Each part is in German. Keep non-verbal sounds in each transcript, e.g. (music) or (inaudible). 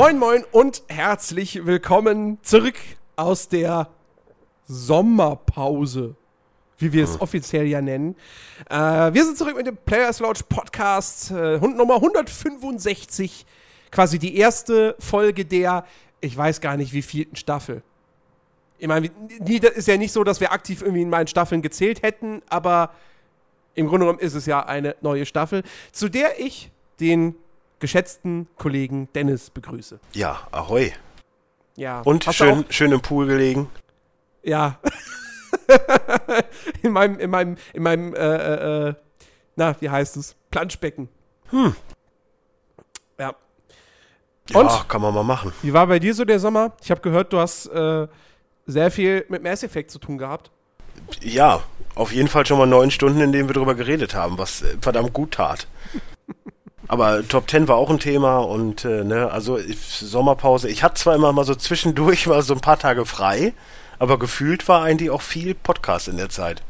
Moin, moin und herzlich willkommen zurück aus der Sommerpause, wie wir es Hm. offiziell ja nennen. Äh, wir sind zurück mit dem Players Lounge Podcast, äh, Nummer 165, quasi die erste Folge der, ich weiß gar nicht, wie vielten Staffel. Ich meine, das ist ja nicht so, dass wir aktiv irgendwie in meinen Staffeln gezählt hätten, aber im Grunde genommen ist es ja eine neue Staffel, zu der ich den geschätzten Kollegen Dennis begrüße. Ja, ahoi. Ja. Und schön, schön im Pool gelegen. Ja. (laughs) in meinem, in meinem, in meinem, äh, äh, äh, na, wie heißt es? Planschbecken. Hm. Ja. Ja, Und? kann man mal machen. Wie war bei dir so der Sommer? Ich habe gehört, du hast äh, sehr viel mit Mass Effect zu tun gehabt. Ja, auf jeden Fall schon mal neun Stunden, in denen wir drüber geredet haben, was äh, verdammt gut tat. Aber Top Ten war auch ein Thema und äh, ne, also ich, Sommerpause. Ich hatte zwar immer mal so zwischendurch (laughs) mal so ein paar Tage frei, aber gefühlt war eigentlich auch viel Podcast in der Zeit.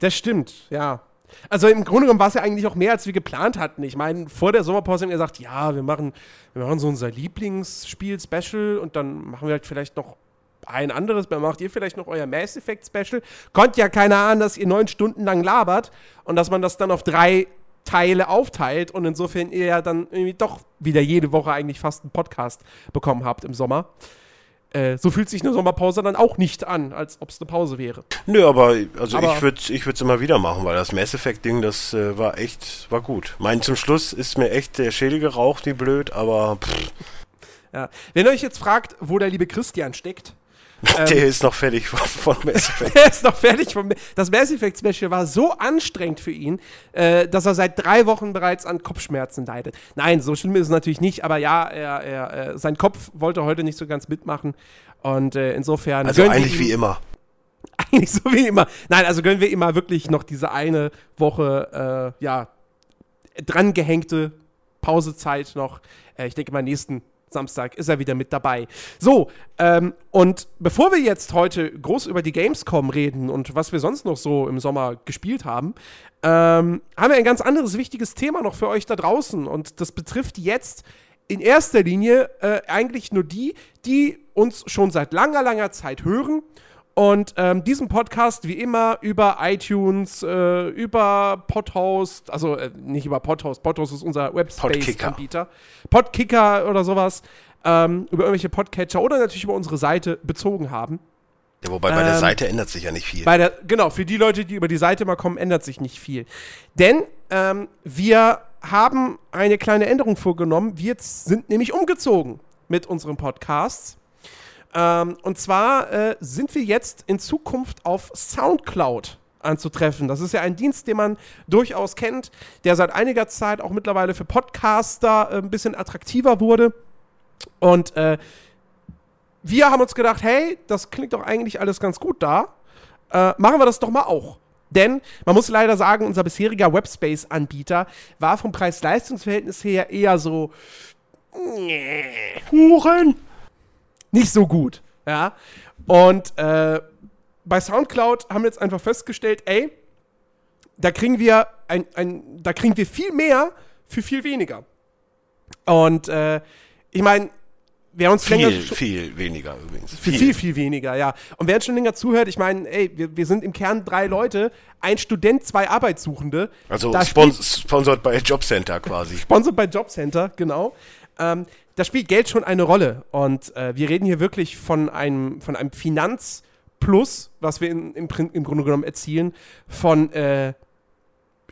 Das stimmt, ja. Also im Grunde genommen war es ja eigentlich auch mehr, als wir geplant hatten. Ich meine, vor der Sommerpause haben wir gesagt, ja, wir machen, wir machen so unser Lieblingsspiel-Special und dann machen wir halt vielleicht noch ein anderes, dann macht ihr vielleicht noch euer Mass Effect Special. Konnte ja keiner ahnen, dass ihr neun Stunden lang labert und dass man das dann auf drei Teile aufteilt und insofern ihr ja dann irgendwie doch wieder jede Woche eigentlich fast einen Podcast bekommen habt im Sommer. Äh, so fühlt sich eine Sommerpause dann auch nicht an, als ob es eine Pause wäre. Nö, aber also Aber- ich würde ich würd's immer wieder machen, weil das Mass Effect Ding, das äh, war echt, war gut. Mein zum Schluss ist mir echt der Schädel geraucht, wie blöd, aber pff, Ja. Wenn ihr euch jetzt fragt, wo der liebe Christian steckt, Ähm. der ist noch fertig von, von Mass (laughs) Effect. er ist noch fertig. Vom, das Mass Effect Special war so anstrengend für ihn, äh, dass er seit drei Wochen bereits an Kopfschmerzen leidet. Nein, so schlimm ist es natürlich nicht, aber ja, er, er, äh, sein Kopf wollte heute nicht so ganz mitmachen. Und äh, insofern. Also eigentlich wie immer. (laughs) Eigentlich so wie immer. Nein, also gönnen wir ihm mal wirklich noch diese eine Woche, äh, ja, drangehängte Pausezeit noch. Äh, ich denke mal, nächsten Samstag ist er wieder mit dabei. So, ähm, und bevor wir jetzt heute groß über die Gamescom reden und was wir sonst noch so im Sommer gespielt haben, ähm, haben wir ein ganz anderes wichtiges Thema noch für euch da draußen. Und das betrifft jetzt in erster Linie äh, eigentlich nur die, die uns schon seit langer, langer Zeit hören und ähm, diesen Podcast wie immer über iTunes, äh, über Podhost, also äh, nicht über Podhost, Podhost ist unser Webspace-Anbieter, Podkicker oder sowas, ähm, über irgendwelche Podcatcher oder natürlich über unsere Seite bezogen haben. Ja, wobei bei der Ähm, Seite ändert sich ja nicht viel. Bei der, genau, für die Leute, die über die Seite mal kommen, ändert sich nicht viel. Denn ähm, wir haben eine kleine Änderung vorgenommen. Wir sind nämlich umgezogen mit unseren Podcasts. Ähm, und zwar äh, sind wir jetzt in Zukunft auf Soundcloud anzutreffen. Das ist ja ein Dienst, den man durchaus kennt, der seit einiger Zeit auch mittlerweile für Podcaster äh, ein bisschen attraktiver wurde. Und äh, wir haben uns gedacht, hey, das klingt doch eigentlich alles ganz gut da. Äh, machen wir das doch mal auch. Denn man muss leider sagen, unser bisheriger Webspace-Anbieter war vom Preis-Leistungs-Verhältnis her eher so Huren! Nicht so gut. Ja. Und äh, bei Soundcloud haben wir jetzt einfach festgestellt, ey, da kriegen wir ein, ein, da kriegen wir viel mehr für viel weniger. Und äh, ich meine, wer uns länger Viel, viel weniger übrigens. Für viel, viel weniger, ja. Und wer jetzt schon länger zuhört, ich meine, ey, wir, wir sind im Kern drei Leute, ein Student, zwei Arbeitssuchende. Also Da spon sponsored bei Jobcenter quasi. Sponsored bei Jobcenter, genau. Ähm, da spielt Geld schon eine Rolle. Und äh, wir reden hier wirklich von einem, von einem Finanzplus, was wir in, im, im Grunde genommen erzielen, von äh,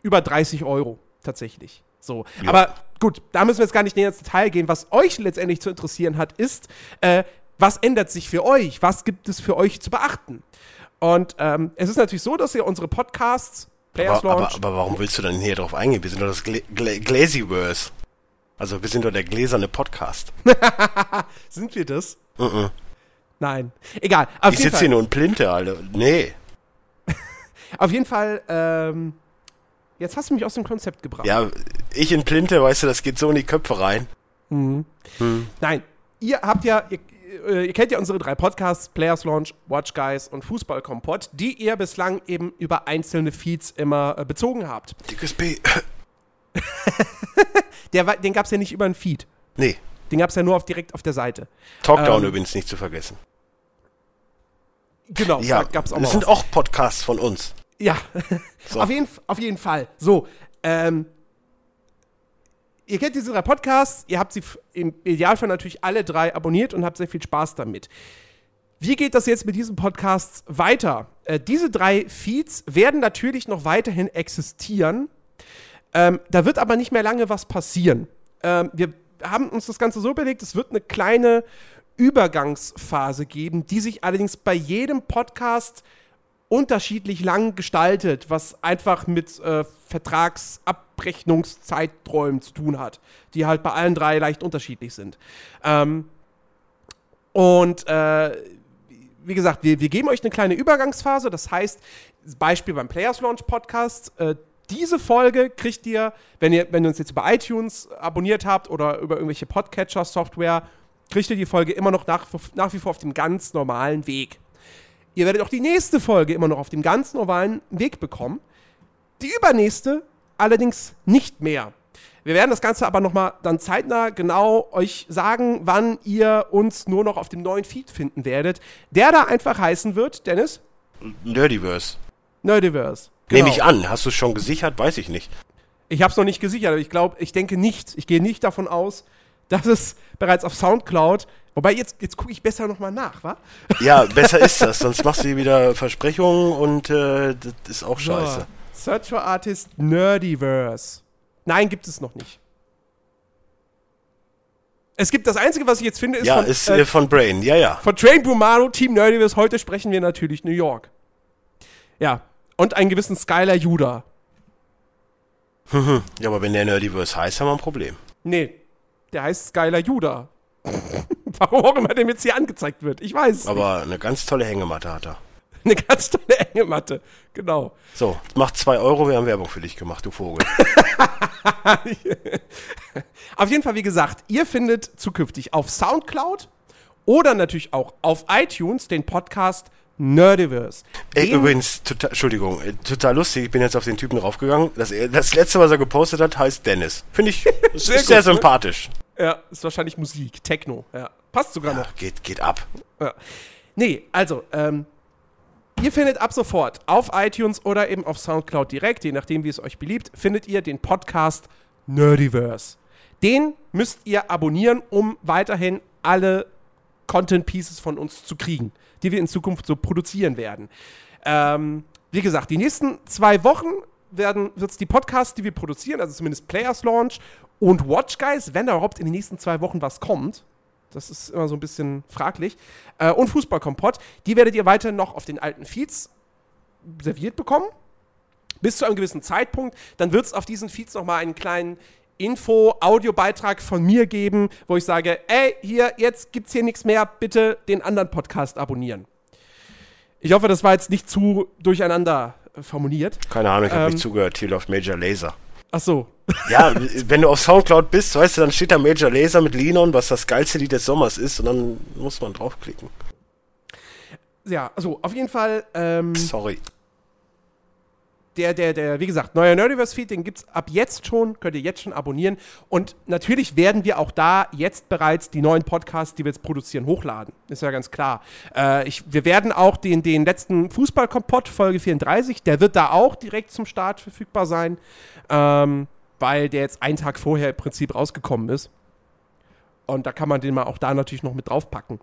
über 30 Euro tatsächlich. So. Ja. Aber gut, da müssen wir jetzt gar nicht näher ins Detail gehen. Was euch letztendlich zu interessieren hat, ist, äh, was ändert sich für euch? Was gibt es für euch zu beachten? Und ähm, es ist natürlich so, dass ihr unsere Podcasts, Players Aber, aber, Launch, aber warum willst du dann hier drauf eingehen? Wir sind doch das Gla Gla Glazyverse. Also wir sind doch der gläserne Podcast. (laughs) sind wir das? Mhm. Nein. Egal. Auf Ich sitze hier nur in Plinte, Alter. Nee. (laughs) Auf jeden Fall, ähm, jetzt hast du mich aus dem Konzept gebracht. Ja, ich in Plinte, weißt du, das geht so in die Köpfe rein. Nein, ihr habt ja, ihr, äh, ihr kennt ja unsere drei Podcasts, Players Launch, Watch Guys und Fußball Kompott, die ihr bislang eben über einzelne Feeds immer äh, bezogen habt. Dickes B. (laughs) Der, war- den gab es ja nicht über ein Feed. nee. Den gab es ja nur auf, direkt auf der Seite. Talkdown ähm, übrigens nicht zu vergessen. Genau, ja, gab es auch. Das sind auch Podcasts von uns. Ja, so. (laughs) auf, jeden, auf jeden Fall. So, ähm, ihr kennt diese drei Podcasts, ihr habt sie im Idealfall natürlich alle drei abonniert und habt sehr viel Spaß damit. Wie geht das jetzt mit diesen Podcasts weiter? Äh, diese drei Feeds werden natürlich noch weiterhin existieren. Ähm, da wird aber nicht mehr lange was passieren. Ähm, wir haben uns das Ganze so überlegt, es wird eine kleine Übergangsphase geben, die sich allerdings bei jedem Podcast unterschiedlich lang gestaltet, was einfach mit äh, Vertragsabrechnungszeiträumen zu tun hat, die halt bei allen drei leicht unterschiedlich sind. Ähm, und äh, wie gesagt, wir, wir geben euch eine kleine Übergangsphase. Das heißt, Beispiel beim Players Launch Podcast, äh, diese Folge kriegt ihr, wenn ihr, wenn ihr uns jetzt über iTunes abonniert habt oder über irgendwelche Podcatcher-Software, kriegt ihr die Folge immer noch nach, nach wie vor auf dem ganz normalen Weg. Ihr werdet auch die nächste Folge immer noch auf dem ganz normalen Weg bekommen. Die übernächste allerdings nicht mehr. Wir werden das Ganze aber nochmal dann zeitnah genau euch sagen, wann ihr uns nur noch auf dem neuen Feed finden werdet. Der da einfach heißen wird, Dennis? Nerdiverse. Nerdiverse. Genau. Nehme ich an. Hast du es schon gesichert? Weiß ich nicht. Ich habe es noch nicht gesichert, aber ich glaube, ich denke nicht. Ich gehe nicht davon aus, dass es bereits auf Soundcloud. Wobei, jetzt, jetzt gucke ich besser nochmal nach, wa? (laughs) Ja, besser ist das. Sonst machst du wieder Versprechungen und äh, das ist auch scheiße. So, Search for Artist Nerdiverse. Nein, gibt es noch nicht. Es gibt das Einzige, was ich jetzt finde, ist, ja, von, ist äh, von Brain. Ja, ja. Von Train Brumano, Team Nerdiverse. Heute sprechen wir natürlich New York. Ja, und einen gewissen Skylar Judah. (laughs) ja, aber wenn der Nerdiverse heißt, haben wir ein Problem. Nee, der heißt Skylar Judah. (laughs) Warum auch immer der jetzt hier angezeigt wird. Ich weiß. Aber eine ganz tolle Hängematte hat er. (laughs) Eine ganz tolle Hängematte, genau. So, macht zwei Euro, wir haben Werbung für dich gemacht, du Vogel. auf jeden Fall, wie gesagt, ihr findet zukünftig auf Soundcloud oder natürlich auch auf iTunes den Podcast Nerdiverse. Ey, übrigens, total, Entschuldigung, äh, total lustig, ich bin jetzt auf den Typen draufgegangen. Das, das letzte, was er gepostet hat, heißt Dennis. Finde ich (laughs) sehr, ist sehr gut, ne? sympathisch. Ne? Ja, ist wahrscheinlich Musik, Techno, ja. Passt sogar ja, noch. Geht, geht ab. Ja. Nee, also, ähm, ihr findet ab sofort auf iTunes oder eben auf Soundcloud direkt, je nachdem, wie es euch beliebt, findet ihr den Podcast Nerdiverse. Den müsst ihr abonnieren, um weiterhin alle Content Pieces von uns zu kriegen die wir in Zukunft so produzieren werden. Ähm, wie gesagt, die nächsten zwei Wochen werden wird es die Podcasts, die wir produzieren, also zumindest Players Launch und Watch Guys, wenn da überhaupt in den nächsten zwei Wochen was kommt. Das ist immer so ein bisschen fraglich. Äh, und Fußballkompott, die werdet ihr weiter noch auf den alten Feeds serviert bekommen. Bis zu einem gewissen Zeitpunkt. Dann wird es auf diesen Feeds nochmal einen kleinen Info-Audiobeitrag von mir geben, wo ich sage, ey, hier, jetzt gibt's hier nichts mehr, bitte den anderen Podcast abonnieren. Ich hoffe, das war jetzt nicht zu durcheinander äh, formuliert. Keine Ahnung, ich habe ähm, nicht zugehört. Hier läuft Major Laser. Ach so. (laughs) Ja, wenn du auf Soundcloud bist, weißt du, dann steht da Major Laser mit Linon, was das geilste Lied des Sommers ist, und dann muss man draufklicken. Ja, also auf jeden Fall. Ähm, Sorry der, der, der, wie gesagt, neuer Nerdiverse-Feed, den gibt es ab jetzt schon, könnt ihr jetzt schon abonnieren. Und natürlich werden wir auch da jetzt bereits die neuen Podcasts, die wir jetzt produzieren, hochladen. Ist ja ganz klar. Äh, ich, wir werden auch den, den letzten Fußballkompott, Folge 34, der wird da auch direkt zum Start verfügbar sein, ähm, weil der jetzt einen Tag vorher im Prinzip rausgekommen ist. Und da kann man den mal auch da natürlich noch mit draufpacken.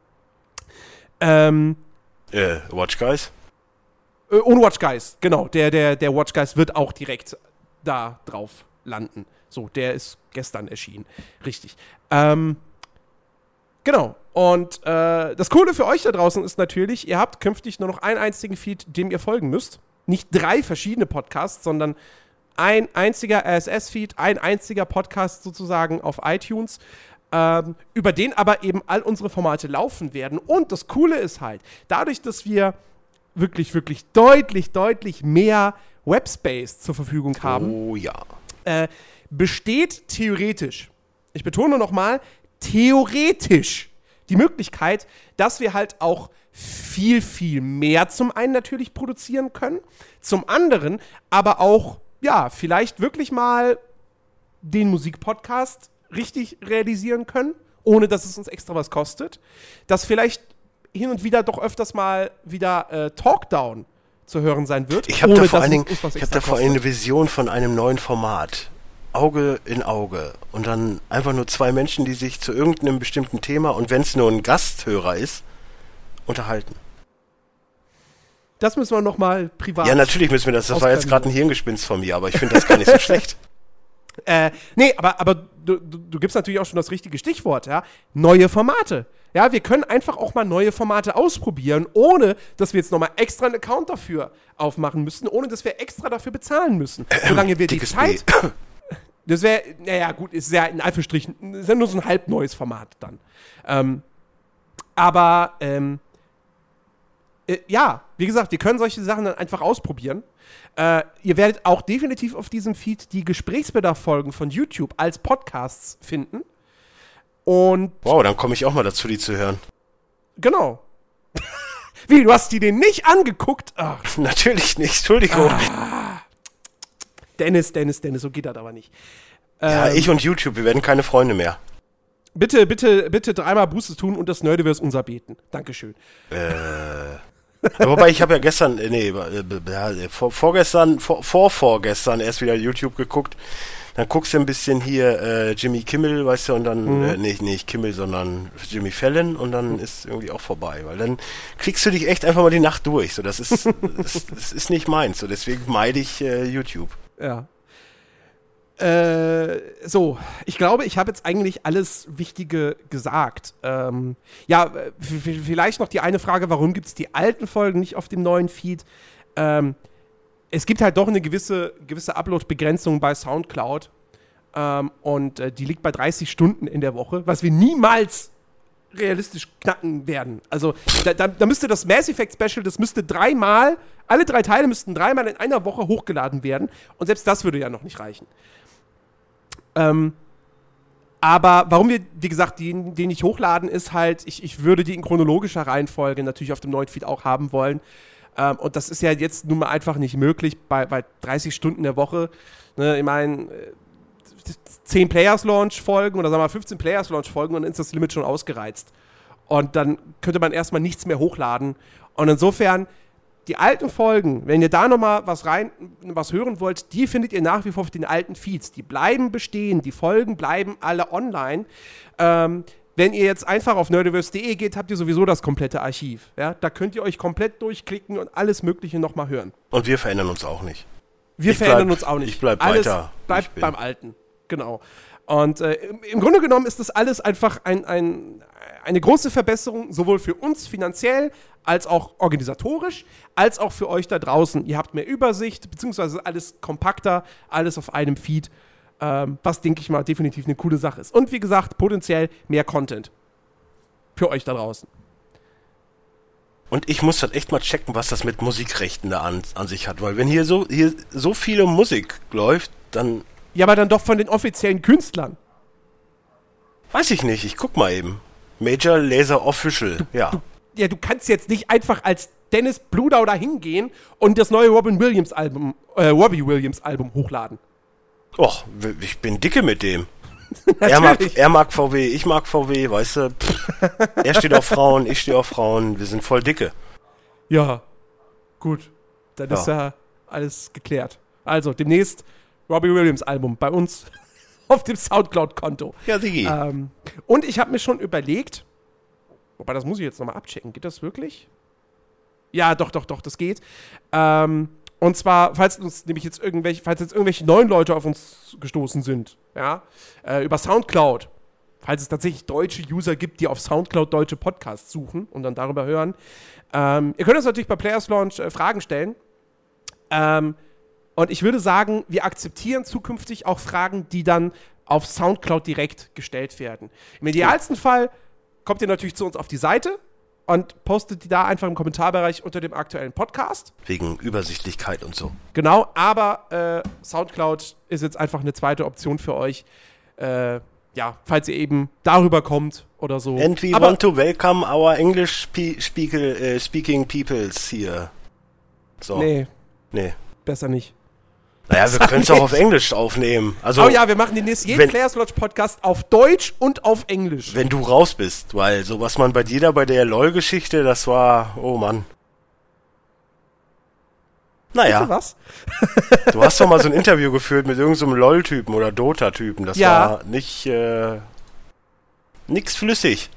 Ähm, äh, Watch Guys? Äh, und Watch Guys, genau. Der, der, der Watch Guys wird auch direkt da drauf landen. So, der ist gestern erschienen. Richtig. Ähm, genau. Und äh, das Coole für euch da draußen ist natürlich, ihr habt künftig nur noch einen einzigen Feed, dem ihr folgen müsst. Nicht drei verschiedene Podcasts, sondern ein einziger RSS-Feed, ein einziger Podcast sozusagen auf iTunes, ähm, über den aber eben all unsere Formate laufen werden. Und das Coole ist halt, dadurch, dass wir wirklich, wirklich deutlich, deutlich mehr Webspace zur Verfügung haben. Oh ja. Äh, besteht theoretisch, ich betone nochmal, theoretisch die Möglichkeit, dass wir halt auch viel, viel mehr zum einen natürlich produzieren können, zum anderen aber auch, ja, vielleicht wirklich mal den Musikpodcast richtig realisieren können ohne dass es uns extra was kostet. Dass vielleicht hin und wieder doch öfters mal wieder äh, Talkdown zu hören sein wird. Ich habe da vor allen Dingen, ich habe da vor allem eine Vision von einem neuen Format. Auge in Auge und dann einfach nur zwei Menschen, die sich zu irgendeinem bestimmten Thema und wenn es nur ein Gasthörer ist, unterhalten. Das müssen wir nochmal privat. Ja, natürlich müssen wir das. Das war jetzt gerade ein Hirngespinst von mir, aber ich finde das gar nicht so schlecht. (laughs) Äh, nee, aber, aber du, du, du, gibst natürlich auch schon das richtige Stichwort, ja. Neue Formate. Ja, wir können einfach auch mal neue Formate ausprobieren, ohne dass wir jetzt nochmal extra einen Account dafür aufmachen müssen, ohne dass wir extra dafür bezahlen müssen. Solange wir die Zeit. (coughs) Das wäre, naja, gut, ist ja in Anführungsstrichen, ist ja nur so ein halb neues Format dann. Ähm, aber, ähm, äh, ja, wie gesagt, wir können solche Sachen dann einfach ausprobieren. Äh, ihr werdet auch definitiv auf diesem Feed die Gesprächsbedarf-Folgen von YouTube als Podcasts finden. Und. Wow, dann komme ich auch mal dazu, die zu hören. Genau. (laughs) Wie, du hast die den nicht angeguckt? Ach. (laughs) Natürlich nicht, Entschuldigung. Ah. Dennis, Dennis, Dennis, so geht das aber nicht. Ja, ähm, ich und YouTube, wir werden keine Freunde mehr. Bitte, bitte, bitte dreimal Buße tun und das Nerdiverse unser beten. Dankeschön. Äh. Wobei ich habe ja gestern, äh, nee, äh, vor, vorgestern, vor, vor vorgestern erst wieder YouTube geguckt. Dann guckst du ein bisschen hier äh, Jimmy Kimmel, weißt du, und dann, mhm. äh, nee, nicht Kimmel, sondern Jimmy Fallon und dann mhm. ist irgendwie auch vorbei, weil dann kriegst du dich echt einfach mal die Nacht durch. So, das ist, (laughs) das, das ist nicht meins. So, deswegen meide ich äh, YouTube. Ja. Äh, so, ich glaube, ich habe jetzt eigentlich alles Wichtige gesagt. Ähm, ja, vielleicht noch die eine Frage, warum gibt es die alten Folgen nicht auf dem neuen Feed? Ähm, es gibt halt doch eine gewisse, gewisse Upload-Begrenzung bei Soundcloud. Ähm, und äh, die liegt bei 30 Stunden in der Woche, was wir niemals realistisch knacken werden. Also da, da, da, müsste das Mass Effect Special, das müsste dreimal, alle drei Teile müssten dreimal in einer Woche hochgeladen werden. Und selbst das würde ja noch nicht reichen. Ähm, aber warum wir, wie gesagt, den, den nicht hochladen, ist halt, ich, ich würde die in chronologischer Reihenfolge natürlich auf dem neuen Feed auch haben wollen. Ähm, und das ist ja jetzt nun mal einfach nicht möglich bei, bei 30 Stunden der Woche. Ne, ich meine, 10 Players-Launch-Folgen oder sagen wir mal 15 Players-Launch-Folgen und dann ist das Limit schon ausgereizt. Und dann könnte man erstmal nichts mehr hochladen. Und insofern, die alten Folgen, wenn ihr da nochmal was rein, was hören wollt, die findet ihr nach wie vor auf den alten Feeds. Die bleiben bestehen, die Folgen bleiben alle online. Ähm, wenn ihr jetzt einfach auf nerdiverse.de geht, habt ihr sowieso das komplette Archiv. Ja? Da könnt ihr euch komplett durchklicken und alles Mögliche nochmal hören. Und wir verändern uns auch nicht. Wir ich verändern bleib, uns auch nicht. Ich bleib alles weiter. Bleibt beim Alten. Genau. Und äh, im Grunde genommen ist das alles einfach ein, ein, eine große Verbesserung, sowohl für uns finanziell, als auch organisatorisch, als auch für euch da draußen. Ihr habt mehr Übersicht, beziehungsweise alles kompakter, alles auf einem Feed, ähm, was, denke ich mal, definitiv eine coole Sache ist. Und wie gesagt, potenziell mehr Content für euch da draußen. Und ich muss dann echt mal checken, was das mit Musikrechten da an, an sich hat, weil wenn hier so, hier so viele Musik läuft, dann ja, aber dann doch von den offiziellen Künstlern. Weiß ich nicht, ich guck mal eben. Major Laser Official, du, ja. Du, ja, du kannst jetzt nicht einfach als Dennis Bludau da hingehen und das neue Robin Williams Album, äh, Robbie Williams Album hochladen. Och, ich bin dicke mit dem. (laughs) er, mag, er mag VW, ich mag VW, weißt du. Pff, er steht auf Frauen, ich stehe auf Frauen, wir sind voll dicke. Ja, gut. Dann ja. ist ja alles geklärt. Also, demnächst Robbie Williams Album bei uns (laughs) auf dem Soundcloud-Konto. Ja, Digi. Ähm, und ich habe mir schon überlegt, wobei das muss ich jetzt nochmal abchecken, geht das wirklich? Ja, doch, doch, doch, das geht. Ähm, und zwar, falls uns nämlich jetzt irgendwelche, falls jetzt irgendwelche neuen Leute auf uns gestoßen sind, ja, äh, über Soundcloud, falls es tatsächlich deutsche User gibt, die auf Soundcloud deutsche Podcasts suchen und dann darüber hören. Ähm, ihr könnt uns natürlich bei Players Launch äh, Fragen stellen. Ähm, und ich würde sagen, wir akzeptieren zukünftig auch Fragen, die dann auf Soundcloud direkt gestellt werden. Im idealsten ja. Fall kommt ihr natürlich zu uns auf die Seite und postet die da einfach im Kommentarbereich unter dem aktuellen Podcast. Wegen Übersichtlichkeit und so. Genau, aber äh, Soundcloud ist jetzt einfach eine zweite Option für euch. Äh, ja, falls ihr eben darüber kommt oder so. And we aber want to welcome our English spe speak, uh, speaking peoples here. So. Nee. Nee. Besser nicht. Naja, wir können es auch auf Englisch aufnehmen. Also, oh ja, wir machen den nächsten jeden wenn- Players Watch Podcast auf Deutsch und auf Englisch. wenn du raus bist, weil so was man bei dir da bei der LOL-Geschichte, das war, oh Mann. Bitte Naja, was? (laughs) du hast doch mal so ein Interview geführt mit irgendeinem LOL-Typen oder Dota-Typen. Das Ja. war nicht, äh, nix flüssig.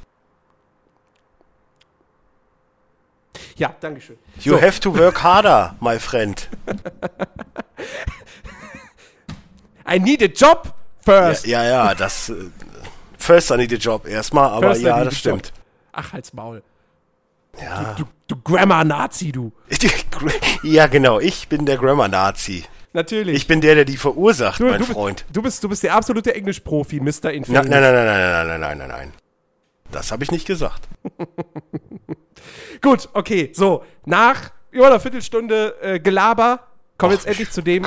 Ja, Dankeschön. You So. have to work harder, my friend. (laughs) I need a job first. Ja, ja, ja, das, äh, first I need a job erstmal, aber First ja, das stimmt. job. Ach, halt's Maul. Ja. Du, du Grammar-Nazi, du. ja, genau, ich bin der Grammar-Nazi. Natürlich. Ich bin der, der die verursacht, du, mein du, Freund. Du bist, du bist der absolute Englisch-Profi, Mr. Infinity. nein, nein, nein, nein, nein, nein, nein, nein, nein. Das habe ich nicht gesagt. (laughs) Gut, okay, so. Nach über einer Viertelstunde äh, Gelaber kommen wir jetzt endlich zu dem,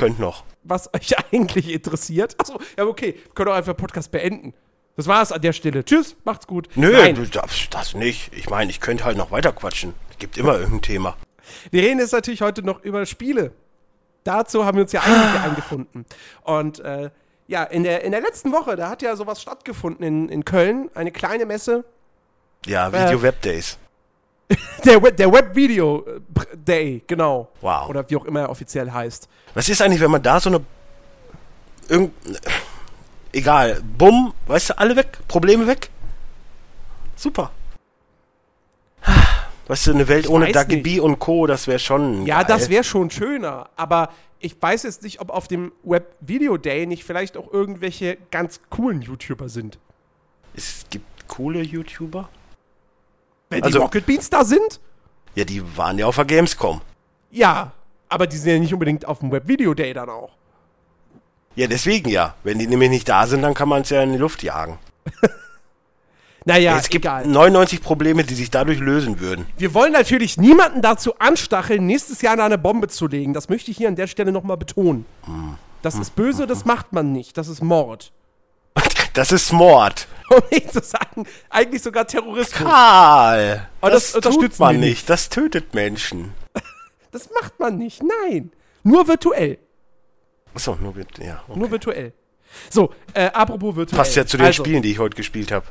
was euch (laughs) eigentlich interessiert. Achso, ja, okay. Wir können auch einfach Podcast beenden. Das war's an der Stelle. Tschüss, macht's gut. Nö, Nein, du darfst das nicht. Ich meine, ich könnte halt noch weiter quatschen. Es gibt immer irgendein Thema. wir reden jetzt natürlich heute noch über Spiele. Dazu haben wir uns ja eigentlich (gasps) eingefunden. Und äh, ja, in der, in der letzten Woche, da hat ja sowas stattgefunden in, in Köln, eine kleine Messe. Ja, Äh. Video Web Days. (laughs) Der, Web, der Web Video äh, Day, genau. Wow. Oder wie auch immer er offiziell heißt. Was ist eigentlich, wenn man da so eine. Irgend, egal. Bumm, weißt du, alle weg. Probleme weg. Super. Weißt du, eine Welt Ich ohne Dagi nicht. B und Co., das wäre schon. Ja, geil. das wäre schon schöner. Aber ich weiß jetzt nicht, ob auf dem Web Video Day nicht vielleicht auch irgendwelche ganz coolen YouTuber sind. Es gibt coole YouTuber. Wenn Also- die Rocket Beans da sind? Ja, die waren ja auf der Gamescom. Ja. Aber die sind ja nicht unbedingt auf dem Web Video Day dann auch. Ja, deswegen ja. Wenn die nämlich nicht da sind, dann kann man es ja in die Luft jagen. (laughs) Naja, es gibt egal. 99 Probleme, die sich dadurch lösen würden. Wir wollen natürlich niemanden dazu anstacheln, nächstes Jahr eine Bombe zu legen. Das möchte ich hier an der Stelle nochmal betonen. Das ist böse, das macht man nicht. Das ist Mord. Das ist Mord. (laughs) Um nicht zu sagen, eigentlich sogar Terrorismus. Karl, Aber das das, tut unterstützen man nicht. nicht. Das tötet Menschen. (laughs) Das macht man nicht. Nein. Nur virtuell. Achso, nur mit, ja. Okay. Nur virtuell. So, äh, apropos virtuell. Passt ja zu den also, Spielen, die ich heute gespielt habe.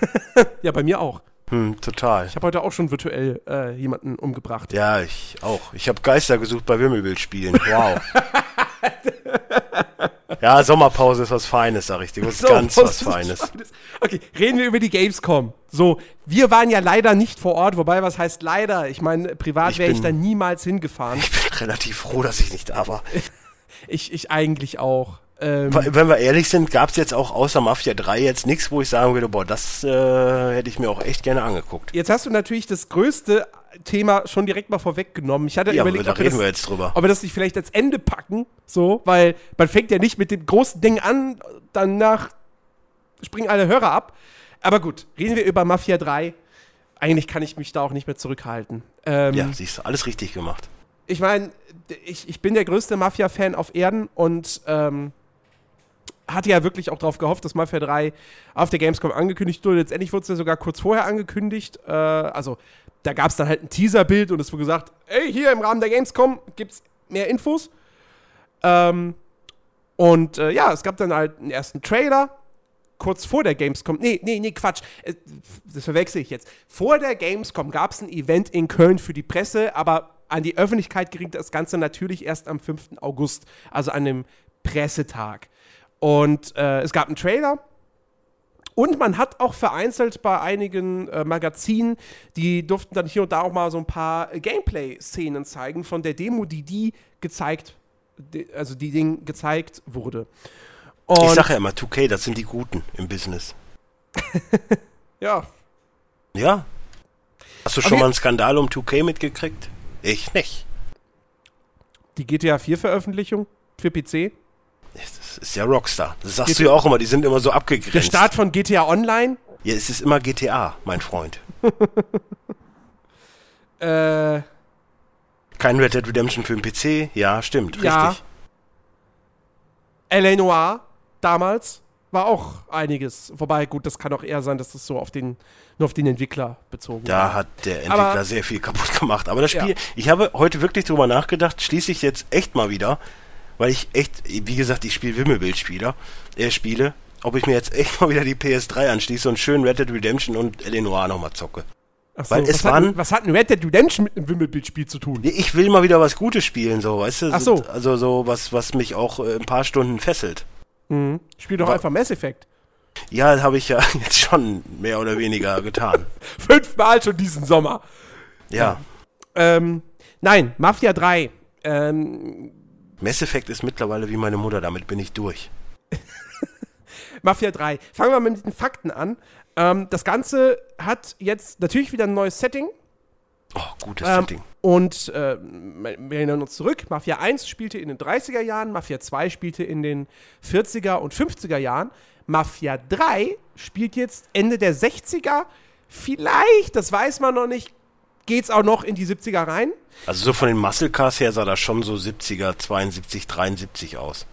(laughs) Ja, bei mir auch. Hm, total. Ich habe heute auch schon virtuell äh, jemanden umgebracht. Ja, ich auch. Ich habe Geister gesucht bei Wimmelbildspielen. Wow. Ja, Sommerpause ist was Feines, sag ich dir. Ist ganz was Feines. Okay, reden wir über die Gamescom. So, wir waren ja leider nicht vor Ort, wobei, was heißt leider? Ich meine, privat wäre ich da niemals hingefahren. Ich bin relativ froh, dass ich nicht da war. (laughs) Ich, ich eigentlich auch. Ähm, Wenn wir ehrlich sind, gab es jetzt auch außer Mafia 3 jetzt nichts, wo ich sagen würde, boah, das äh, hätte ich mir auch echt gerne angeguckt. jetzt hast du natürlich das größte Thema schon direkt mal vorweggenommen. Ich hatte Ja, überlegt, da ob wir, reden wir das, jetzt drüber. ob wir das nicht vielleicht als Ende packen, so, weil man fängt ja nicht mit dem großen Ding an, danach springen alle Hörer ab. Aber gut, reden wir über Mafia 3. Eigentlich kann ich mich da auch nicht mehr zurückhalten. Ähm, Ja, siehst du, alles richtig gemacht. ich meine, ich, ich bin der größte Mafia-Fan auf Erden und ähm, hatte ja wirklich auch darauf gehofft, dass Mafia 3 auf der Gamescom angekündigt wurde. Letztendlich wurde es ja sogar kurz vorher angekündigt. Äh, also, da gab es dann halt ein Teaserbild und es wurde gesagt: Ey, hier im Rahmen der Gamescom gibt es mehr Infos. Ähm, und äh, ja, es gab dann halt einen ersten Trailer. Kurz vor der Gamescom, nee, nee, nee, Quatsch, Äh, das verwechsel ich jetzt. Vor der Gamescom gab es ein Event in Köln für die Presse, aber an die Öffentlichkeit geriet das Ganze natürlich erst am 5. August, also an dem Pressetag. Und äh, es gab einen Trailer. Und man hat auch vereinzelt bei einigen äh, Magazinen, die durften dann hier und da auch mal so ein paar äh, Gameplay-Szenen zeigen von der Demo, die die gezeigt, die, also die Ding gezeigt wurde. Und ich sage ja immer, 2K, das sind die Guten im Business. (laughs) ja, Ja? Hast du schon wir- mal einen Skandal um 2K mitgekriegt? Ich nicht. die GTA 4-Veröffentlichung für PC. Das ist ja Rockstar. Das sagst GTA du ja auch immer, die sind immer so abgegrenzt. Der Start von GTA Online. Ja, es ist immer GTA, mein Freund. (laughs) Äh, Kein Red Dead Redemption für den PC? Ja, stimmt, Ja. richtig. L.A. Noir damals war auch einiges. Wobei, gut, das kann auch eher sein, dass das so auf den, nur auf den Entwickler bezogen Da war. hat der Entwickler Aber- sehr viel kaputt gemacht. Aber das Spiel, Ja. ich habe heute wirklich drüber nachgedacht, schließe ich jetzt echt mal wieder. Weil ich echt, wie gesagt, ich spiele Wimmelbildspieler, äh, spiele, ob ich mir jetzt echt (laughs) mal wieder die PS3 anschließe und schön Red Dead Redemption und Eleanor nochmal zocke. Ach Weil es was, waren- hat, was hat ein Red Dead Redemption mit einem Wimmelbildspiel zu tun? Ich will mal wieder was Gutes spielen, so, weißt du? Ach so. Also so was, was mich auch äh, ein paar Stunden fesselt. Mhm. Spiel doch Aber- einfach Mass Effect. Ja, habe ich ja (laughs) jetzt schon mehr oder weniger getan. (laughs) Fünfmal schon diesen Sommer. Ja. Ähm, nein, Mafia 3. Ähm, Mass Effect ist mittlerweile wie meine Mutter, damit bin ich durch. (laughs) Mafia 3. Fangen wir mal mit den Fakten an. Ähm, das Ganze hat jetzt natürlich wieder ein neues Setting. Oh, gutes Ähm, Setting. und äh, wir erinnern uns zurück, Mafia 1 spielte in den 30er Jahren, Mafia 2 spielte in den 40er und 50er Jahren. Mafia 3 spielt jetzt Ende der 60er. Vielleicht, das weiß man noch nicht, geht's auch noch in die 70er rein. Also so von den Muscle Cars her sah das schon so 70er, 72, 73 aus.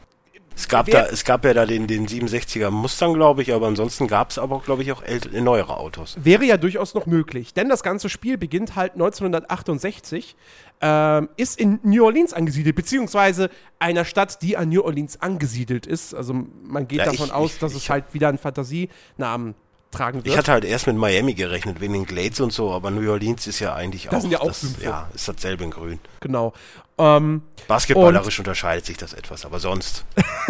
Es gab Wer- da, es gab ja da den, den 67er Mustang, glaube ich, aber ansonsten gab es aber, glaube ich, auch ält- neuere Autos. Wäre ja durchaus noch möglich, denn das ganze Spiel beginnt halt 1968, ähm, ist in New Orleans angesiedelt, beziehungsweise einer Stadt, die an New Orleans angesiedelt ist. Also man geht Ja, davon ich- aus, ich- dass ich- es halt wieder einen Fantasienamen tragen wird. Ich hatte halt erst mit Miami gerechnet, wegen den Glades und so, aber New Orleans ist ja eigentlich auch, Das sind ja auch das, Sümpfe. ja, ist dasselbe in grün. genau. Ähm, Basketballerisch unterscheidet sich das etwas, aber sonst.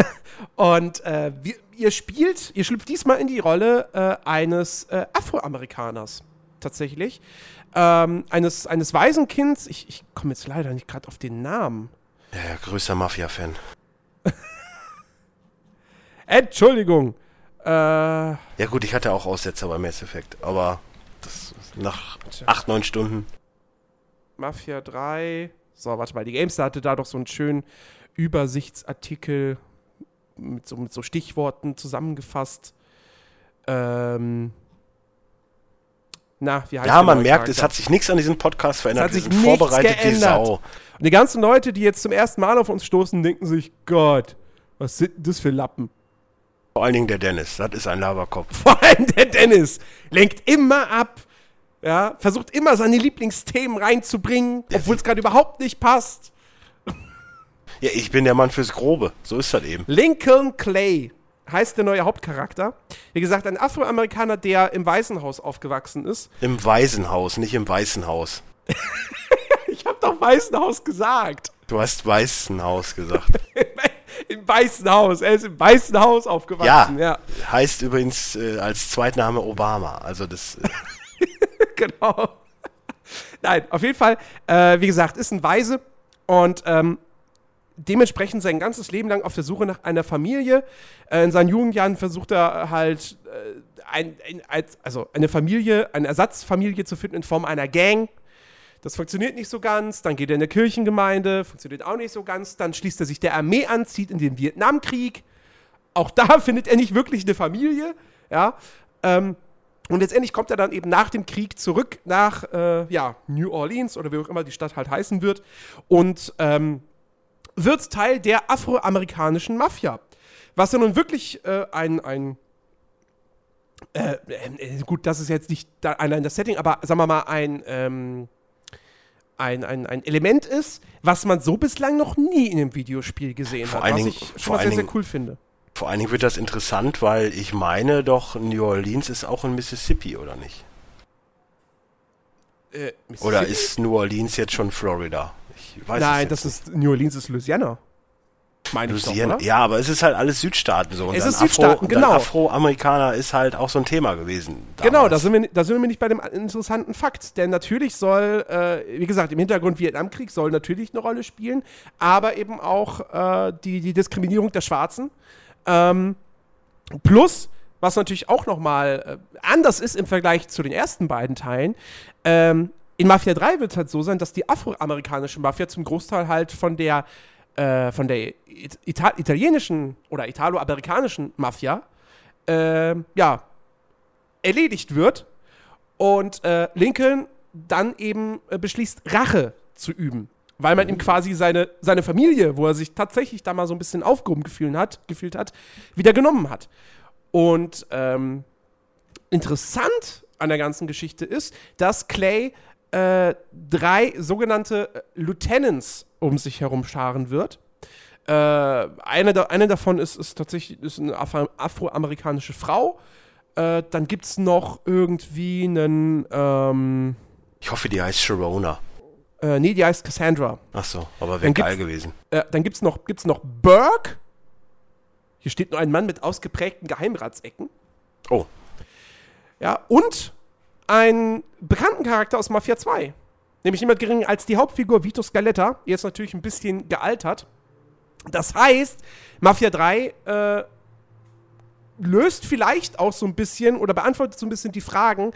(laughs) und äh, wir, ihr spielt, ihr schlüpft diesmal in die Rolle äh, eines äh, Afroamerikaners. Tatsächlich. Ähm, eines, eines Waisenkinds. Ich, ich komme jetzt leider nicht gerade auf den Namen. Ja, ja, größter Mafia-Fan. (laughs) Entschuldigung. Äh, Ja gut, ich hatte auch Aussetzer bei Mass Effect, aber das ist nach acht, neun Stunden. Mafia 3. So, warte mal, die GameStar hatte da doch so einen schönen Übersichtsartikel mit so, mit so Stichworten zusammengefasst. Ähm. Na, wie heißt Ja, man merkt, es hat sich nichts an diesem Podcast verändert. hat Wir sich sind nichts vorbereitet wie geändert. Sau. Und die ganzen Leute, die jetzt zum ersten Mal auf uns stoßen, denken sich, Gott, was sind das für Lappen? Vor allen Dingen der Dennis, das ist ein Laberkopf. (laughs) Vor allem der Dennis lenkt immer ab. Ja, versucht immer seine Lieblingsthemen reinzubringen, obwohl es gerade überhaupt nicht passt. Ja, ich bin der Mann fürs Grobe. So ist das eben. Lincoln Clay heißt der neue Hauptcharakter. Wie gesagt, ein Afroamerikaner, der im Waisenhaus aufgewachsen ist. Im Waisenhaus, nicht im Weißen Haus. (laughs) Ich habe doch Waisenhaus gesagt. Du hast Weißenhaus gesagt. (laughs) Im Weißen Haus. Er ist im Weißen Haus aufgewachsen. Ja, Heißt übrigens äh, als Zweitname Obama. Also das. Äh, (laughs) genau. Nein, auf jeden Fall, äh, wie gesagt, ist ein Waise und ähm, dementsprechend sein ganzes Leben lang auf der Suche nach einer Familie. Äh, in seinen Jugendjahren versucht er halt äh, ein, ein, als, also eine Familie, eine Ersatzfamilie zu finden in Form einer Gang. Das funktioniert nicht so ganz. Dann geht er in eine Kirchengemeinde, funktioniert auch nicht so ganz. Dann schließt er sich der Armee an, zieht in den Vietnamkrieg. Auch da (laughs) findet er nicht wirklich eine Familie. Ja. Ähm, und letztendlich kommt er dann eben nach dem Krieg zurück nach äh, ja, New Orleans oder wie auch immer die Stadt halt heißen wird und ähm, wird Teil der afroamerikanischen Mafia. Was ja nun wirklich äh, ein, ein äh, äh, gut, das ist jetzt nicht allein das Setting, aber sagen wir mal ein, ähm, ein, ein, ein Element ist, was man so bislang noch nie in einem Videospiel gesehen Vor hat, allen was Dingen- ich schon vor mal sehr, allen sehr Dingen- cool finde. vor allen Dingen wird das interessant, weil ich meine doch, New Orleans ist auch in Mississippi, oder nicht? Äh, Oder Mississippi? ist New Orleans jetzt schon Florida? Ich weiß Nein, das jetzt ist New Orleans ist Louisiana. Meine ich doch, Louisiana. oder? Ja, aber es ist halt alles Südstaaten so. Und Es ist Südstaaten, dann genau. Afroamerikaner ist halt auch so ein Thema gewesen. Genau, da damals. sind, wir, da sind wir nicht bei dem interessanten Fakt. Denn natürlich soll, äh, wie gesagt, im Hintergrund Vietnamkrieg soll natürlich eine Rolle spielen, aber eben auch äh, die, die Diskriminierung der Schwarzen. Ähm, plus, was natürlich auch nochmal äh, anders ist im Vergleich zu den ersten beiden Teilen, ähm, in Mafia 3 wird es halt so sein, dass die afroamerikanische Mafia zum Großteil halt von der, äh, von der It Ita italienischen oder italo-amerikanischen Mafia äh, ja, erledigt wird und äh, Lincoln dann eben äh, beschließt, Rache zu üben. Weil man ihm quasi seine, seine Familie, wo er sich tatsächlich da mal so ein bisschen aufgehoben gefühlt hat, gefühlt hat, wieder genommen hat. Und ähm, interessant an der ganzen Geschichte ist, dass Clay äh, drei sogenannte äh, Lieutenants um sich herum scharen wird. Äh, eine, da, eine davon ist, ist tatsächlich ist eine Afro afroamerikanische Frau. Äh, dann gibt es noch irgendwie einen. Ähm, ich hoffe, die heißt Sharona. Äh, nee, die heißt Cassandra. Ach so, aber wäre geil gewesen. Äh, dann gibt es noch, gibt's noch Burke. Hier steht nur ein Mann mit ausgeprägten Geheimratsecken. Oh. Ja, und ein bekannten Charakter aus Mafia 2. Nämlich niemand geringer als die Hauptfigur Vito Scaletta. Jetzt natürlich ein bisschen gealtert. Das heißt, Mafia 3 äh, löst vielleicht auch so ein bisschen oder beantwortet so ein bisschen die Fragen,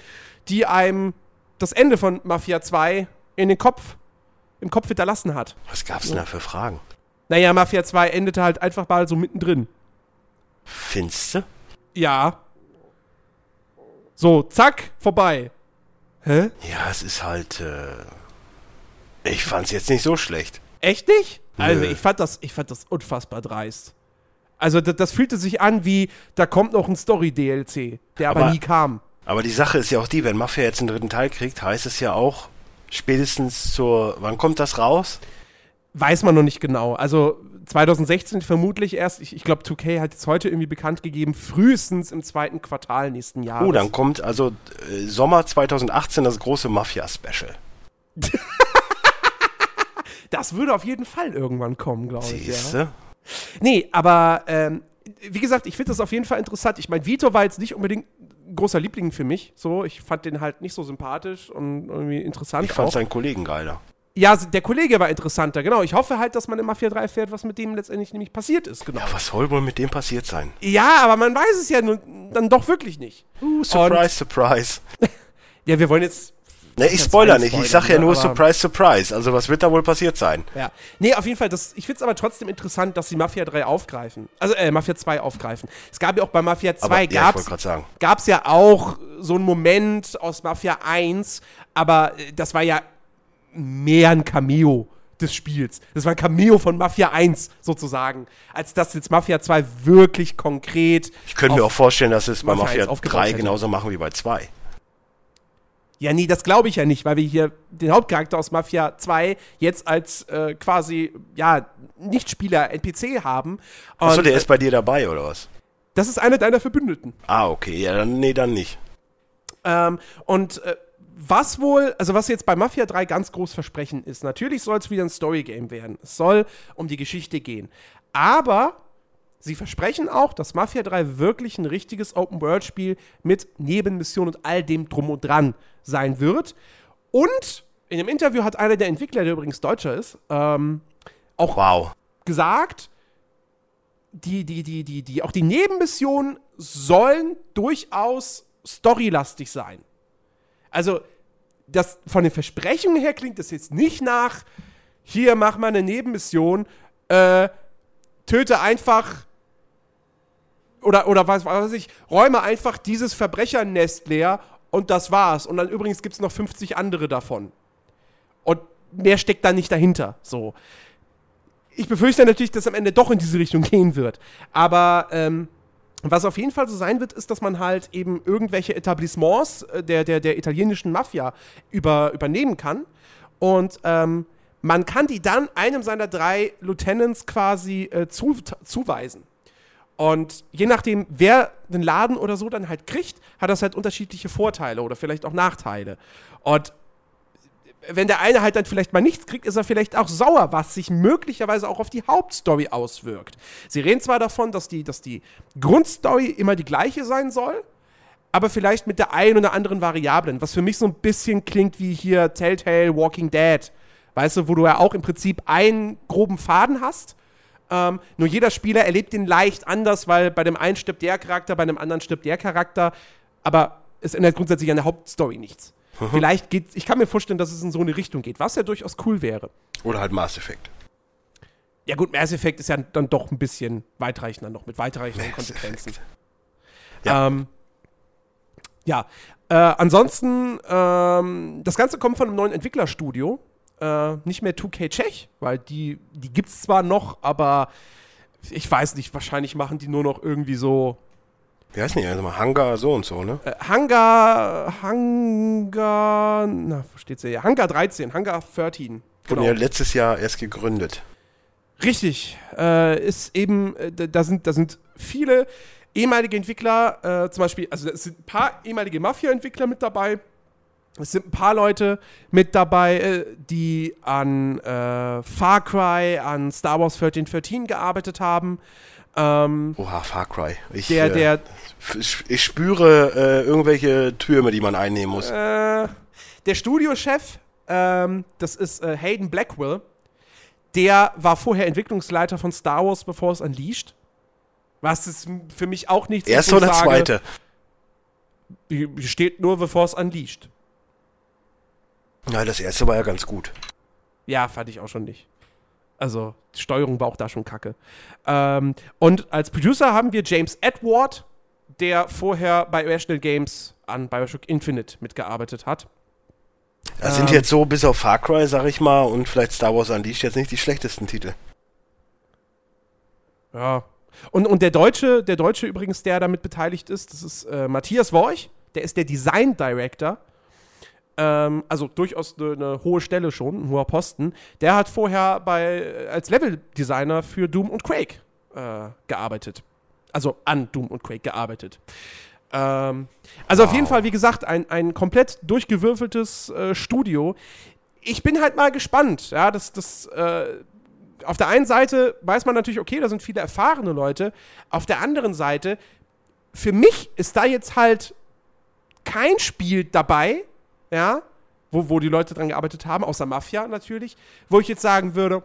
die einem das Ende von Mafia 2 in den Kopf, im Kopf hinterlassen hat. Was gab's denn da für Fragen? Naja, Mafia 2 endete halt einfach mal so mittendrin. Finste? Ja. So, zack, vorbei. Hä? Ja, es ist halt. Äh, ich fand's jetzt nicht so schlecht. Echt nicht? Also ich fand das, ich fand das unfassbar dreist. Also das, das fühlte sich an wie, da kommt noch ein Story-DLC, der aber, aber, nie kam. Aber die Sache ist ja auch die, wenn Mafia jetzt einen dritten Teil kriegt, heißt es ja auch spätestens zur, wann kommt das raus? Weiß man noch nicht genau. Also 2016 vermutlich erst, ich, ich glaube 2K hat jetzt heute irgendwie bekannt gegeben, frühestens im zweiten Quartal nächsten Jahres. Oh, dann kommt also äh, Sommer 2018 das große Mafia-Special. (laughs) das würde auf jeden Fall irgendwann kommen, glaube ich. Siehste? Ja. Nee, aber ähm, wie gesagt, ich finde das auf jeden Fall interessant. Ich meine, Vito war jetzt nicht unbedingt ein großer Liebling für mich. So, ich fand den halt nicht so sympathisch und irgendwie interessant. Ich fand auch. seinen Kollegen geiler. Ja, der Kollege war interessanter, genau. Ich hoffe halt, dass man in Mafia 3 fährt, was mit dem letztendlich nämlich passiert ist, genau. Ja, was soll wohl mit dem passiert sein? Ja, aber man weiß es ja nun, dann doch wirklich nicht. Uh, surprise, und, surprise. (laughs) ja, wir wollen jetzt Ne, ich spoiler nicht, ich sag ja nur Surprise, Surprise. Also was wird da wohl passiert sein? Ja. Nee, auf jeden Fall, das, ich find's aber trotzdem interessant, dass sie Mafia 3 aufgreifen. Also, äh, Mafia 2 aufgreifen. Es gab ja auch bei Mafia 2, aber, gab's, ja, gab's ja auch so einen Moment aus Mafia 1, aber äh, das war ja mehr ein Cameo des Spiels. Das war ein Cameo von Mafia 1 sozusagen, als dass jetzt Mafia 2 wirklich konkret. Ich könnte mir auch vorstellen, dass es bei Mafia, Mafia 3 genauso machen wie bei 2. Ja, nee, das glaube ich ja nicht, weil wir hier den Hauptcharakter aus Mafia 2 jetzt als äh, quasi, ja, Nichtspieler NPC haben. Achso, der äh, ist bei dir dabei, oder was? Das ist einer deiner Verbündeten. Ah, okay, ja, dann, nee, dann nicht. Ähm, und äh, was wohl, also was jetzt bei Mafia 3 ganz groß versprechen ist, natürlich soll es wieder ein Story-Game werden. Es soll um die Geschichte gehen. Aber sie versprechen auch, dass Mafia 3 wirklich ein richtiges Open-World-Spiel mit Nebenmissionen und all dem drum und dran sein wird. Und in einem Interview hat einer der Entwickler, der übrigens Deutscher ist, ähm, auch wow. gesagt, die, die, die, die, die, auch die Nebenmissionen sollen durchaus storylastig sein. Also, das von den Versprechungen her klingt das jetzt nicht nach, hier mach mal eine Nebenmission, äh, töte einfach oder, oder was weiß ich, räume einfach dieses Verbrechernest leer und das war's. Und dann übrigens gibt es noch 50 andere davon. Und mehr steckt da nicht dahinter. So. Ich befürchte natürlich, dass am Ende doch in diese Richtung gehen wird. Aber ähm, was auf jeden Fall so sein wird, ist, dass man halt eben irgendwelche Etablissements äh, der, der, der italienischen Mafia über, übernehmen kann. Und ähm, man kann die dann einem seiner drei Lieutenants quasi äh, zu, zuweisen. Und je nachdem, wer den Laden oder so dann halt kriegt, hat das halt unterschiedliche Vorteile oder vielleicht auch Nachteile. Und wenn der eine halt dann vielleicht mal nichts kriegt, ist er vielleicht auch sauer, was sich möglicherweise auch auf die Hauptstory auswirkt. Sie reden zwar davon, dass die, dass die Grundstory immer die gleiche sein soll, aber vielleicht mit der einen oder anderen Variablen, was für mich so ein bisschen klingt wie hier Telltale Walking Dead. Weißt du, wo du ja auch im Prinzip einen groben Faden hast ähm, nur jeder Spieler erlebt ihn leicht anders, weil bei dem einen stirbt der Charakter, bei dem anderen stirbt der Charakter. Aber es ändert grundsätzlich an der Hauptstory nichts. Mhm. Vielleicht geht, ich kann mir vorstellen, dass es in so eine Richtung geht, was ja durchaus cool wäre. Oder halt Mass Effect. Ja gut, Mass Effect ist ja dann doch ein bisschen weitreichender noch, mit weitreichenden Mass Konsequenzen. Ja. Ähm, ja. Äh, ansonsten, ähm, das Ganze kommt von einem neuen Entwicklerstudio, äh, nicht mehr 2K Czech, weil die, die gibt es zwar noch, aber ich weiß nicht, wahrscheinlich machen die nur noch irgendwie so. Wie heißt nicht, also mal Hangar so und so, ne? Äh, Hangar, Hangar, na, wo steht's hier? Hangar 13, Hangar 13. Genau. Wurden ja letztes Jahr erst gegründet. Richtig. Äh, ist eben, äh, da, sind, da sind viele ehemalige Entwickler, äh, zum Beispiel, also es sind ein paar ehemalige Mafia-Entwickler mit dabei. Es sind ein paar Leute mit dabei, äh, die an äh, Far Cry, an Star Wars 1313 gearbeitet haben. Ähm, Oha, Far Cry. Ich, der, der, äh, ich spüre äh, irgendwelche Türme, die man einnehmen muss. Äh, der Studiochef, ähm, das ist äh, Hayden Blackwell, der war vorher Entwicklungsleiter von Star Wars, bevor es Unleashed. Was ist für mich auch nichts Erste oder sage, zweite? Steht nur, bevor es Unleashed. Ja, das erste war ja ganz gut. Ja, fand ich auch schon nicht. Also, die Steuerung war auch da schon kacke. Ähm, und als Producer haben wir James Edward, der vorher bei Irrational Games an Bioshock Infinite mitgearbeitet hat. Das sind ähm, jetzt so, bis auf Far Cry, sag ich mal, und vielleicht Star Wars Unleashed jetzt nicht die schlechtesten Titel. Ja. Und, und der Deutsche, der Deutsche übrigens, der damit beteiligt ist, das ist äh, Matthias Worch, der ist der Design Director ähm, also durchaus eine, eine, hohe Stelle schon, ein hoher Posten. Der hat vorher bei, als Level-Designer für Doom und Quake äh, gearbeitet. Also an Doom und Quake gearbeitet. Ähm, also wow. auf jeden Fall, wie gesagt, ein, ein komplett durchgewürfeltes äh, Studio. Ich bin halt mal gespannt, ja, das, das, äh, auf der einen Seite weiß man natürlich, okay, da sind viele erfahrene Leute. Auf der anderen Seite, für mich ist da jetzt halt kein Spiel dabei, ja, wo, wo die Leute dran gearbeitet haben, außer Mafia natürlich, wo ich jetzt sagen würde,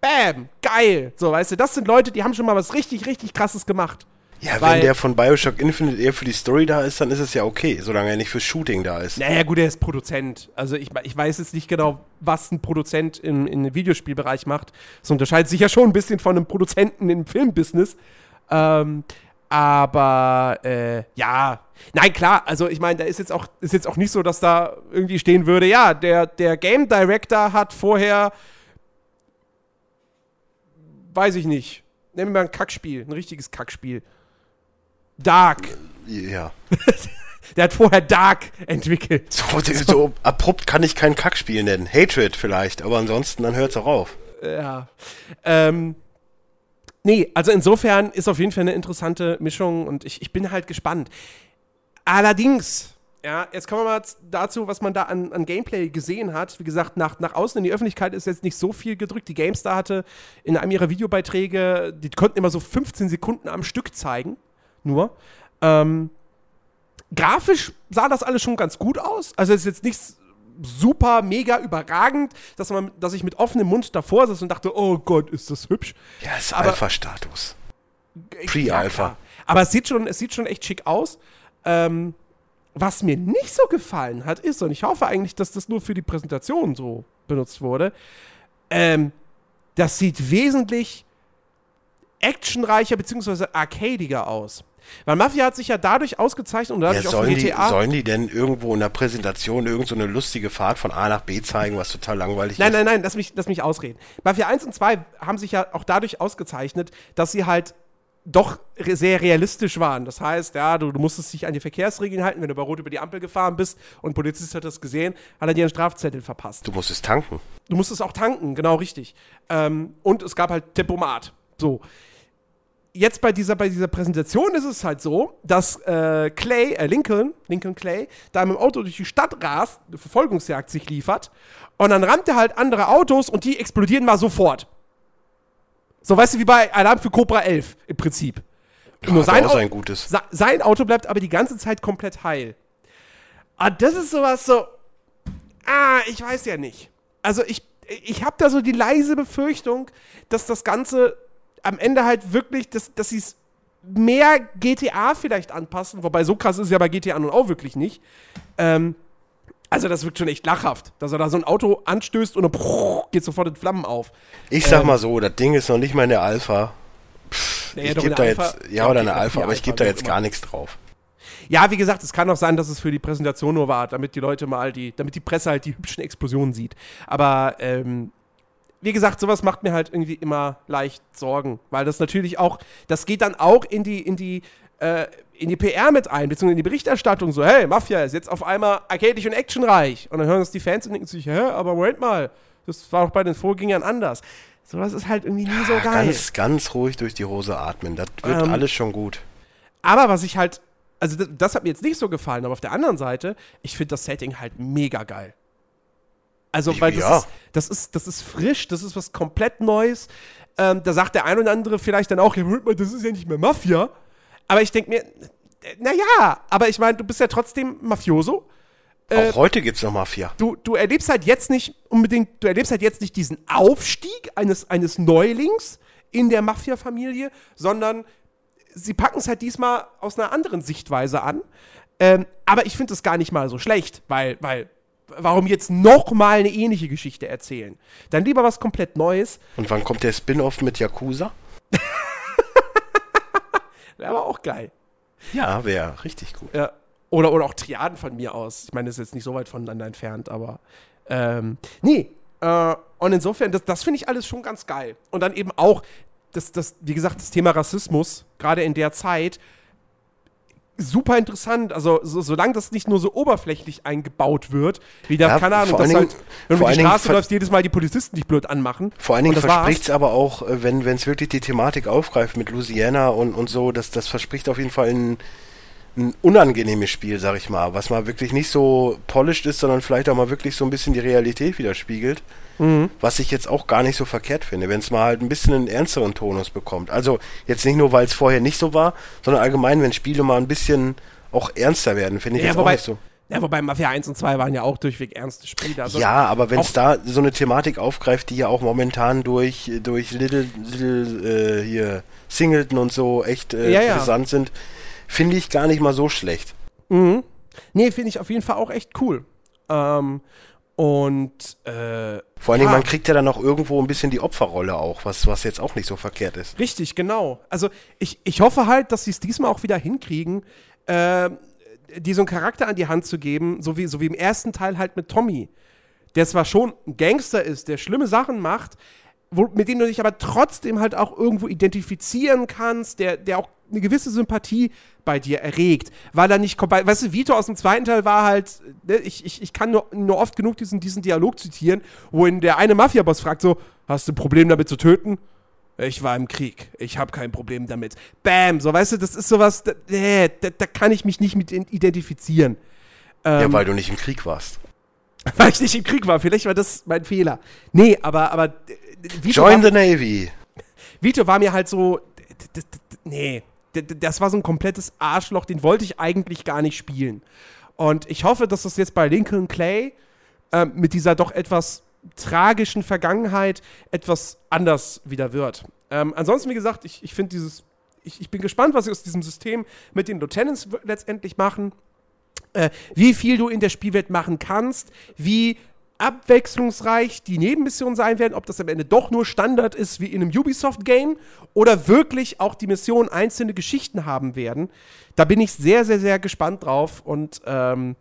bam, geil. So, weißt du, das sind Leute, die haben schon mal was richtig, richtig krasses gemacht. Ja, Weil, wenn der von Bioshock Infinite eher für die Story da ist, dann ist es ja okay, solange er nicht für Shooting da ist. Naja, gut, er ist Produzent. Also ich, ich weiß jetzt nicht genau, was ein Produzent im, im Videospielbereich macht. Das unterscheidet sich ja schon ein bisschen von einem Produzenten im Filmbusiness. Ähm, aber äh, ja, nein, klar, also ich meine, da ist jetzt auch, ist jetzt auch nicht so, dass da irgendwie stehen würde, ja, der, der Game Director hat vorher, weiß ich nicht, nehmen wir mal ein Kackspiel, ein richtiges Kackspiel. Dark. Ja. (laughs) der hat vorher Dark entwickelt. So, so abrupt kann ich kein Kackspiel nennen. Hatred vielleicht, aber ansonsten, dann hört es auch auf. Ja. Ähm, Nee, also insofern ist auf jeden Fall eine interessante Mischung und ich, ich bin halt gespannt. Allerdings, ja, jetzt kommen wir mal dazu, was man da an, an Gameplay gesehen hat. Wie gesagt, nach, nach außen in die Öffentlichkeit ist jetzt nicht so viel gedrückt. Die GameStar hatte in einem ihrer Videobeiträge, die konnten immer so 15 Sekunden am Stück zeigen. Nur. Ähm, grafisch sah das alles schon ganz gut aus. Also es ist jetzt nichts super, mega überragend, dass, man, dass ich mit offenem Mund davor saß und dachte, oh Gott, ist das hübsch. Ja, es ist Alpha-Status. Pre-Alpha. Ja, Aber es sieht, schon, es sieht schon echt schick aus. Ähm, was mir nicht so gefallen hat, ist, und ich hoffe eigentlich, dass das nur für die Präsentation so benutzt wurde, ähm, das sieht wesentlich actionreicher bzw. arcadiger aus. Weil Mafia hat sich ja dadurch ausgezeichnet und dadurch ja, sollen auch GTA. Die, sollen die denn irgendwo in der Präsentation irgendeine so lustige Fahrt von A nach B zeigen, was total langweilig nein, ist? Nein, nein, nein, lass mich, lass mich ausreden. Mafia 1 und 2 haben sich ja auch dadurch ausgezeichnet, dass sie halt doch sehr realistisch waren. Das heißt, ja, du, du, musstest dich an die Verkehrsregeln halten. Wenn du bei Rot über die Ampel gefahren bist und ein Polizist hat das gesehen, hat er dir einen Strafzettel verpasst. Du musstest tanken. Du musstest auch tanken, genau richtig. Ähm, und es gab halt Tempomat. So jetzt bei dieser, bei dieser Präsentation ist es halt so, dass äh, Clay, äh, Lincoln, Lincoln Clay, da mit dem Auto durch die Stadt rast, eine Verfolgungsjagd sich liefert. Und dann rammt er halt andere Autos und die explodieren mal sofort. So, weißt du, wie bei Alarm für Cobra 11 im Prinzip. Ja, Nur sein, sein, gutes. sein Auto bleibt aber die ganze Zeit komplett heil. Ah, das ist sowas so. Ah, ich weiß ja nicht. Also ich, ich habe da so die leise Befürchtung, dass das Ganze am Ende halt wirklich, dass, dass sie es mehr GTA vielleicht anpassen, wobei so krass ist es ja bei GTA nun auch wirklich nicht. Ähm, also das wirkt schon echt lachhaft, dass er da so ein Auto anstößt und dann (laughs) geht sofort in Flammen auf. Ich sag ähm, mal so, das Ding ist noch nicht mal in der Alpha. Pff, naja, ich gebe da Alpha, jetzt, ja, oder eine Alpha, aber ich gebe da jetzt gar nichts drauf. Ja, wie gesagt, es kann auch sein, dass es für die Präsentation nur war, damit die Leute mal die, damit die Presse halt die hübschen Explosionen sieht. Aber ähm, wie gesagt, sowas macht mir halt irgendwie immer leicht Sorgen, weil das natürlich auch, das geht dann auch in die, in die, äh, in die PR mit ein, beziehungsweise in die Berichterstattung, so, hey, Mafia ist jetzt auf einmal arcadisch und actionreich. Und dann hören das die Fans und denken sich, hä, aber Moment mal, das war doch bei den Vorgängern anders. Sowas ist halt irgendwie nie so Ja, geil. Ganz, ganz ruhig durch die Hose atmen. Das wird Ähm, alles schon gut. Aber was ich halt, also das, das hat mir jetzt nicht so gefallen, aber auf der anderen Seite, ich finde das Setting halt mega geil. Also, Ich- weil das, ja. ist, das, ist, das ist frisch, das ist was komplett Neues. Ähm, da sagt der ein oder andere vielleicht dann auch, ja, mal, das ist ja nicht mehr Mafia. Aber ich denke mir, naja, aber ich meine, du bist ja trotzdem Mafioso. äh, Auch heute gibt's noch Mafia. Du, du erlebst halt jetzt nicht unbedingt, du erlebst halt jetzt nicht diesen Aufstieg eines, eines Neulings in der Mafia-Familie, sondern sie packen es halt diesmal aus einer anderen Sichtweise an. Ähm, aber ich finde es gar nicht mal so schlecht, weil, weil, warum jetzt noch mal eine ähnliche Geschichte erzählen? Dann lieber was komplett Neues. Und wann kommt der Spin-off mit Yakuza? (laughs) Wäre aber auch geil. Ja, wäre richtig gut. Ja. Oder, oder auch Triaden von mir aus. Ich meine, das ist jetzt nicht so weit voneinander entfernt, aber. Ähm, nee. Äh, und insofern, das, das finde ich alles schon ganz geil. Und dann eben auch, das, das, wie gesagt, das Thema Rassismus, gerade in der Zeit, super interessant. Also, so, solange das nicht nur so oberflächlich eingebaut wird, wie da, Ja, keine Ahnung, allen halt, wenn du die Straße läufst, jedes Mal die Polizisten dich blöd anmachen. Vor allen Dingen das verspricht es aber auch, äh, wenn es wirklich die Thematik aufgreift mit Louisiana und, und so, das, das verspricht auf jeden Fall ein, ein unangenehmes Spiel, sag ich mal, was mal wirklich nicht so polished ist, sondern vielleicht auch mal wirklich so ein bisschen die Realität widerspiegelt. Mhm. Was ich jetzt auch gar nicht so verkehrt finde, wenn es mal halt ein bisschen einen ernsteren Tonus bekommt. Also jetzt nicht nur, weil es vorher nicht so war, sondern allgemein, wenn Spiele mal ein bisschen auch ernster werden, finde ich Ja, jetzt wobei, auch nicht so. ja, wobei Mafia 1 und 2 waren ja auch durchweg ernste Spiele. Also ja, aber wenn es da so eine Thematik aufgreift, die ja auch momentan durch, durch Little, Little äh, hier Singleton und so echt äh, Ja, ja. interessant sind, finde ich gar nicht mal so schlecht. Mhm. Nee, finde ich auf jeden Fall auch echt cool. Ähm, und äh, Vor allen Dingen, Ja. man kriegt ja dann auch irgendwo ein bisschen die Opferrolle auch, was, was jetzt auch nicht so verkehrt ist. richtig, genau. Also ich, ich hoffe halt, dass sie es diesmal auch wieder hinkriegen, äh, dir so einen Charakter an die Hand zu geben, so wie, so wie im ersten Teil halt mit Tommy. Der zwar schon ein Gangster ist, der schlimme Sachen macht, wo, mit dem du dich aber trotzdem halt auch irgendwo identifizieren kannst, der, der auch eine gewisse Sympathie bei dir erregt, weil er nicht kommt. Weißt du, Vito aus dem zweiten Teil war halt, ne, ich, ich, ich kann nur, nur oft genug diesen, diesen Dialog zitieren, wohin der eine Mafia-Boss fragt so, hast du ein Problem damit zu töten? Ich war im Krieg. Ich habe kein Problem damit. Bam, so weißt du, das ist sowas, da, da, da kann ich mich nicht mit identifizieren. ja, Ähm, weil du nicht im Krieg warst. (laughs) weil ich nicht im Krieg war. Vielleicht war das mein Fehler. Nee, aber, aber äh, Vito, Join war, the Navy. (laughs) Vito war mir halt so. Nee, das war so ein komplettes Arschloch, den wollte ich eigentlich gar nicht spielen. Und ich hoffe, dass das jetzt bei Lincoln Clay ähm, mit dieser doch etwas tragischen Vergangenheit etwas anders wieder wird. Ähm, ansonsten, wie gesagt, ich, ich finde dieses. Ich, ich bin gespannt, was sie aus diesem System mit den Lieutenants letztendlich machen äh, wie viel du in der Spielwelt machen kannst, wie abwechslungsreich die Nebenmissionen sein werden, ob das am Ende doch nur Standard ist wie in einem Ubisoft-Game oder wirklich auch die Missionen einzelne Geschichten haben werden. Da bin ich sehr, sehr, sehr gespannt drauf und ähm,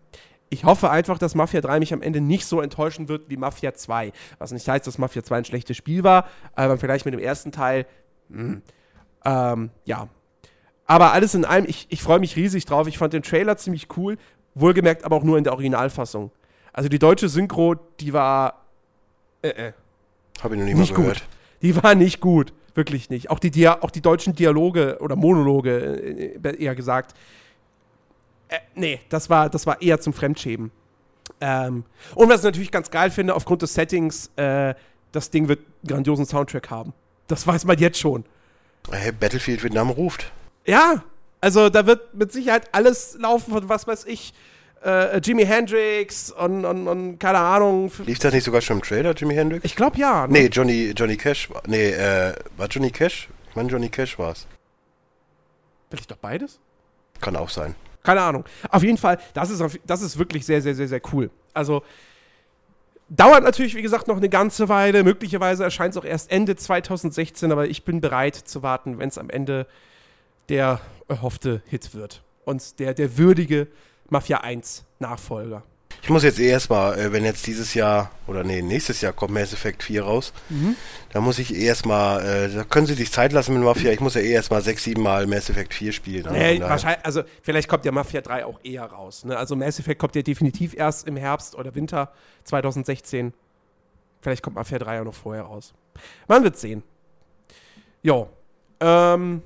ich hoffe einfach, dass Mafia 3 mich am Ende nicht so enttäuschen wird wie Mafia 2. Was nicht heißt, dass Mafia 2 ein schlechtes Spiel war, aber vielleicht mit dem ersten Teil, mh, ähm, ja, aber alles in allem, ich, ich freue mich riesig drauf. Ich fand den Trailer ziemlich cool. Wohlgemerkt, aber auch nur in der Originalfassung. Also die deutsche Synchro, die war. Äh, äh, Habe ich noch nie nicht mal gehört. gut. Die war nicht gut. Wirklich nicht. Auch die, Dia auch die deutschen Dialoge oder Monologe, äh, äh, eher gesagt. Äh, nee, das war, das war eher zum Fremdschämen. Ähm, und was ich natürlich ganz geil finde, aufgrund des Settings, äh, das Ding wird einen grandiosen Soundtrack haben. Das weiß man jetzt schon. Hey, Battlefield Vietnam ruft. Ja, also da wird mit Sicherheit alles laufen von was weiß ich, äh, Jimi Hendrix und, und, und keine Ahnung. Lief das nicht sogar schon im Trailer, Jimi Hendrix? Ich glaube ja. ne? Nee, Johnny, Johnny Cash. war- Nee, äh, war Johnny Cash? Ich meine, Johnny Cash war's. Vielleicht doch beides? Kann auch sein. Keine Ahnung. Auf jeden Fall, das ist, auf, das ist wirklich sehr, sehr, sehr, sehr cool. Also dauert natürlich, wie gesagt, noch eine ganze Weile. Möglicherweise erscheint es auch erst Ende 2016, aber ich bin bereit zu warten, wenn es am Ende der erhoffte Hit wird. Und der, der würdige Mafia 1 Nachfolger. Ich muss jetzt eh erstmal, äh, wenn jetzt dieses Jahr, oder nee, nächstes Jahr kommt Mass Effect 4 raus, da muss ich eh erstmal, äh, da können Sie sich Zeit lassen mit Mafia, ich muss ja eh erstmal sechs, sieben Mal Mass Effect 4 spielen. Also Nee, daher- wahrscheinlich, also vielleicht kommt ja Mafia 3 auch eher raus. Ne? Also Mass Effect kommt ja definitiv erst im Herbst oder Winter 2016. Vielleicht kommt Mafia 3 auch noch vorher raus. Man wird sehen. Jo. Ähm.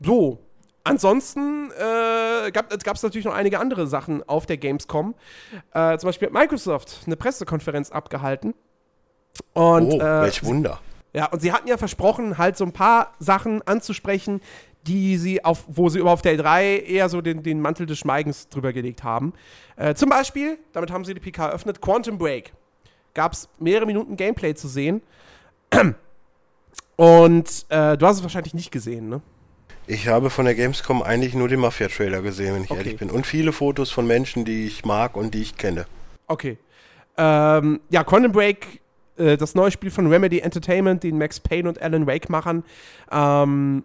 So. Ansonsten äh, gab es natürlich noch einige andere Sachen auf der Gamescom. Äh, zum Beispiel hat Microsoft eine Pressekonferenz abgehalten. Und, oh, äh, welch Wunder. Ja, und sie hatten ja versprochen, halt so ein paar Sachen anzusprechen, die sie auf, wo sie auf der E3 eher so den, den Mantel des Schweigens drüber gelegt haben. Äh, zum Beispiel, damit haben sie die PK eröffnet, Quantum Break. Gab es mehrere Minuten Gameplay zu sehen. (clears throat) Und äh, du hast es wahrscheinlich nicht gesehen, ne? Ich habe von der Gamescom eigentlich nur den Mafia-Trailer gesehen, wenn ich Okay. ehrlich bin. Und viele Fotos von Menschen, die ich mag und die ich kenne. Okay. Ähm, ja, Quantum Break, äh, das neue Spiel von Remedy Entertainment, den Max Payne und Alan Wake machen, ähm,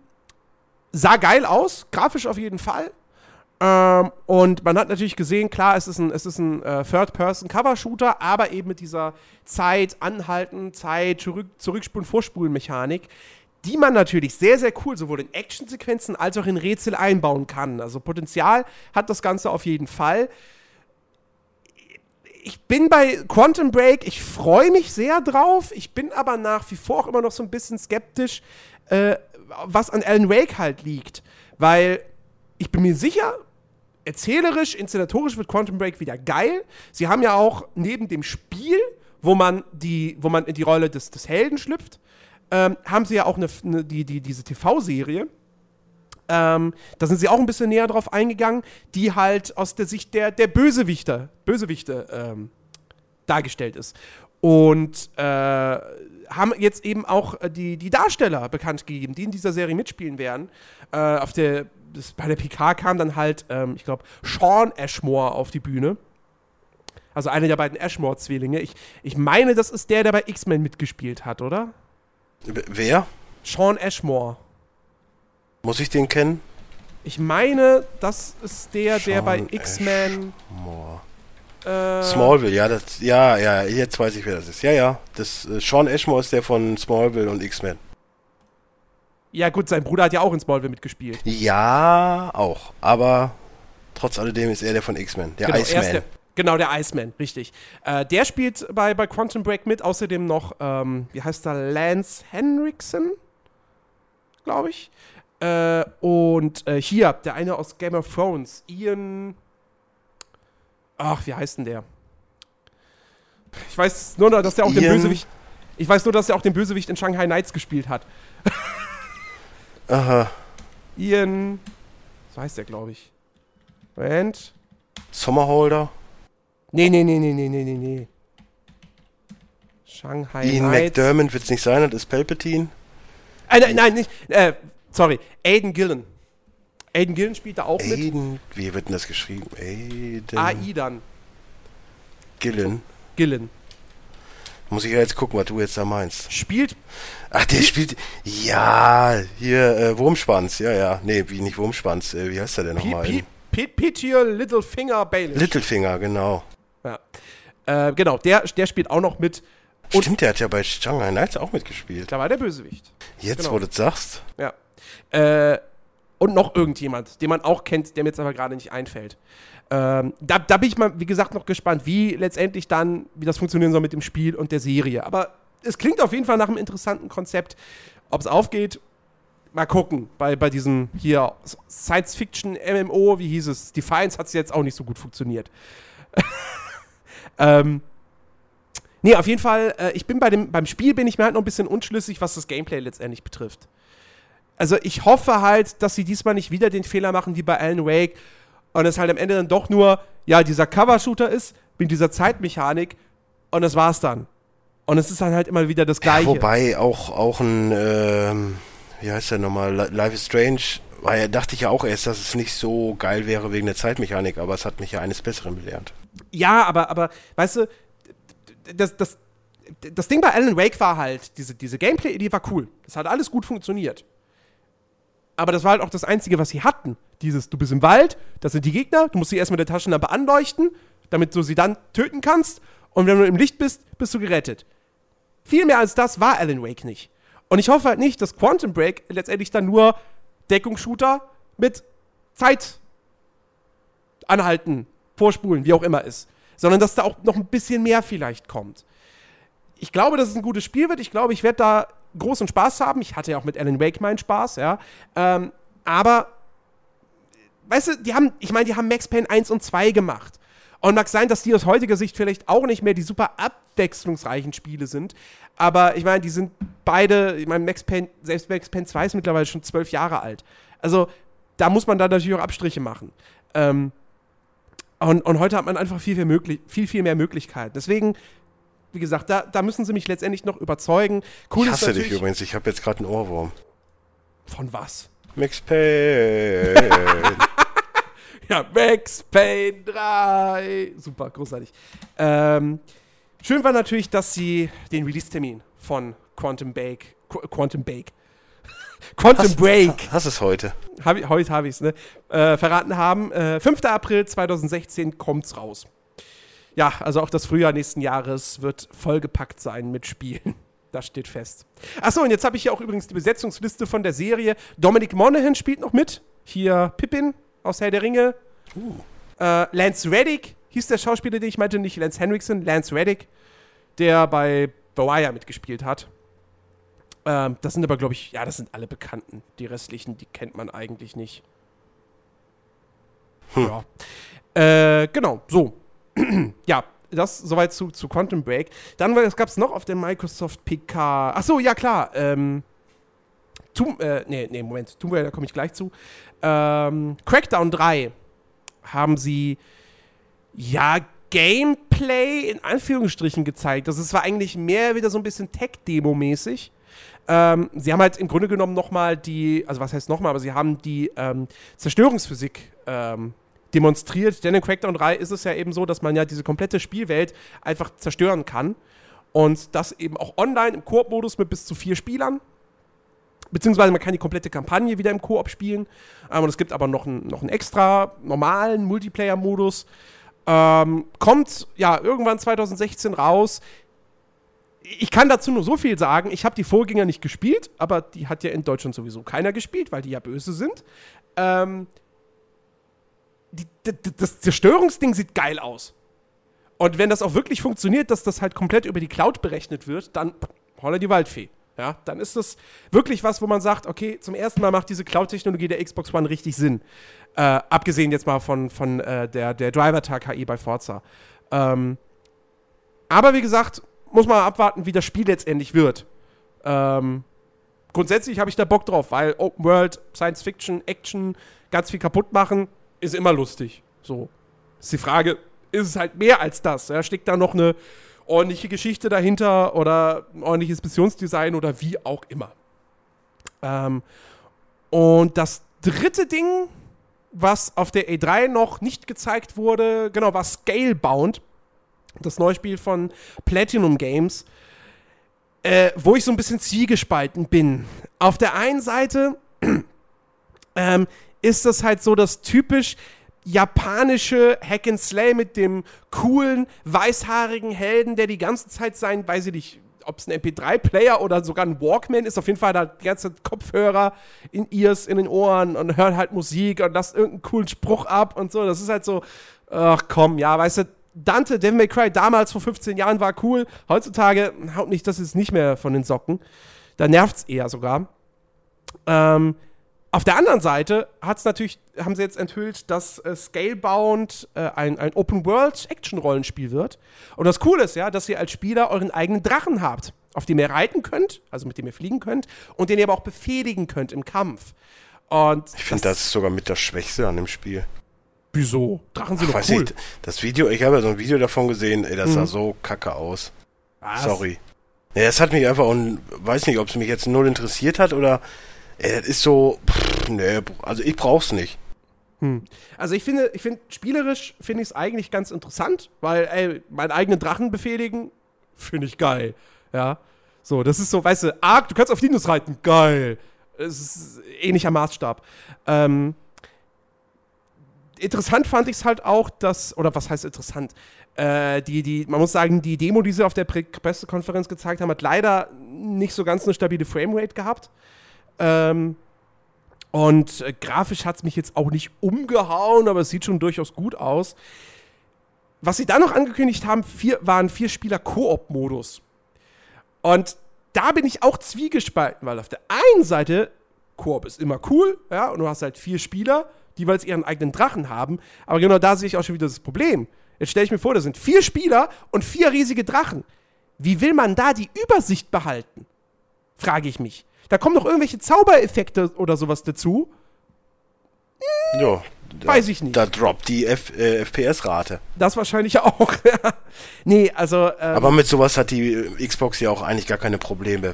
sah geil aus, grafisch auf jeden Fall. Ähm, und man hat natürlich gesehen, klar, es ist ein, es ist ein äh, Third-Person-Cover-Shooter, aber eben mit dieser Zeit anhalten, Zeit, zurück, zurückspulen, vorspulen Mechanik, die man natürlich sehr, sehr cool sowohl in Actionsequenzen als auch in Rätsel einbauen kann. Also Potenzial hat das Ganze auf jeden Fall ich bin bei Quantum Break, ich freue mich sehr drauf. Ich bin aber nach wie vor auch immer noch so ein bisschen skeptisch, äh, was an Alan Wake halt liegt. Weil ich bin mir sicher, erzählerisch, inszenatorisch wird Quantum Break wieder geil. Sie haben ja auch neben dem Spiel, wo man, die, wo man in die Rolle des, des Helden schlüpft, ähm, haben sie ja auch eine, eine, die, die, diese TV-Serie. Ähm, da sind sie auch ein bisschen näher drauf eingegangen, die halt aus der Sicht der, der Bösewichter, Bösewichte ähm, dargestellt ist. Und äh, haben jetzt eben auch äh, die, die Darsteller bekannt gegeben, die in dieser Serie mitspielen werden. Äh, auf der, das, bei der PK kam dann halt, ähm, ich glaube, Sean Ashmore auf die Bühne. Also einer der beiden Ashmore-Zwillinge. Ich, ich meine, das ist der, der bei X-Men mitgespielt hat, oder? Wer? Sean Ashmore. Muss ich den kennen? Ich meine, das ist der, der Sean bei X-Men. Äh, Smallville, ja, das, ja, ja, jetzt weiß ich, wer das ist. Ja, ja, das, äh, Sean Ashmore ist der von Smallville und X-Men. Ja, gut, sein Bruder hat ja auch in Smallville mitgespielt. Ja, auch, aber trotz alledem ist er der von X-Men, der genau, Iceman. Genau, der Iceman, richtig. Äh, der spielt bei, bei Quantum Break mit, außerdem noch, ähm, wie heißt er, Lance Henriksen, glaube ich. Äh, und äh, hier, der eine aus Game of Thrones, Ian. Ach, wie heißt denn der? Ich weiß nur, dass der auch den Ian- Bösewicht. Ich weiß nur, dass er auch den Bösewicht in Shanghai Nights gespielt hat. (laughs) Aha, Ian. So heißt der, glaube ich. Moment. Sommerholder, Nee, nee, nee, nee, nee, nee, nee, nee. Shanghai Ian Nights. McDermott wird es nicht sein, das ist Palpatine. Äh, nein, nein, nicht. Äh, sorry. Aiden Gillen. Aiden Gillen spielt da auch mit. Aiden, wie wird denn das geschrieben? Aiden AI dann. Gillen. Gillen. Muss ich ja jetzt gucken, was du jetzt da meinst. Spielt. Ach, der spielt. Ja, hier, äh, Wurmschwanz. Ja, ja. Nee, wie nicht Wurmschwanz. Äh, wie heißt der denn nochmal? P- P- Peter Littlefinger Baelish. Littlefinger, genau. Ja. äh, genau, der, der spielt auch noch mit. Und- Stimmt, der hat ja bei Shanghai Nights auch mitgespielt. Da war der Bösewicht. Jetzt, genau. wo du das sagst. Ja. Äh, und noch irgendjemand, den man auch kennt, der mir jetzt aber gerade nicht einfällt. Ähm, da, da bin ich mal, wie gesagt, noch gespannt, wie letztendlich dann, wie das funktionieren soll mit dem Spiel und der Serie. Aber es klingt auf jeden Fall nach einem interessanten Konzept. Ob es aufgeht, mal gucken. Bei, bei diesem hier Science-Fiction-MMO, wie hieß es? Defiance hat es jetzt auch nicht so gut funktioniert. (laughs) ähm, nee, auf jeden Fall, äh, ich bin bei dem, beim Spiel bin ich mir halt noch ein bisschen unschlüssig, was das Gameplay letztendlich betrifft. Also ich hoffe halt, dass sie diesmal nicht wieder den Fehler machen wie bei Alan Wake und es halt am Ende dann doch nur, ja, dieser Cover-Shooter ist mit dieser Zeitmechanik und das war's dann. Und es ist dann halt immer wieder das Gleiche. Wobei auch, auch ein, ähm, wie heißt der nochmal? Li- Life is Strange. War ja, dachte ich ja auch erst, dass es nicht so geil wäre wegen der Zeitmechanik, aber es hat mich ja eines Besseren belehrt. Ja, aber, aber, weißt du, das, das, das Ding bei Alan Wake war halt, diese, diese Gameplay-Idee war cool. Das hat alles gut funktioniert. Aber das war halt auch das Einzige, was sie hatten. Dieses, du bist im Wald, das sind die Gegner, du musst sie erst mit der Taschenlampe anleuchten, damit du sie dann töten kannst. Und wenn du im Licht bist, bist du gerettet. Viel mehr als das war Alan Wake nicht. Und ich hoffe halt nicht, dass Quantum Break letztendlich dann nur Deckungsshooter mit Zeit anhalten, vorspulen, wie auch immer ist. Sondern dass da auch noch ein bisschen mehr vielleicht kommt. ich glaube, dass es ein gutes Spiel wird. Ich glaube, ich werde da großen Spaß haben. Ich hatte ja auch mit Alan Wake meinen Spaß, ja. Ähm, aber, weißt du, die haben, ich meine, die haben Max Payne 1 und 2 gemacht. Und mag sein, dass die aus heutiger Sicht vielleicht auch nicht mehr die super abwechslungsreichen Spiele sind. Aber ich meine, die sind beide, ich meine, Max Payne, selbst Max Payne 2 ist mittlerweile schon zwölf Jahre alt. Also, da muss man dann natürlich auch Abstriche machen. Ähm, und, und heute hat man einfach viel, viel, möglich, viel, viel mehr Möglichkeiten. Deswegen, wie gesagt, da, da müssen sie mich letztendlich noch überzeugen. Cool ich hasse dich übrigens, ich habe jetzt gerade einen Ohrwurm. Von was? Max Payne. (laughs) ja, Max Payne 3. Super, großartig. Ähm, schön war natürlich, dass sie den Release-Termin von Quantum Bake, Qu Quantum Bake, Quantum hast, Break. Hast es heute? Hab, heute habe ich es, ne? Äh, verraten haben. Äh, 5. April 2016 kommt's raus. Ja, also auch das Frühjahr nächsten Jahres wird vollgepackt sein mit Spielen. (laughs) Das steht fest. Achso, und jetzt habe ich hier auch übrigens die Besetzungsliste von der Serie. Dominic Monaghan spielt noch mit. Hier Pippin aus Herr der Ringe. Uh. Äh, Lance Reddick hieß der Schauspieler, den ich meinte, nicht Lance Henriksen, Lance Reddick, der bei The Wire mitgespielt hat. Ähm, das sind aber, glaube ich, ja, das sind alle Bekannten. Die restlichen, die kennt man eigentlich nicht. Hm. Ja. Äh, genau, so. (clears throat) ja, das soweit zu, zu Quantum Break. Dann gab es noch auf der Microsoft PK. Achso, ja klar. Ähm, Tomb, äh, nee, nee, Moment. Tomb Raider komme ich gleich zu. Ähm, Crackdown 3 haben sie ja Gameplay in Anführungsstrichen gezeigt. Das ist zwar eigentlich mehr wieder so ein bisschen Tech-Demo-mäßig. Ähm, sie haben halt im Grunde genommen nochmal die, also was heißt nochmal, aber sie haben die ähm, Zerstörungsphysik ähm, demonstriert. Denn in Crackdown 3 ist es ja eben so, dass man ja diese komplette Spielwelt einfach zerstören kann. Und das eben auch online im Koop-Modus mit bis zu vier Spielern. Beziehungsweise man kann die komplette Kampagne wieder im Koop spielen. Ähm, und es gibt aber noch, ein, noch einen extra normalen Multiplayer-Modus. Ähm, kommt ja irgendwann 2016 raus ich kann dazu nur so viel sagen. Ich habe die Vorgänger nicht gespielt, aber die hat ja in Deutschland sowieso keiner gespielt, weil die ja böse sind. Ähm, die, die, das Zerstörungsding sieht geil aus. Und wenn das auch wirklich funktioniert, dass das halt komplett über die Cloud berechnet wird, dann holla die Waldfee. Ja, dann ist das wirklich was, wo man sagt, okay, zum ersten Mal macht diese Cloud-Technologie der Xbox One richtig Sinn. Äh, abgesehen jetzt mal von, von äh, der, der Driver-Tag-KI bei Forza. Ähm, aber wie gesagt, muss man abwarten, wie das Spiel letztendlich wird. Ähm, grundsätzlich habe ich da Bock drauf, weil Open World, Science Fiction, Action, ganz viel kaputt machen, ist immer lustig. So. Ist die Frage, ist es halt mehr als das? Ja? Steckt da noch eine ordentliche Geschichte dahinter oder ein ordentliches Missionsdesign oder wie auch immer. Ähm, und das dritte Ding, was auf der E3 noch nicht gezeigt wurde, genau, war Scalebound das neue Spiel von Platinum Games, äh, wo ich so ein bisschen zwiegespalten bin. Auf der einen Seite (clears throat) ähm, ist das halt so das typisch japanische Hack and Slay mit dem coolen, weißhaarigen Helden, der die ganze Zeit sein, weiß ich nicht, ob es ein MP3-Player oder sogar ein Walkman ist, auf jeden Fall da die ganze Zeit Kopfhörer in Ears, in den Ohren und hört halt Musik und lasst irgendeinen coolen Spruch ab und so. Das ist halt so, ach komm, ja, weißt du, Dante, Devil May Cry damals vor 15 Jahren war cool. Heutzutage haut nicht, das ist nicht mehr von den Socken. Da nervt es eher sogar. Ähm, auf der anderen Seite hat's natürlich, haben sie jetzt enthüllt, dass äh, Scalebound äh, ein, ein Open-World-Action-Rollenspiel wird. Und das Coole ist ja, dass ihr als Spieler euren eigenen Drachen habt, auf dem ihr reiten könnt, also mit dem ihr fliegen könnt, und den ihr aber auch befehligen könnt im Kampf. Und ich finde, das, das ist sogar mit das Schwächste an dem Spiel. Wieso? Drachen sind Ach, doch cool. Ich, das Video, ich habe ja so ein Video davon gesehen, ey, das mhm. sah so kacke aus. Was? Sorry. Ja, es hat mich einfach und weiß nicht, ob es mich jetzt null interessiert hat oder ey, das ist so, pff, nee, also ich brauch's nicht. Hm. Also ich finde, ich finde, spielerisch finde ich es eigentlich ganz interessant, weil, ey, meinen eigenen Drachen befehligen, finde ich geil. Ja. So, das ist so, weißt du, arg, du kannst auf Dinos reiten, geil. Es ist ähnlicher Maßstab. Ähm, interessant fand ich es halt auch, dass, oder was heißt interessant? Äh, die, die, man muss sagen, die Demo, die sie auf der Pressekonferenz gezeigt haben, hat leider nicht so ganz eine stabile Framerate gehabt. Ähm, und äh, grafisch hat es mich jetzt auch nicht umgehauen, aber es sieht schon durchaus gut aus. Was sie dann noch angekündigt haben, vier, waren vier Spieler Koop-Modus. Und da bin ich auch zwiegespalten, weil auf der einen Seite, Koop ist immer cool, ja, und du hast halt vier Spieler, die jeweils ihren eigenen Drachen haben. Aber genau da sehe ich auch schon wieder das Problem. Jetzt stelle ich mir vor, da sind vier Spieler und vier riesige Drachen. Wie will man da die Übersicht behalten? Frage ich mich. Da kommen noch irgendwelche Zaubereffekte oder sowas dazu. Hm, ja. Da, Weiß ich nicht. Da droppt die äh, FPS-Rate. Das wahrscheinlich auch. (laughs) nee, also. Ähm, Aber mit sowas hat die äh, Xbox ja auch eigentlich gar keine Probleme.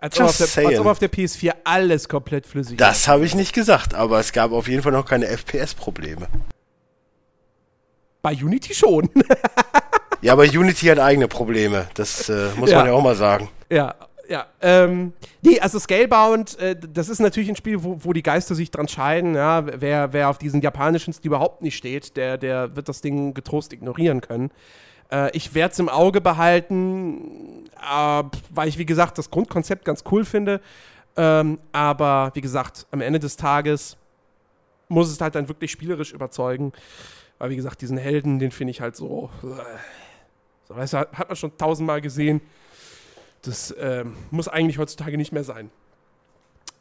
Als ob, der, als ob, auf der, PS4 alles komplett flüssig ist. Das habe ich nicht gesagt, aber es gab auf jeden Fall noch keine FPS-Probleme. Bei Unity schon. (laughs) ja, aber Unity hat eigene Probleme. Das äh, muss ja. man ja auch mal sagen. Ja, ja. Ähm, nee, also Scalebound, äh, das ist natürlich ein Spiel, wo, wo die Geister sich dran scheiden. Ja? Wer, wer auf diesen japanischen Stil überhaupt nicht steht, der, der wird das Ding getrost ignorieren können. Äh, ich werde es im Auge behalten, äh, weil ich, wie gesagt, das Grundkonzept ganz cool finde. Ähm, aber wie gesagt, am Ende des Tages muss es halt dann wirklich spielerisch überzeugen. Weil, wie gesagt, diesen Helden, den finde ich halt so. Äh, so weißt du, hat man schon tausendmal gesehen. Das ähm, muss eigentlich heutzutage nicht mehr sein.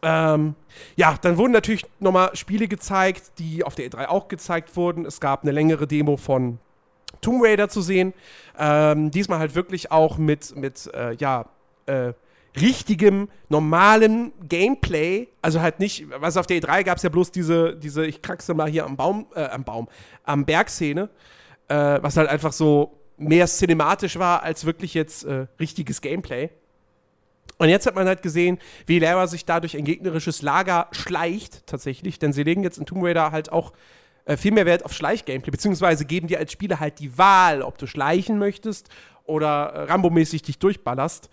Ähm, ja, dann wurden natürlich nochmal Spiele gezeigt, die auf der E3 auch gezeigt wurden. Es gab eine längere Demo von Tomb Raider zu sehen. Ähm, diesmal halt wirklich auch mit, mit äh, ja, äh, richtigem, normalem Gameplay. Also halt nicht, was auf der E3 gab es ja bloß diese, diese, ich kraxe mal hier am Baum, äh, am Baum, am Berg-Szene, äh, was halt einfach so mehr cinematisch war als wirklich jetzt äh, richtiges Gameplay. Und jetzt hat man halt gesehen, wie Lara sich da durch ein gegnerisches Lager schleicht, tatsächlich, denn sie legen jetzt in Tomb Raider halt auch äh, viel mehr Wert auf Schleichgameplay, beziehungsweise geben dir als Spieler halt die Wahl, ob du schleichen möchtest oder äh, Rambo-mäßig dich durchballerst.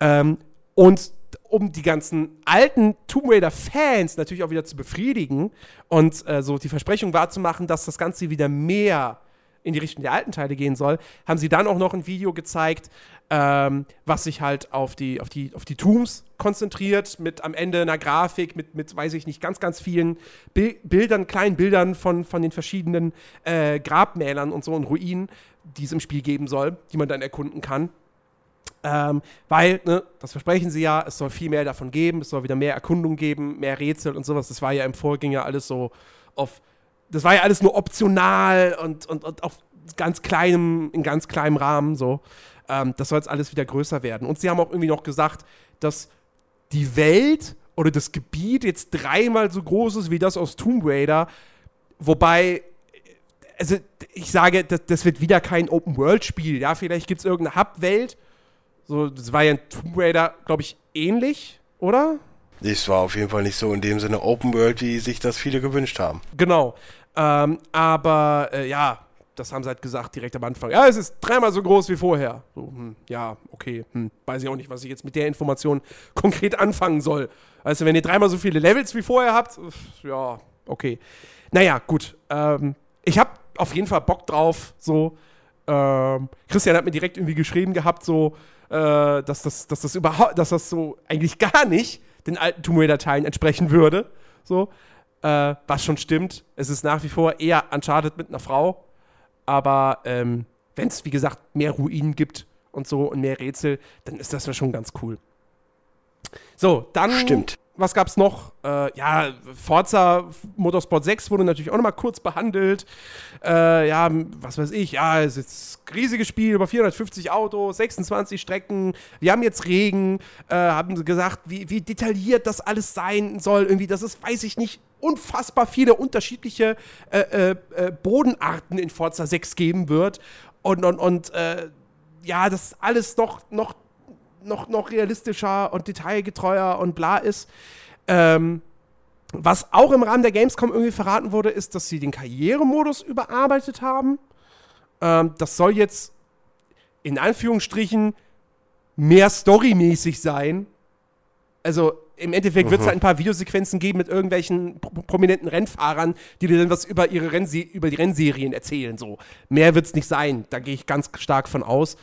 Ähm, und um die ganzen alten Tomb Raider-Fans natürlich auch wieder zu befriedigen und äh, so die Versprechung wahrzumachen, dass das Ganze wieder mehr in die Richtung der alten Teile gehen soll, haben sie dann auch noch ein Video gezeigt, ähm, was sich halt auf die, auf, die, auf die Tombs konzentriert, mit am Ende einer Grafik, mit, mit weiß ich nicht, ganz, ganz vielen Bi Bildern, kleinen Bildern von, von den verschiedenen äh, Grabmälern und so und Ruinen, die es im Spiel geben soll, die man dann erkunden kann. Ähm, weil, ne, das versprechen sie ja, es soll viel mehr davon geben, es soll wieder mehr Erkundung geben, mehr Rätsel und sowas. Das war ja im Vorgänger alles so auf das war ja alles nur optional und, und, und auf ganz kleinem, in ganz kleinem Rahmen so. Ähm, das soll jetzt alles wieder größer werden. Und sie haben auch irgendwie noch gesagt, dass die Welt oder das Gebiet jetzt dreimal so groß ist wie das aus Tomb Raider. Wobei, also ich sage, das, das wird wieder kein Open-World-Spiel. Ja, vielleicht gibt es irgendeine Hub-Welt. So, das war ja in Tomb Raider, glaube ich, ähnlich, oder? Es war auf jeden Fall nicht so in dem Sinne Open World, wie sich das viele gewünscht haben. Genau. Ähm, aber äh, ja, das haben sie halt gesagt direkt am Anfang. Ja, es ist dreimal so groß wie vorher. So, hm, ja, okay. Hm, weiß ich auch nicht, was ich jetzt mit der Information (laughs) konkret anfangen soll. Also, wenn ihr dreimal so viele Levels wie vorher habt, ja, okay. Naja, gut. Ähm, ich habe auf jeden Fall Bock drauf. So, ähm, Christian hat mir direkt irgendwie geschrieben gehabt, so, äh, dass, das, dass das überhaupt, dass das so eigentlich gar nicht den alten Tomb Raider-Teilen entsprechen würde. So äh, was schon stimmt. Es ist nach wie vor eher Uncharted mit einer Frau. Aber ähm, wenn es, wie gesagt, mehr Ruinen gibt und so und mehr Rätsel, dann ist das schon ganz cool. So, dann. Stimmt. Was gab's noch? Äh, ja, Forza Motorsport 6 wurde natürlich auch nochmal kurz behandelt. Äh, ja, was weiß ich, ja, es ist ein riesiges Spiel, über 450 Autos, 26 Strecken. Wir haben jetzt Regen, äh, haben sie gesagt, wie, wie detailliert das alles sein soll. Irgendwie, das ist, weiß ich nicht, unfassbar viele unterschiedliche äh, äh, äh, Bodenarten in Forza 6 geben wird. Und, und, und äh, ja, das alles noch, noch, noch, noch realistischer und detailgetreuer und bla ist. Ähm, was auch im Rahmen der Gamescom irgendwie verraten wurde, ist, dass sie den Karrieremodus überarbeitet haben. Ähm, das soll jetzt in Anführungsstrichen mehr storymäßig sein. Also im Endeffekt wird es halt ein paar Videosequenzen geben mit irgendwelchen prominenten Rennfahrern, die dir dann was über ihre Rennse über die Rennserien erzählen. So. Mehr wird es nicht sein. Da gehe ich ganz stark von aus.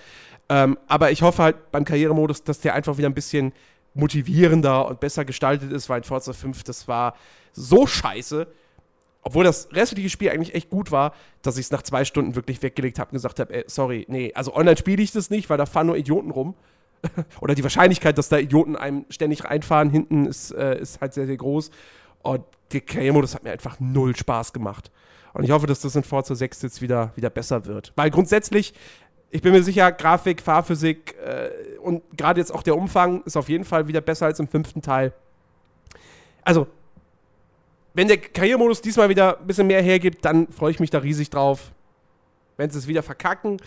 Ähm, aber ich hoffe halt beim Karrieremodus, dass der einfach wieder ein bisschen motivierender und besser gestaltet ist, weil in Forza 5, das war so scheiße. obwohl das restliche Spiel eigentlich echt gut war, dass ich es nach zwei Stunden wirklich weggelegt habe und gesagt habe, sorry, nee, also online spiele ich das nicht, weil da fahren nur Idioten rum. (laughs) Oder die Wahrscheinlichkeit, dass da Idioten einem ständig reinfahren hinten, ist, äh, ist halt sehr, sehr groß. Und der Karrieremodus hat mir einfach null Spaß gemacht. Und ich hoffe, dass das in Forza 6 jetzt wieder, wieder besser wird. Weil grundsätzlich, ich bin mir sicher, Grafik, Fahrphysik äh, und gerade jetzt auch der Umfang ist auf jeden Fall wieder besser als im fünften Teil. Also, wenn der Karrieremodus diesmal wieder ein bisschen mehr hergibt, dann freue ich mich da riesig drauf. Wenn sie es wieder verkacken,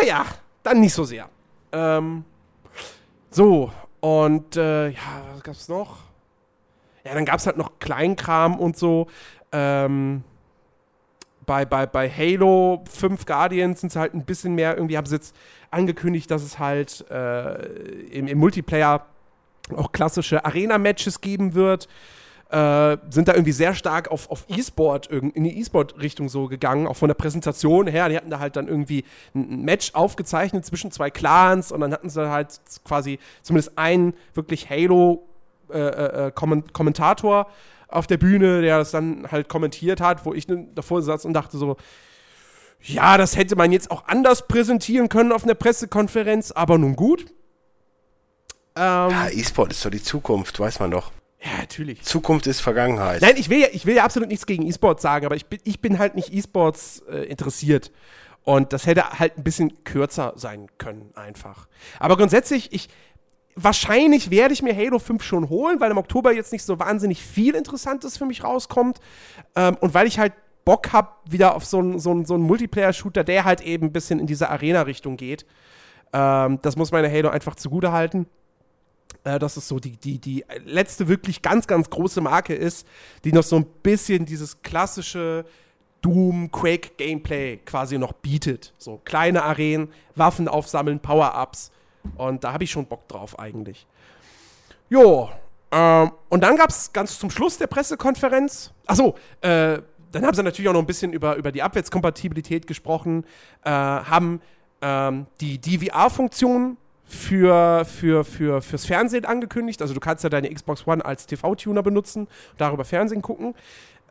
naja, dann nicht so sehr. Ähm, so, und äh, ja, was gab's noch? Ja, dann gab's halt noch Kleinkram und so. Ähm, bei, bei, bei Halo 5 Guardians sind es halt ein bisschen mehr. Irgendwie haben sie jetzt angekündigt, dass es halt äh, im, im Multiplayer auch klassische Arena-Matches geben wird äh, sind da irgendwie sehr stark auf, auf E-Sport, in die E-Sport-Richtung so gegangen, auch von der Präsentation her. Die hatten da halt dann irgendwie ein Match aufgezeichnet zwischen zwei Clans und dann hatten sie halt quasi zumindest einen wirklich Halo-Kommentator. Äh, äh, auf der Bühne, der das dann halt kommentiert hat, wo ich davor saß und dachte so, ja, das hätte man jetzt auch anders präsentieren können auf einer Pressekonferenz, aber nun gut. Ähm, ja, E-Sport ist doch die Zukunft, weiß man doch. Ja, natürlich. Zukunft ist Vergangenheit. Nein, ich will ja, ich will ja absolut nichts gegen E-Sports sagen, aber ich bin, ich bin halt nicht E-Sports äh, interessiert. Und das hätte halt ein bisschen kürzer sein können, einfach. Aber grundsätzlich, ich, wahrscheinlich werde ich mir Halo 5 schon holen, weil im Oktober jetzt nicht so wahnsinnig viel Interessantes für mich rauskommt. Ähm, und weil ich halt Bock habe, wieder auf so einen so so ein Multiplayer-Shooter, der halt eben ein bisschen in diese Arena-Richtung geht. Ähm, das muss meine Halo einfach zugute halten. Äh, dass es so die, die, die letzte wirklich ganz, ganz große Marke ist, die noch so ein bisschen dieses klassische Doom, Quake Gameplay quasi noch bietet. So kleine Arenen, Waffen aufsammeln, Power-Ups. Und da habe ich schon Bock drauf eigentlich. Jo, ähm, und dann gab es ganz zum Schluss der Pressekonferenz, achso, äh, dann haben sie natürlich auch noch ein bisschen über, über die Abwärtskompatibilität gesprochen, äh, haben ähm, die DVR-Funktion für, für, für, fürs Fernsehen angekündigt. Also du kannst ja deine Xbox One als TV-Tuner benutzen, darüber Fernsehen gucken.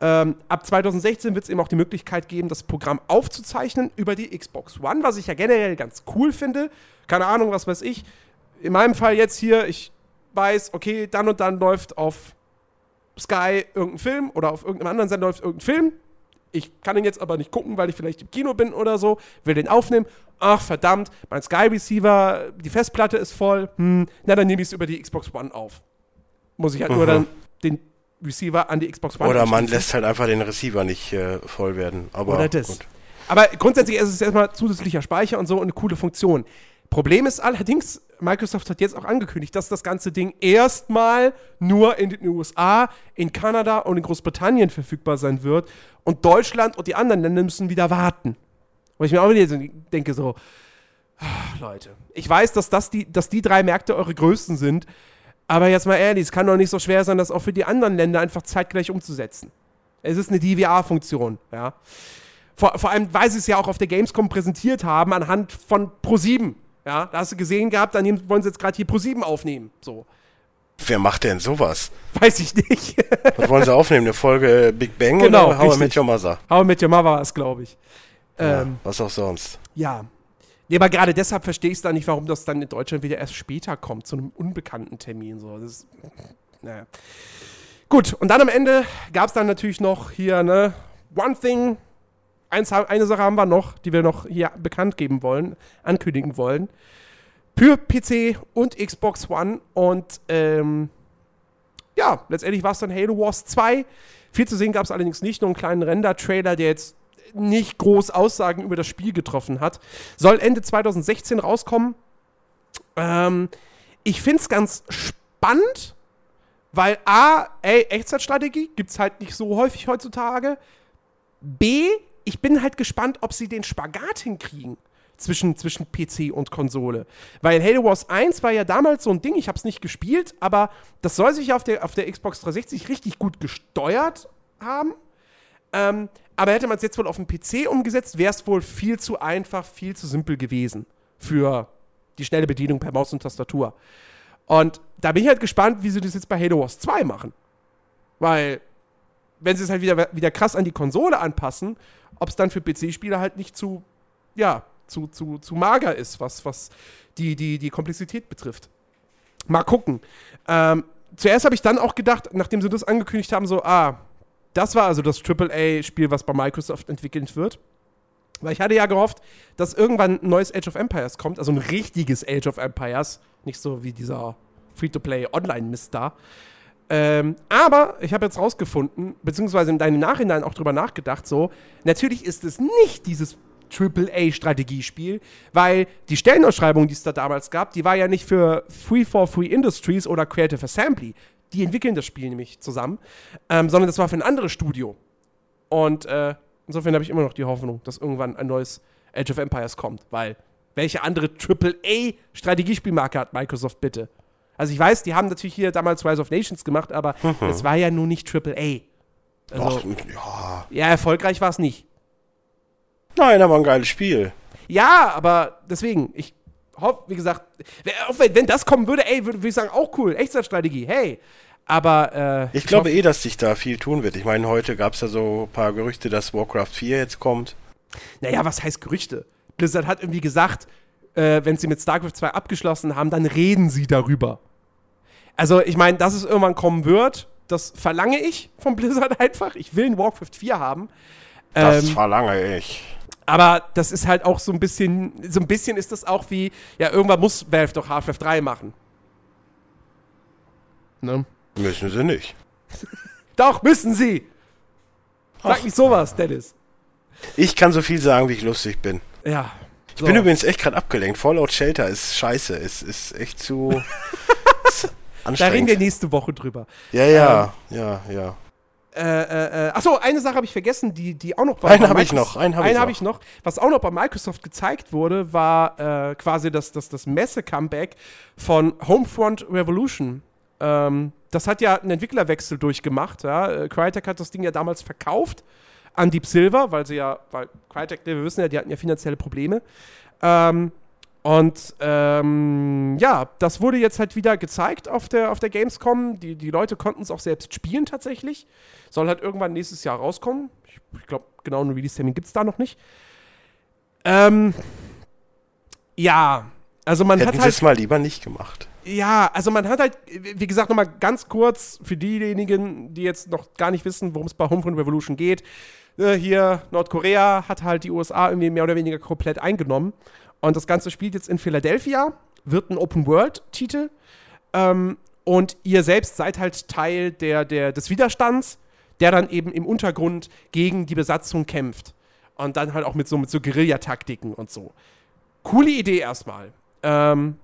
Ähm, ab 2016 wird es eben auch die Möglichkeit geben, das Programm aufzuzeichnen über die Xbox One, was ich ja generell ganz cool finde. Keine Ahnung, was weiß ich. In meinem Fall jetzt hier, ich weiß, okay, dann und dann läuft auf Sky irgendein Film oder auf irgendeinem anderen Sender läuft irgendein Film ich kann ihn jetzt aber nicht gucken, weil ich vielleicht im Kino bin oder so, will den aufnehmen. Ach, verdammt, mein Sky Receiver, die Festplatte ist voll. Hm, na, dann nehme ich es über die Xbox One auf. Muss ich halt mhm. nur dann den Receiver an die Xbox One Oder man lässt halt einfach den Receiver nicht äh, voll werden. Aber oder das. Gut. Aber grundsätzlich ist es erstmal zusätzlicher Speicher und so und eine coole Funktion. Problem ist allerdings, Microsoft hat jetzt auch angekündigt, dass das ganze Ding erstmal nur in den USA, in Kanada und in Großbritannien verfügbar sein wird. Und Deutschland und die anderen Länder müssen wieder warten. Und ich mir auch wieder denke so, ach, Leute, ich weiß, dass, das die, dass die drei Märkte eure größten sind, aber jetzt mal ehrlich, es kann doch nicht so schwer sein, das auch für die anderen Länder einfach zeitgleich umzusetzen. Es ist eine DVR-Funktion, ja. Vor, vor allem, weil sie es ja auch auf der Gamescom präsentiert haben, anhand von Pro7. Ja, da hast du gesehen gehabt, dann wollen sie jetzt gerade hier Pro7 aufnehmen. So. Wer macht denn sowas? Weiß ich nicht. Was wollen sie aufnehmen? Eine Folge Big Bang genau, oder How I Met Your Mother? How I Met Your Mother war es, glaube ich. Ja, ähm, was auch sonst. Ja. Nee, aber gerade deshalb verstehe ich es da nicht, warum das dann in Deutschland wieder erst später kommt, zu einem unbekannten Termin. So. Das ist, naja. Gut, und dann am Ende gab es dann natürlich noch hier, ne, One Thing eins, eine Sache haben wir noch, die wir noch hier bekannt geben wollen, ankündigen wollen. Für PC und Xbox One. Und ähm, ja, letztendlich war es dann Halo Wars 2. Viel zu sehen gab es allerdings nicht, nur einen kleinen Render-Trailer, der jetzt nicht groß Aussagen über das Spiel getroffen hat. Soll Ende 2016 rauskommen. Ähm, ich finde es ganz spannend, weil A, ey, Echtzeitstrategie gibt es halt nicht so häufig heutzutage. B, ich bin halt gespannt, ob sie den Spagat hinkriegen zwischen, zwischen PC und Konsole. Weil Halo Wars 1 war ja damals so ein Ding, ich habe es nicht gespielt, aber das soll sich auf der, auf der Xbox 360 richtig gut gesteuert haben. Ähm, aber hätte man es jetzt wohl auf dem PC umgesetzt, wäre es wohl viel zu einfach, viel zu simpel gewesen für die schnelle Bedienung per Maus und Tastatur. Und da bin ich halt gespannt, wie sie das jetzt bei Halo Wars 2 machen. Weil wenn sie es halt wieder, wieder krass an die Konsole anpassen, ob es dann für PC-Spieler halt nicht zu, ja, zu, zu, zu mager ist, was, was die, die, die Komplexität betrifft. Mal gucken. Ähm, zuerst habe ich dann auch gedacht, nachdem sie das angekündigt haben, so, ah, das war also das AAA-Spiel, was bei Microsoft entwickelt wird. Weil ich hatte ja gehofft, dass irgendwann ein neues Age of Empires kommt, also ein richtiges Age of Empires, nicht so wie dieser Free-to-Play-Online-Mist da. Ähm, aber ich habe jetzt rausgefunden, beziehungsweise in deinem Nachhinein auch drüber nachgedacht, so, natürlich ist es nicht dieses AAA-Strategiespiel, weil die Stellenausschreibung, die es da damals gab, die war ja nicht für Free for Free Industries oder Creative Assembly. Die entwickeln das Spiel nämlich zusammen, ähm, sondern das war für ein anderes Studio. Und äh, insofern habe ich immer noch die Hoffnung, dass irgendwann ein neues Age of Empires kommt, weil welche andere AAA-Strategiespielmarke hat Microsoft bitte? Also ich weiß, die haben natürlich hier damals Rise of Nations gemacht, aber es war ja nur nicht AAA. Also, Ach, ja. ja, erfolgreich war es nicht. Nein, aber ein geiles Spiel. Ja, aber deswegen, ich hoffe, wie gesagt, wenn, das kommen würde, ey, würde würd ich sagen, auch cool, Echtzeitstrategie, hey. Aber äh, Ich glaube eh, dass sich da viel tun wird. Ich meine, heute gab es ja so ein paar Gerüchte, dass Warcraft 4 jetzt kommt. Naja, was heißt Gerüchte? Blizzard hat irgendwie gesagt, äh, wenn sie mit StarCraft 2 abgeschlossen haben, dann reden sie darüber. Also, ich meine, dass es irgendwann kommen wird, das verlange ich von (laughs) Blizzard einfach. Ich will ein Warcraft 4 haben. Das Ähm, verlange ich. Aber das ist halt auch so ein bisschen, so ein bisschen ist das auch wie, ja, irgendwann muss Valve doch Half-Life 3 machen. Ne? Müssen sie nicht. (laughs) Doch, müssen sie! Sag Ach. nicht sowas, Dennis. Ich kann so viel sagen, wie ich lustig bin. Ja. Ich bin übrigens echt gerade abgelenkt. Fallout Shelter ist scheiße. Ist, ist echt zu ist (laughs) Da reden anstrengend. wir nächste Woche drüber. ja, ja, ja, ja. Äh, äh, äh, achso, eine Sache habe ich vergessen, die, die auch noch bei Einen habe ich noch, einen habe ich hab noch. ich noch. Was auch noch bei Microsoft gezeigt wurde, war äh, quasi das, das, das Messe-Comeback von Homefront Revolution. Ähm, das hat ja einen Entwicklerwechsel durchgemacht. Ja? Äh, Crytek hat das Ding ja damals verkauft an Deep Silver, weil sie ja, weil Crytek, wir wissen ja, die hatten ja finanzielle Probleme. Ähm, und ähm, ja, das wurde jetzt halt wieder gezeigt auf der, auf der Gamescom. Die, die Leute konnten es auch selbst spielen tatsächlich. Soll halt irgendwann nächstes Jahr rauskommen. Ich, ich glaube, genau einen Release-Termin gibt es da noch nicht. Ähm, ja, also man Hätten hat sie halt. es mal lieber nicht gemacht. Ja, also man hat halt, wie gesagt, nochmal ganz kurz für diejenigen, die jetzt noch gar nicht wissen, worum es bei Homefront Revolution geht. Äh, hier Nordkorea hat halt die USA irgendwie mehr oder weniger komplett eingenommen. Und das Ganze spielt jetzt in Philadelphia, wird ein Open-World-Titel. Ähm, und ihr selbst seid halt Teil der, der, des Widerstands, der dann eben im Untergrund gegen die Besatzung kämpft. Und dann halt auch mit so, mit so Guerillataktiken und so. Coole Idee erstmal. Ähm,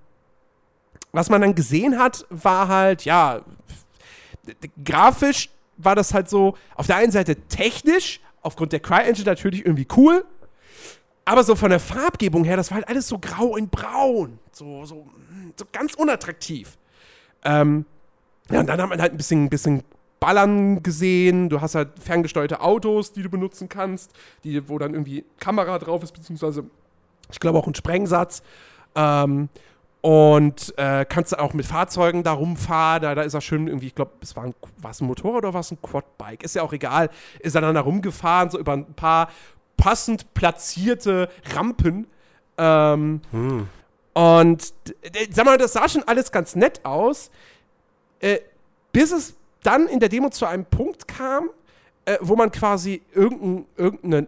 was man dann gesehen hat, war halt, ja, grafisch war das halt so, auf der einen Seite technisch, aufgrund der CryEngine natürlich irgendwie cool, aber so von der Farbgebung her, das war halt alles so grau in braun, so, so, so ganz unattraktiv. Ähm, ja, und dann hat man halt ein bisschen, ein bisschen Ballern gesehen, du hast halt ferngesteuerte Autos, die du benutzen kannst, die, wo dann irgendwie Kamera drauf ist, beziehungsweise, ich glaube auch ein Sprengsatz. Ähm, und äh, kannst du auch mit Fahrzeugen da rumfahren. Da, da ist er schön irgendwie, ich glaube, es war ein, war es ein Motorrad oder war es ein Quadbike? Ist ja auch egal. Ist er dann da rumgefahren, so über ein paar passend platzierte Rampen. Ähm, Hm. und d- sag mal, das sah schon alles ganz nett aus, äh, bis es dann in der Demo zu einem Punkt kam, äh, wo man quasi irgendein, irgendein,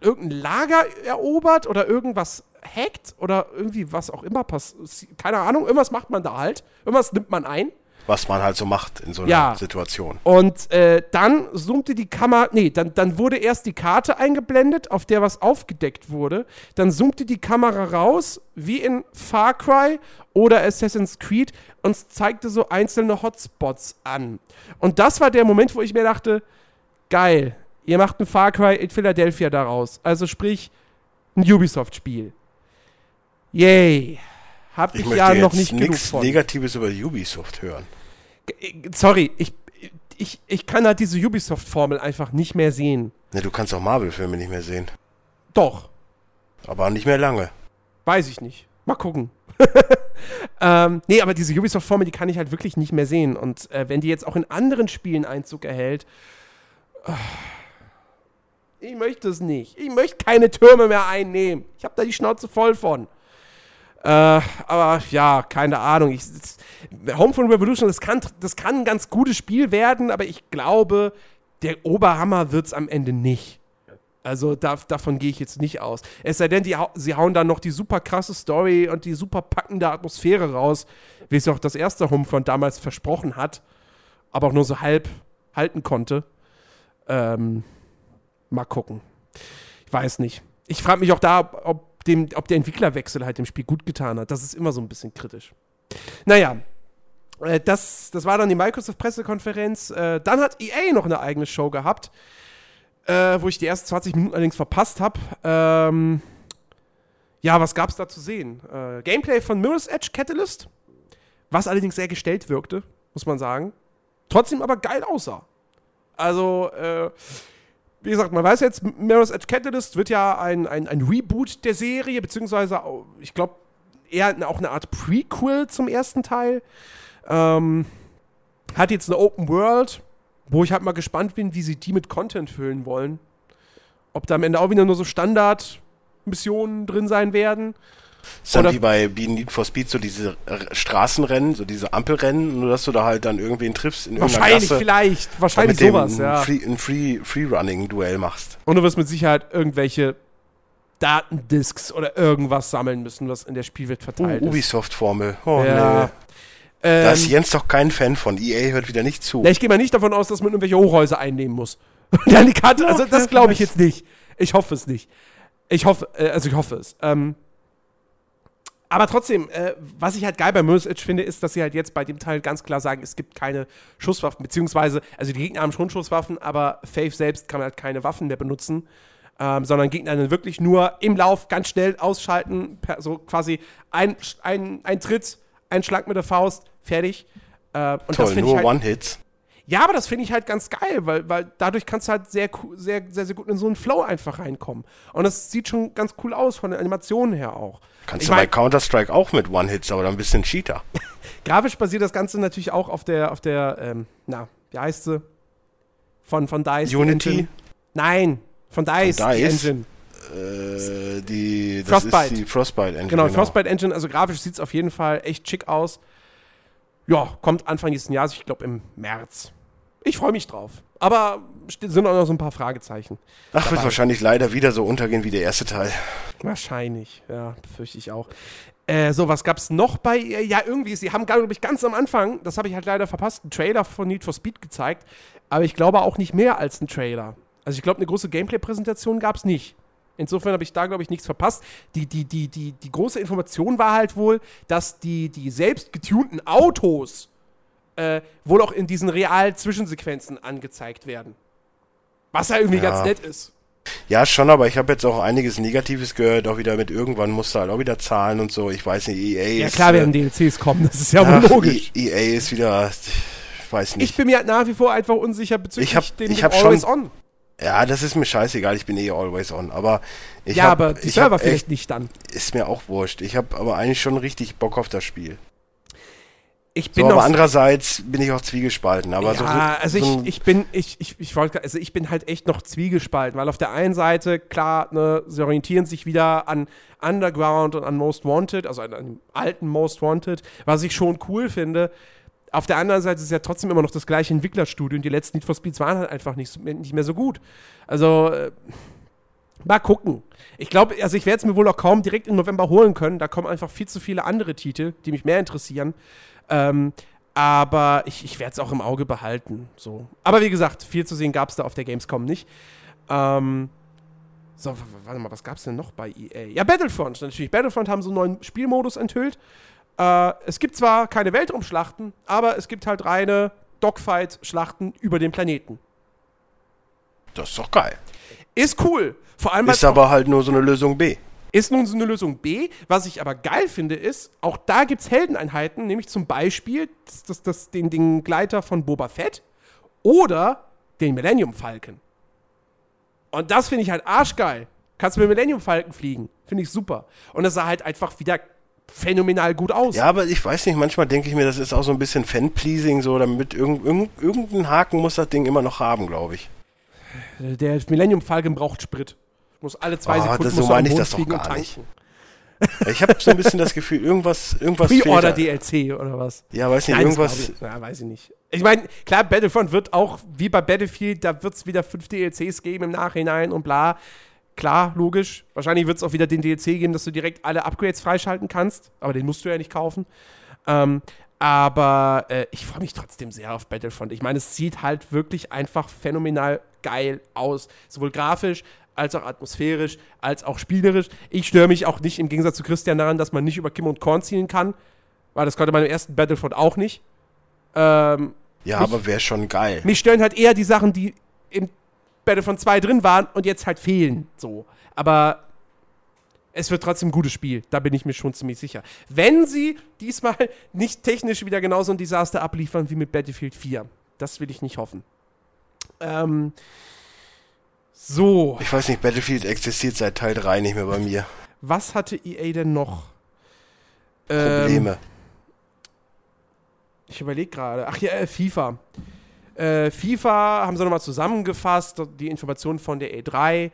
irgendein Lager erobert oder irgendwas hackt oder irgendwie was auch immer passiert. Keine Ahnung, irgendwas macht man da halt. Irgendwas nimmt man ein. Was man halt so macht in so einer Ja. Situation. Und äh, dann zoomte die Kamera, nee, dann, dann wurde erst die Karte eingeblendet, auf der was aufgedeckt wurde. Dann zoomte die Kamera raus, wie in Far Cry oder Assassin's Creed, und zeigte so einzelne Hotspots an. Und das war der Moment, wo ich mir dachte, geil, ihr macht ein Far Cry in Philadelphia daraus. Also sprich, ein Ubisoft-Spiel. Yay. Hab Ich ich, ja jetzt noch nicht genug nichts von. Negatives über Ubisoft hören. Sorry, ich, ich, ich kann halt diese Ubisoft-Formel einfach nicht mehr sehen. Ne, du kannst auch Marvel-Filme nicht mehr sehen. Doch, Aber nicht mehr lange. weiß ich nicht. Mal gucken. (laughs) ähm, nee, aber diese Ubisoft-Formel, die kann ich halt wirklich nicht mehr sehen. Und äh, wenn die jetzt auch in anderen Spielen Einzug erhält, Ich möchte es nicht. Ich möchte keine Türme mehr einnehmen. Ich habe da die Schnauze voll von. Äh, aber ja, keine Ahnung. Ich, Homefront Revolution, das kann, das kann ein ganz gutes Spiel werden, aber ich glaube, der Oberhammer wird es am Ende nicht. Also da, davon gehe ich jetzt nicht aus. Es sei denn, die, sie hauen dann noch die super krasse Story und die super packende Atmosphäre raus, wie es auch das erste Homefront damals versprochen hat, aber auch nur so halb halten konnte. Ähm, mal gucken. Ich weiß nicht. Ich frage mich auch da, ob, dem, ob der Entwicklerwechsel halt dem Spiel gut getan hat. Das ist immer so ein bisschen kritisch. Naja, äh, das, das war dann die Microsoft-Pressekonferenz. Äh, dann hat EA noch eine eigene Show gehabt äh, wo ich die ersten 20 Minuten allerdings verpasst habe. Ähm, ja, was gab es da zu sehen? Äh, Gameplay von Mirror's Edge Catalyst, was allerdings sehr gestellt wirkte, muss man sagen. Trotzdem aber geil aussah. Also, äh, wie gesagt, man weiß jetzt, Mirror's Edge Catalyst wird ja ein, ein, ein Reboot der Serie, beziehungsweise, ich glaube, eher auch eine Art Prequel zum ersten Teil. Ähm, hat jetzt eine Open World, wo ich halt mal gespannt bin, wie sie die mit Content füllen wollen. Ob da am Ende auch wieder nur so Standard-Missionen drin sein werden. Ist dann wie bei Need for Speed so diese Straßenrennen, so diese Ampelrennen, nur dass du da halt dann irgendwen triffst in irgendeiner Wahrscheinlich, Gasse, vielleicht. Wahrscheinlich sowas, ja. Free, ein Free, Free-Running-Duell machst. Und du wirst mit Sicherheit irgendwelche Datendisks oder irgendwas sammeln müssen, was in der Spielwelt verteilt uh, Ubisoft-Formel. Oh, ja. nee. Ähm, da ist ähm, Jens doch kein Fan von. EA hört wieder nicht zu. Ja, ich gehe mal nicht davon aus, dass man irgendwelche Hochhäuser einnehmen muss. (laughs) dann die Karte, also das glaube ich jetzt nicht. Ich hoffe es nicht. Ich hoffe, äh, also ich hoffe es. Ähm, aber trotzdem, äh, was ich halt geil bei Edge finde, ist, dass sie halt jetzt bei dem Teil ganz klar sagen, es gibt keine Schusswaffen, beziehungsweise, also die Gegner haben schon Schusswaffen, aber Faith selbst kann halt keine Waffen mehr benutzen, ähm, sondern Gegner dann wirklich nur im Lauf ganz schnell ausschalten, per, so quasi ein, ein, ein Tritt, ein Schlag mit der Faust, fertig. Äh, und Toll, nur halt, One-Hits. Ja, aber das finde ich halt ganz geil, weil, weil dadurch kannst du halt sehr, sehr, sehr, sehr gut in so einen Flow einfach reinkommen. Und das sieht schon ganz cool aus, von den Animationen her auch. Kannst ich du bei Counter-Strike auch mit One-Hits, aber dann ein bisschen Cheater. (laughs) Grafisch basiert das Ganze natürlich auch auf der, auf der, ähm, na, wie heißt sie? Von, von DICE. Unity? Nein, von DICE, von DICE? Die Engine. Äh, die, das Frostbite. ist die Frostbite Engine. Genau, genau. Frostbite Engine, also grafisch sieht es auf jeden Fall echt schick aus. Ja, kommt Anfang nächsten Jahres, ich glaube im März. Ich freue mich drauf. Aber sind auch noch so ein paar Fragezeichen. Ach, dabei. wird wahrscheinlich leider wieder so untergehen wie der erste Teil. Wahrscheinlich, ja, befürchte ich auch. Äh, so, was gab's noch bei ihr? Ja, irgendwie, sie haben, glaube ich, ganz am Anfang, das habe ich halt leider verpasst, einen Trailer von Need for Speed gezeigt. Aber ich glaube auch nicht mehr als einen Trailer. Also ich glaube, eine große Gameplay-Präsentation gab es nicht. Insofern habe ich da, glaube ich, nichts verpasst. Die, die, die, die, die große Information war halt wohl, dass die, die selbst getunten Autos äh, wohl auch in diesen realen Zwischensequenzen angezeigt werden. Was ja irgendwie ja. ganz nett ist. Ja, schon, aber ich habe jetzt auch einiges Negatives gehört, auch wieder mit irgendwann musst du halt auch wieder zahlen und so. Ich weiß nicht, EA ist. Ja, klar werden äh, DLCs kommen, das ist ja wohl logisch. EA ist wieder, ich weiß nicht. Ich bin mir nach wie vor einfach unsicher bezüglich ich hab, dem, ich hab Always schon, On. Ja, das ist mir scheißegal, ich bin eh always on. Aber ich Ja, hab, aber die Server vielleicht echt, nicht dann. Ist mir auch wurscht. Ich habe aber eigentlich schon richtig Bock auf das Spiel. Ich bin so, aber andererseits bin ich auch zwiegespalten. Aber ja, so, also so ich, ich bin, ich, ich, ich wollte, also ich bin halt echt noch zwiegespalten, weil auf der einen Seite, klar, ne, sie orientieren sich wieder an Underground und an Most Wanted, also an einem alten Most Wanted, was ich schon cool finde. Auf der anderen Seite ist es ja trotzdem immer noch das gleiche Entwicklerstudio und die letzten Need for Speeds waren halt einfach nicht, nicht mehr so gut. Also, äh, mal gucken. Ich glaube, also ich werde es mir wohl auch kaum direkt im November holen können. Da kommen einfach viel zu viele andere Titel, die mich mehr interessieren. Ähm, aber ich, ich werde es auch im Auge behalten. So. Aber wie gesagt, viel zu sehen gab es da auf der Gamescom nicht. Ähm, so, warte mal, was gab es denn noch bei EA? Ja, Battlefront natürlich. Battlefront haben so einen neuen Spielmodus enthüllt. Äh, es gibt zwar keine Weltraumschlachten, aber es gibt halt reine Dogfight-Schlachten über den Planeten. Das ist doch geil. Ist cool. Vor allem ist aber halt nur so eine Lösung B. Ist nun so eine Lösung B. Was ich aber geil finde, ist, auch da gibt es Heldeneinheiten, nämlich zum Beispiel das, das, das, den, den Gleiter von Boba Fett oder den Millennium Falcon. Und das finde ich halt arschgeil. Kannst du mit Millennium Falcon fliegen. Finde ich super. Und das sah halt einfach wieder phänomenal gut aus. Ja, aber ich weiß nicht, manchmal denke ich mir, das ist auch so ein bisschen Fan-Pleasing, so damit irgend, irgend, irgendeinen Haken muss das Ding immer noch haben, glaube ich. Der Millennium Falcon braucht Sprit. Muss alle zwei Ah, Sekunden das- so meine ich das doch gar nicht. (laughs) Ich habe so ein bisschen das Gefühl, irgendwas, irgendwas fehlt Pre-Order. DLC oder was? Ja, weiß nicht, Nein, irgendwas. Ich, ja, weiß ich nicht. Ich meine, klar, Battlefront wird auch, wie bei Battlefield, da wird es wieder fünf DLCs geben im Nachhinein und bla. Klar, logisch. Wahrscheinlich wird es auch wieder den DLC geben, dass du direkt alle Upgrades freischalten kannst. Aber den musst du ja nicht kaufen. Ähm, aber äh, ich freue mich trotzdem sehr auf Battlefront. Ich meine, es sieht halt wirklich einfach phänomenal geil aus. Sowohl grafisch als auch atmosphärisch, als auch spielerisch. Ich störe mich auch nicht im Gegensatz zu Christian daran, dass man nicht über Kim und Korn zielen kann. Weil das konnte man im ersten Battlefront auch nicht. Ähm, Ja, mich- aber wäre schon geil. mich stören halt eher die Sachen, die im Battlefront 2 drin waren und jetzt halt fehlen. So. Aber es wird trotzdem ein gutes Spiel. Da bin ich mir schon ziemlich sicher. Wenn sie diesmal nicht technisch wieder genauso ein Desaster abliefern wie mit Battlefield 4. Das will ich nicht hoffen. Ähm, so, Ich weiß nicht, Battlefield existiert seit Teil 3 nicht mehr bei mir. was hatte EA denn noch? Ähm, Probleme. Ich überlege gerade. Ach ja, äh, FIFA. Äh, FIFA haben sie nochmal zusammengefasst, die Informationen von der E3.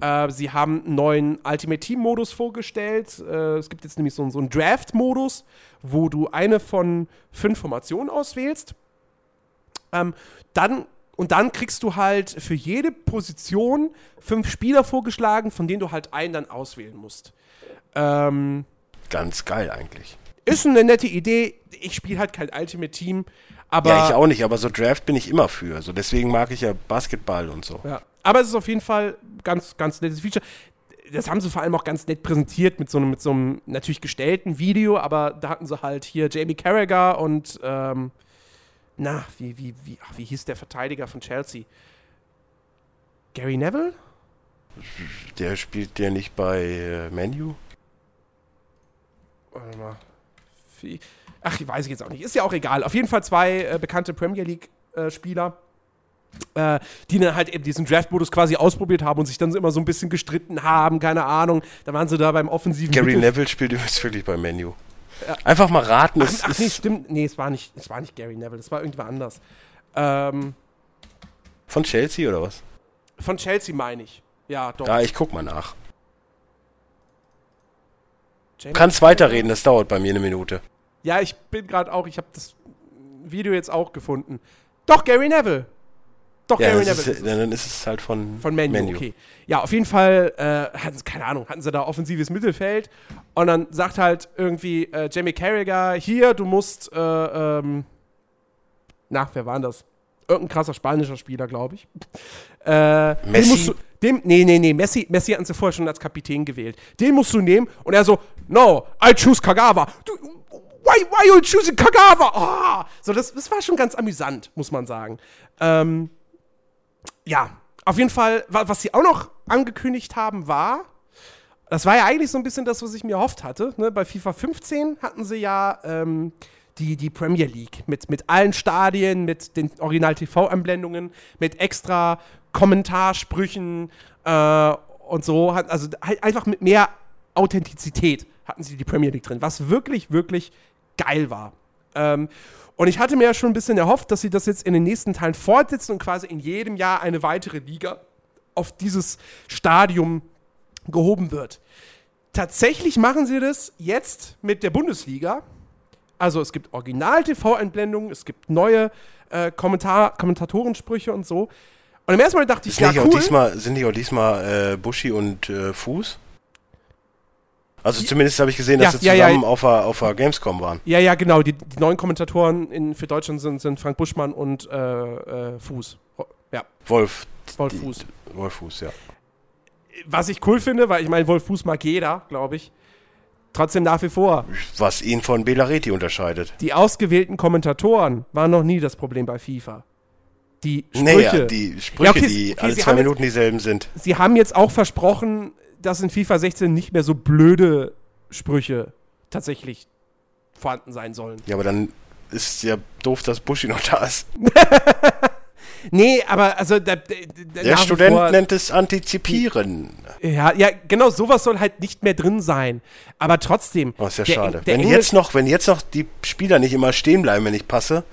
Äh, sie haben einen neuen Ultimate Team-Modus vorgestellt. Äh, es gibt jetzt nämlich so, so einen Draft-Modus, wo du eine von fünf Formationen auswählst. Ähm, dann, und dann kriegst du halt für jede Position fünf Spieler vorgeschlagen, von denen du halt einen dann auswählen musst. Ähm, Ganz geil eigentlich. ist eine nette Idee. Ich spiele halt kein Ultimate Team, aber ja, ich auch nicht, aber so Draft bin ich immer für. So deswegen mag ich ja Basketball und so. Ja. Aber es ist auf jeden Fall ganz, ganz nettes Feature. Das haben sie vor allem auch ganz nett präsentiert mit so einem, mit so einem natürlich gestellten Video, aber da hatten sie halt hier Jamie Carragher und ähm, na, wie, wie, wie, ach, wie hieß der Verteidiger von Chelsea? Gary Neville? Der spielt der nicht bei äh, Menu? Warte mal. Ach, ich weiß ich jetzt auch nicht. Ist ja auch egal. Auf jeden Fall zwei äh, bekannte Premier League-Spieler. Äh, die dann halt eben diesen Draft-Modus quasi ausprobiert haben und sich dann so immer so ein bisschen gestritten haben, keine Ahnung. Da waren sie da beim offensiven Gary Mittelf- Neville spielt übrigens wirklich bei Menu. Einfach mal raten, Ach, ach nee, stimmt. Nee, es war nicht, es war nicht Gary Neville, es war irgendwer anders. Ähm, von Chelsea oder was? von Chelsea meine ich. Ja, doch. Ja, ich guck mal nach. Jamie Du kannst weiterreden, das dauert bei mir eine Minute. Ja, ich bin gerade auch, ich habe das Video jetzt auch gefunden. Doch, Gary Neville. Doch, Ja, Gary Neville. ist, dann ist es halt von, Von Menu, okay. Ja, auf jeden Fall, äh, hatten sie, keine Ahnung, hatten sie da offensives Mittelfeld und dann sagt halt irgendwie äh, Jamie Carragher, hier, du musst, äh, ähm, na, wer war denn das? Irgendein krasser spanischer Spieler, glaube ich. Äh, Den Messi? musst du, dem, nee, nee, nee, Messi, Messi hatten sie vorher schon als Kapitän gewählt. Den musst du nehmen und er so, no, I choose Kagawa. Du, why, why you choosing Kagawa? Ah! So, das, das war schon ganz amüsant, muss man sagen. Ähm, ja, auf jeden Fall, wa- was sie auch noch angekündigt haben, war, das war ja eigentlich so ein bisschen das, was ich mir erhofft hatte. Ne? Bei FIFA 15 hatten sie ja ähm, die, die Premier League mit, mit allen Stadien, mit den Original-TV-Anblendungen, mit extra Kommentarsprüchen äh, und so. Also halt einfach mit mehr Authentizität hatten sie die Premier League drin, was wirklich, wirklich geil war. Ähm, und ich hatte mir ja schon ein bisschen erhofft, dass sie das jetzt in den nächsten Teilen fortsetzen und quasi in jedem Jahr eine weitere Liga auf dieses Stadium gehoben wird. Tatsächlich machen sie das jetzt mit der Bundesliga. Also es gibt Original-TV-Einblendungen, es gibt neue äh, Kommentar Kommentatorensprüche und so. Und im ersten Mal dachte ich, ja, cool. diesmal, sind nicht auch diesmal äh, Buschi und äh, Fuß? Also zumindest habe ich gesehen, dass Ja, sie ja, ja. zusammen auf, der, auf der Gamescom waren. Ja, ja, genau. Die, die neuen Kommentatoren in, für Deutschland sind, sind Frank Buschmann und äh, äh, Fuß. Ja, Wolf. Wolf die- Fuß. Wolf Fuß, ja. Was ich cool finde, weil ich meine, Wolf Fuß mag jeder, glaube ich. Trotzdem nach wie vor. Was ihn von Belareti unterscheidet. Die ausgewählten Kommentatoren waren noch nie das Problem bei FIFA. Die Sprüche. Naja, die Sprüche, Ja, okay, die okay, alle zwei haben jetzt- Minuten dieselben sind. Sie haben jetzt auch versprochen, dass in FIFA 16 nicht mehr so blöde Sprüche tatsächlich vorhanden sein sollen. Ja, aber dann ist ja doof, dass Buschi noch da ist. (laughs) Nee, aber also da, da, Der Student vor- nennt es Antizipieren. Ja, ja, genau, sowas soll halt nicht mehr drin sein. Aber trotzdem. Oh, ist ja der- schade. der wenn, jetzt noch, wenn jetzt noch die Spieler nicht immer stehen bleiben, wenn ich passe,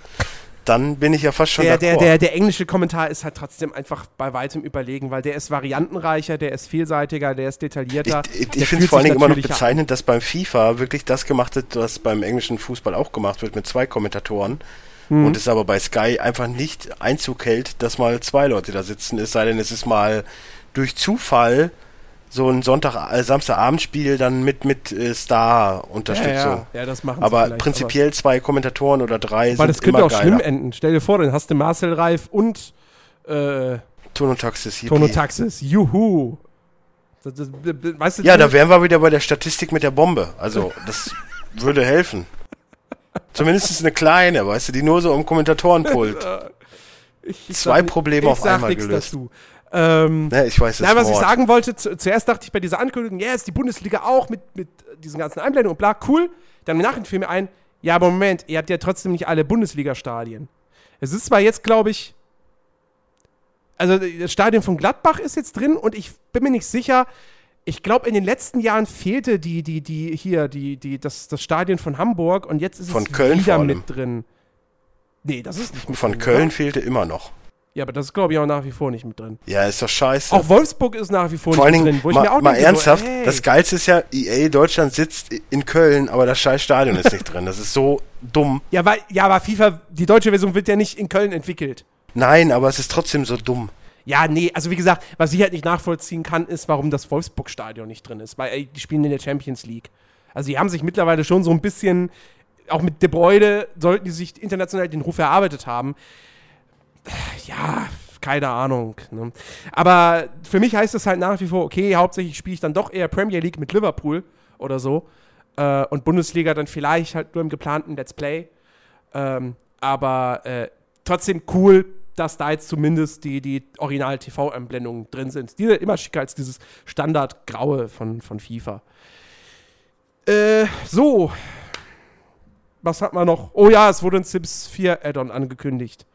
dann bin ich ja fast schon der, der, der, der englische Kommentar ist halt trotzdem einfach bei weitem überlegen, weil der ist variantenreicher, der ist vielseitiger, der ist detaillierter. Ich, ich, ich finde es vor allen Dingen immer noch bezeichnend, dass beim FIFA wirklich das gemacht wird, was beim englischen Fußball auch gemacht wird mit zwei Kommentatoren. Mhm. Und es aber bei Sky einfach nicht Einzug hält, dass mal zwei Leute da sitzen. Es sei denn, es ist mal durch Zufall so ein Sonntag, äh, Samstagabendspiel dann mit, mit äh, Ja, Star-Unterstützung. ja, ja, das machen Aber prinzipiell zwei Kommentatoren oder drei Aber, weil das sind könnte immer auch geiler. schlimm enden. Stell dir vor, dann hast du Marcel Reif und äh, Tonotaxis, yippie. Tonotaxis. Juhu. Das, das, das, weißt du, Ja, da wären wir wieder bei der Statistik mit der Bombe. Also, das würde helfen. Zumindest eine kleine, weißt du, die nur so am Kommentatorenpult. (laughs) ich, ich zwei sag- Probleme ich auf einmal gelöst. Dazu. Ähm, Ne, ich weiß, das Nein, was ich sagen wollte, zu, zuerst dachte ich bei dieser Ankündigung, ja, ist die Bundesliga auch mit, mit diesen ganzen Einblendungen und bla, cool. Dann im Nachhinein fiel mir ein, ja, aber Moment, ihr habt ja trotzdem nicht alle Bundesliga-Stadien. Es ist zwar jetzt, glaube ich, also das Stadion von Gladbach ist jetzt drin und ich bin mir nicht sicher, ich glaube, in den letzten Jahren fehlte die, die, die, hier, die, die, das, das Stadion von Hamburg und jetzt ist Von es Köln wieder mit drin. Nee, das ist nicht Von Köln Oder? fehlte immer noch. Ja, aber das ist, glaube ich, auch nach wie vor nicht mit drin. Ja, ist doch scheiße. Auch Wolfsburg ist nach wie vor Vor allen nicht Dingen, drin. Wo ich mal, mir auch mal denke, ernsthaft, so, das Geilste ist ja, EA Deutschland sitzt in Köln, aber das scheiß Stadion ist nicht drin. Das ist so dumm. Ja, weil, ja, aber FIFA, die deutsche Version wird ja nicht in Köln entwickelt. Nein, aber es ist trotzdem so dumm. Ja, nee, also wie gesagt, was ich halt nicht nachvollziehen kann, ist, warum das Wolfsburg-Stadion nicht drin ist. Weil ey, die spielen in der Champions League. Also die haben sich mittlerweile schon so ein bisschen, auch mit De Bruyne, sollten die sich international den Ruf erarbeitet haben. Ja, keine Ahnung. Ne? Aber für mich heißt es halt nach wie vor, okay, hauptsächlich spiele ich dann doch eher Premier League mit Liverpool oder so. Äh, und Bundesliga dann vielleicht halt nur im geplanten Let's Play. Ähm, aber äh, trotzdem cool, dass da jetzt zumindest die, die Original-TV-Einblendungen drin sind. Die sind immer schicker als dieses Standard-Graue von, von FIFA. Äh, so. Was hat man noch? Oh ja, es wurde ein Sims 4 Add-on angekündigt.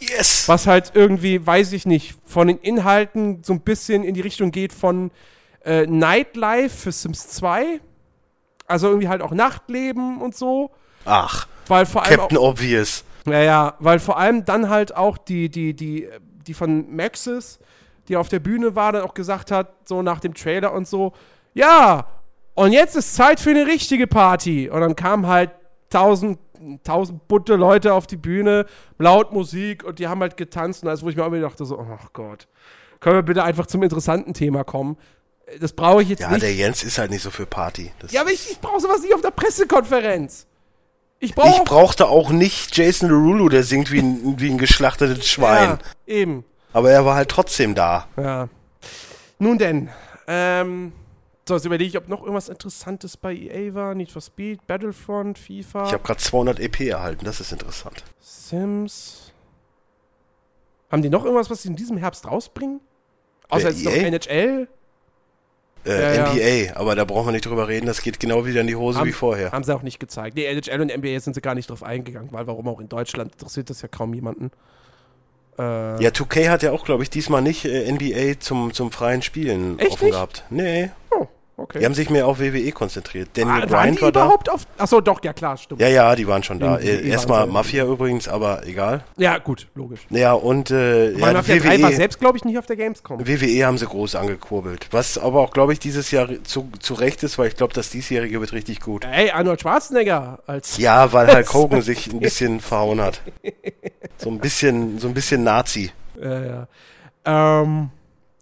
Yes! Was halt irgendwie, weiß ich nicht, von den Inhalten so ein bisschen in die Richtung geht von äh, Nightlife für Sims 2. Also irgendwie halt auch Nachtleben und so. Ach, Weil vor allem auch, Captain Obvious. ja, ja, weil vor allem dann halt auch die, die, die, die von Maxis, die auf der Bühne war, dann auch gesagt hat, so nach dem Trailer und so, ja, und jetzt ist Zeit für eine richtige Party. Und dann kamen halt tausend, tausend bunte Leute auf die Bühne, laut Musik und die haben halt getanzt. Und als wo ich mir auch wieder dachte, so, oh Gott, können wir bitte einfach zum interessanten Thema kommen? Das brauche ich jetzt Ja, nicht. der Jens ist halt nicht so für Party. Das ja, aber ich, ich brauche sowas nicht auf der Pressekonferenz. Ich brauche ich brauchte auch nicht Jason Derulo, der singt wie ein, wie ein geschlachtetes Schwein. Ja, eben. Aber er war halt trotzdem da. Ja. Nun denn, ähm, so, jetzt überlege ich, ob noch irgendwas Interessantes bei EA war. Need for Speed, Battlefront, FIFA, Ich habe gerade 200 EP erhalten, das ist interessant. Sims. Haben die noch irgendwas, was sie in diesem Herbst rausbringen? Außer jetzt noch EA? NHL? Äh, Ja, ja. NBA, aber da brauchen wir nicht drüber reden, das geht genau wieder in die Hose Haben- wie vorher. Haben sie auch nicht gezeigt. Nee, NHL und NBA sind sie gar nicht drauf eingegangen, weil warum auch in Deutschland interessiert das ja kaum jemanden. Äh, Ja, 2K hat ja auch, glaube ich, diesmal nicht äh, NBA zum, zum freien Spielen offen nicht? gehabt. Nee, oh, okay. die haben sich mehr auf WWE konzentriert. Daniel ah, die war da. überhaupt auf. Achso, doch, ja klar, stimmt. Ja, ja, die waren schon da. WWE Äh, Erstmal. Mafia übrigens, aber egal. Ja, gut, logisch. Ja, und äh, ja, Mafia 3 war WWE, selbst, glaube ich, nicht auf der Gamescom. WWE haben sie groß angekurbelt. Was aber auch, glaube ich, dieses Jahr zu, zu Recht ist, weil ich glaube, das diesjährige wird richtig gut. Ey, Arnold Schwarzenegger als. Ja, weil Hulk (laughs) Hogan sich ein bisschen verhauen hat. So ein bisschen, so ein bisschen Nazi. Ja, ja. Ähm,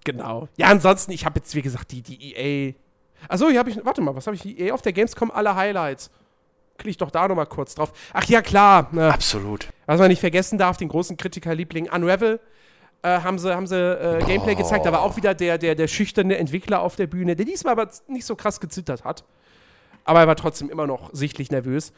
genau. Ja, ansonsten, ich habe jetzt, wie gesagt, die, die EA. Achso, hier habe ich. Warte mal, was habe ich? EA auf der Gamescom alle Highlights. Klicke ich doch da nochmal kurz drauf. Ach ja, klar. Ne, Absolut. was man nicht vergessen darf, den großen Kritikerliebling Unravel. Äh, haben sie, haben sie äh, Gameplay gezeigt. Da war auch wieder der, der, der schüchterne Entwickler auf der Bühne, der diesmal aber nicht so krass gezittert hat. Aber er war trotzdem immer noch sichtlich nervös.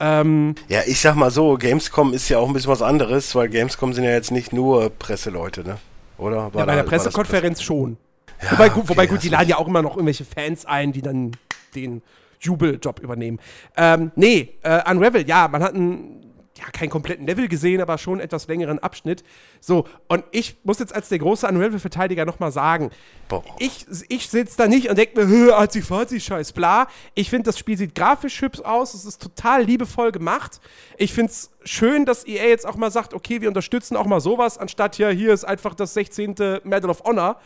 Ähm, Ja, ich sag mal so, Gamescom ist ja auch ein bisschen was anderes, weil Gamescom sind ja jetzt nicht nur Presseleute, ne? Oder? War ja, bei der Pressekonferenz schon. Presse- wobei, Ja, gut, okay, wobei gut, die laden ja auch immer noch irgendwelche Fans ein, die dann den Jubeljob übernehmen. Ähm, nee, äh, Unravel, ja, man hat ein ja, keinen kompletten Level gesehen, aber schon etwas längeren Abschnitt. So, und ich muss jetzt als der große Unravel-Verteidiger nochmal sagen, Boah. ich, ich sitze da nicht und denke mir, Azi-Fazi-Scheiß, bla. Ich finde, das Spiel sieht grafisch hübsch aus, es ist total liebevoll gemacht. Ich finde es schön, dass EA jetzt auch mal sagt, okay, wir unterstützen auch mal sowas, anstatt ja, hier ist einfach das 16. Medal of Honor.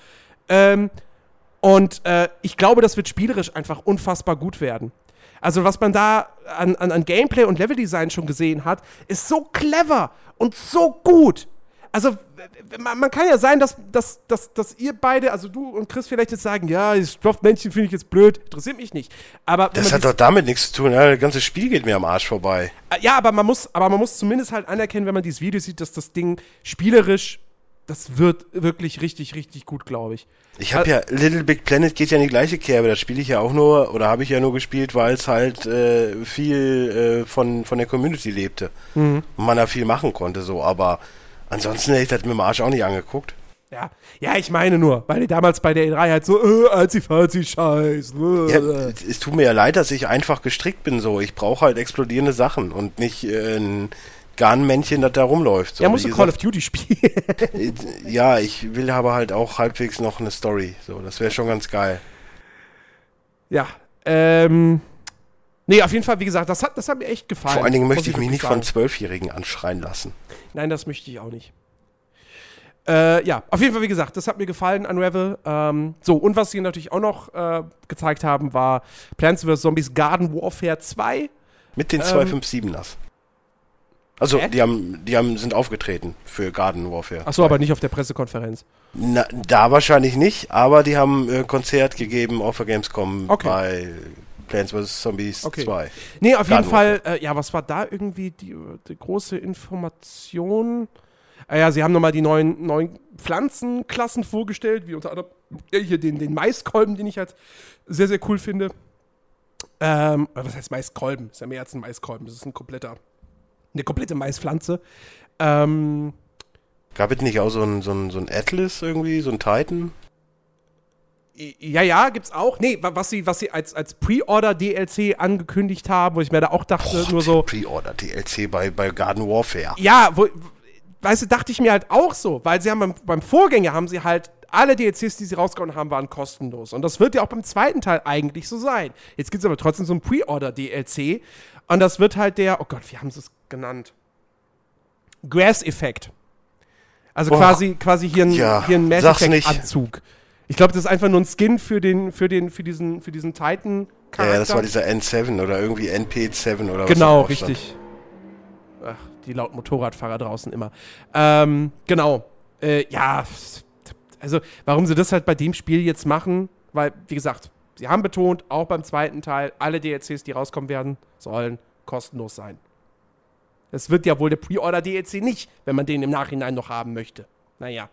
Ähm, und äh, ich glaube, das wird spielerisch einfach unfassbar gut werden. Also, was man da an, an, an Gameplay und Leveldesign schon gesehen hat, ist so clever und so gut. Also, man, man, kann ja sein, dass, dass, dass, dass ihr beide, also du und Chris vielleicht jetzt sagen, ja, das Stoffmännchen finde ich jetzt blöd, interessiert mich nicht. Aber das hat doch damit nichts zu tun, ja, das ganze Spiel geht mir am Arsch vorbei. Äh, ja, aber man muss, aber man muss zumindest halt anerkennen, wenn man dieses Video sieht, dass das Ding spielerisch das wird wirklich richtig, richtig gut, glaube ich. Ich habe ja Little Big Planet geht ja in die gleiche Kerbe. Das spiele ich ja auch nur oder habe ich ja nur gespielt, weil es halt äh, viel äh, von von der Community lebte mhm. und man da viel machen konnte so. Aber ansonsten hätte ich das mit dem Arsch auch nicht angeguckt. Ja, ja, ich meine nur, weil die damals bei der E3 halt so, äh, als fazi scheiß. Äh. Ja, es tut mir ja leid, dass ich einfach gestrickt bin so. Ich brauche halt explodierende Sachen und nicht äh, ein Garnmännchen, das da rumläuft. So, ja, musst du Call of Duty spielen. (laughs) ja, ich will aber halt auch halbwegs noch eine Story. So, das wäre schon ganz geil. Ja, ähm. Nee, auf jeden Fall, wie gesagt, das hat, das hat mir echt gefallen. Vor allen Dingen möchte ich mich nicht sagen. von Zwölfjährigen anschreien lassen. Nein, das möchte ich auch nicht. Äh, ja, auf jeden Fall, wie gesagt, das hat mir gefallen, Unravel. Ähm, so, und was sie natürlich auch noch äh, gezeigt haben, war Plants vs. Zombies Garden Warfare 2. Mit den 257ers. Also, Hä? die haben, die haben, sind aufgetreten für Garden Warfare. Achso, aber nicht auf der Pressekonferenz. Na, da wahrscheinlich nicht, aber die haben ein äh, Konzert gegeben auf der Gamescom okay. bei Plants vs. Zombies okay. 2. Nee, auf Garden jeden Fall, äh, ja, was war da irgendwie die, die große Information? Ah ja, sie haben nochmal die neuen, neuen Pflanzenklassen vorgestellt, wie unter anderem hier den, den Maiskolben, den ich halt sehr, sehr cool finde. Ähm, was heißt Maiskolben? Ist ja mehr als ein Maiskolben, das ist ein kompletter eine komplette Maispflanze. Ähm, Gab es nicht auch so ein, so, ein, so ein Atlas irgendwie, so ein Titan? Ja, ja, gibt's auch. Nee, was sie, was sie als, als Pre-Order-DLC angekündigt haben, wo ich mir da auch dachte, Boah, nur so. Pre-Order-DLC bei, bei Garden Warfare. Ja, wo, weißt du, dachte ich mir halt auch so, weil sie haben beim, beim Vorgänger haben sie halt alle DLCs, die sie rausgehauen haben, waren kostenlos. Und das wird ja auch beim zweiten Teil eigentlich so sein. Jetzt gibt es aber trotzdem so ein Pre-Order-DLC. Und das wird halt der, oh Gott, wie haben sie es genannt? Grass-Effekt. Also oh, quasi, quasi hier ein, ja, hier ein Mass Effect-Anzug. Ich glaube, das ist einfach nur ein Skin für, den, für, den, für diesen, für diesen Titan. -Charakter. Ja, das war dieser N7 oder irgendwie NP7 oder was. Genau, richtig. Ach, die lauten Motorradfahrer draußen immer. Ähm, genau. Äh, ja, also warum sie das halt bei dem Spiel jetzt machen, weil, wie gesagt, sie haben betont, auch beim zweiten Teil, alle DLCs, die rauskommen werden, sollen kostenlos sein. Es wird ja wohl der Pre-Order-DLC nicht, wenn man den im Nachhinein noch haben möchte. Naja.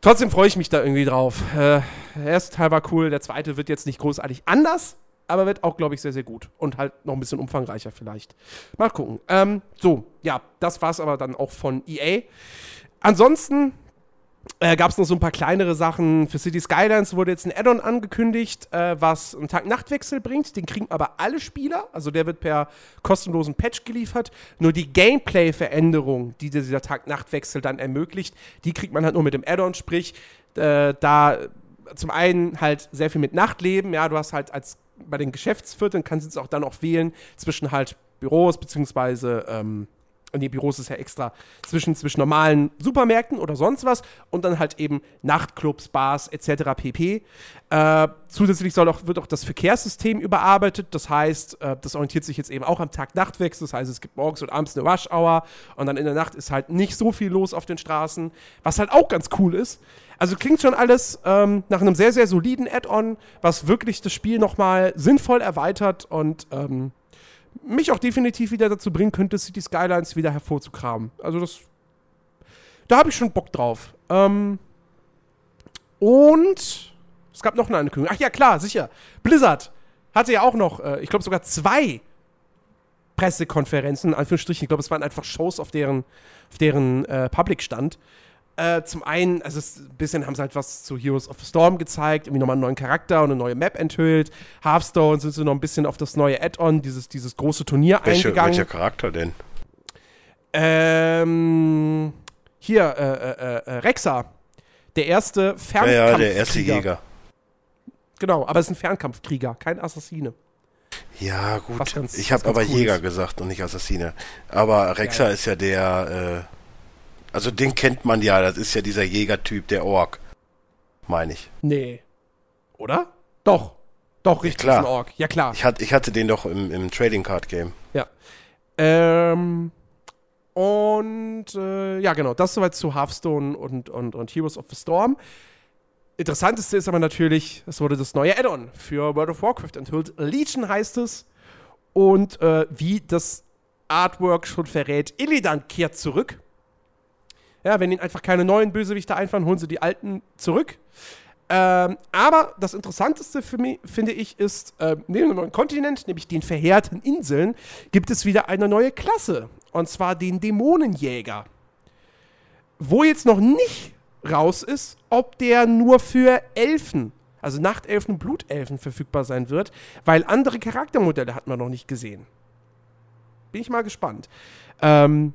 Trotzdem freue ich mich da irgendwie drauf. Äh, der erste Teil war cool, der zweite wird jetzt nicht großartig anders, aber wird auch, glaube ich, sehr, sehr gut. Und halt noch ein bisschen umfangreicher vielleicht. Mal gucken. Ähm, so, ja, das war es aber dann auch von EA. Ansonsten äh, gab es noch so ein paar kleinere Sachen. Für City Skylines wurde jetzt ein Add-on angekündigt, äh, was einen Tag-Nacht-Wechsel bringt. Den kriegen aber alle Spieler. Also der wird per kostenlosen Patch geliefert. Nur die Gameplay-Veränderung, die dieser Tag-Nacht-Wechsel dann ermöglicht, die kriegt man halt nur mit dem Add-on. Sprich, äh, da zum einen halt sehr viel mit Nachtleben. Ja, du hast halt als bei den Geschäftsvierteln kannst du jetzt auch dann auch wählen zwischen halt Büros beziehungsweise ähm, die Büros ist ja extra zwischen, zwischen normalen Supermärkten oder sonst was und dann halt eben Nachtclubs, Bars etc. pp. Äh, zusätzlich soll auch, wird auch das Verkehrssystem überarbeitet. Das heißt, äh, das orientiert sich jetzt eben auch am Tag-Nacht-Wechsel. Das heißt, es gibt morgens und abends eine Rush-Hour und dann in der Nacht ist halt nicht so viel los auf den Straßen, was halt auch ganz cool ist. Also klingt schon alles ähm, nach einem sehr, sehr soliden Add-on, was wirklich das Spiel nochmal sinnvoll erweitert und ähm, mich auch definitiv wieder dazu bringen könnte, City Skylines wieder hervorzukramen. Also das. Da habe ich schon Bock drauf. Ähm, und es gab noch eine Ankündigung. Ach ja, klar, sicher. Blizzard hatte ja auch noch, äh, ich glaube sogar zwei Pressekonferenzen, in Anführungsstrichen. Ich glaube, es waren einfach Shows auf deren, auf deren äh, Public stand. Äh, zum einen, also ein bisschen haben sie halt was zu Heroes of the Storm gezeigt, irgendwie nochmal einen neuen Charakter und eine neue Map enthüllt. Hearthstone sind sie noch ein bisschen auf das neue Add-on, dieses, dieses große Turnier Welche, eingegangen. Welcher Charakter denn? Ähm, hier, äh, äh, äh, Rexa. Der erste Ja, Fernkampfkrieger. ja, der erste Jäger. Genau, aber es ist ein Fernkampfkrieger, kein Assassine. Ja, gut. ganz- ich habe aber cool Jäger ist. gesagt und nicht Assassine. Aber Rexa Ja, ja. ist ja der, äh, also den kennt man ja, das ist ja dieser Jägertyp, der Ork. Meine ich. Nee. Oder? Doch. Doch, richtig, klar. ist ein Ork. Ja, klar. Ich, hat, ich hatte den doch im, im Trading Card Game. Ja. Ähm, und äh, ja, genau, das soweit zu Hearthstone und, und, und Heroes of the Storm. Interessanteste ist aber natürlich, es wurde das neue Add-on für World of Warcraft enthüllt. Legion heißt es. Und äh, wie das Artwork schon verrät, Illidan kehrt zurück. Ja, wenn ihnen einfach keine neuen Bösewichte einfallen, holen sie die alten zurück. Ähm, aber das Interessanteste für mich, finde ich, ist, äh, neben dem neuen Kontinent, nämlich den verheerten Inseln, gibt es wieder eine neue Klasse. Und zwar den Dämonenjäger. Wo jetzt noch nicht raus ist, ob der nur für Elfen, also Nachtelfen und Blutelfen verfügbar sein wird, weil andere Charaktermodelle hat man noch nicht gesehen. Bin ich mal gespannt. Ähm,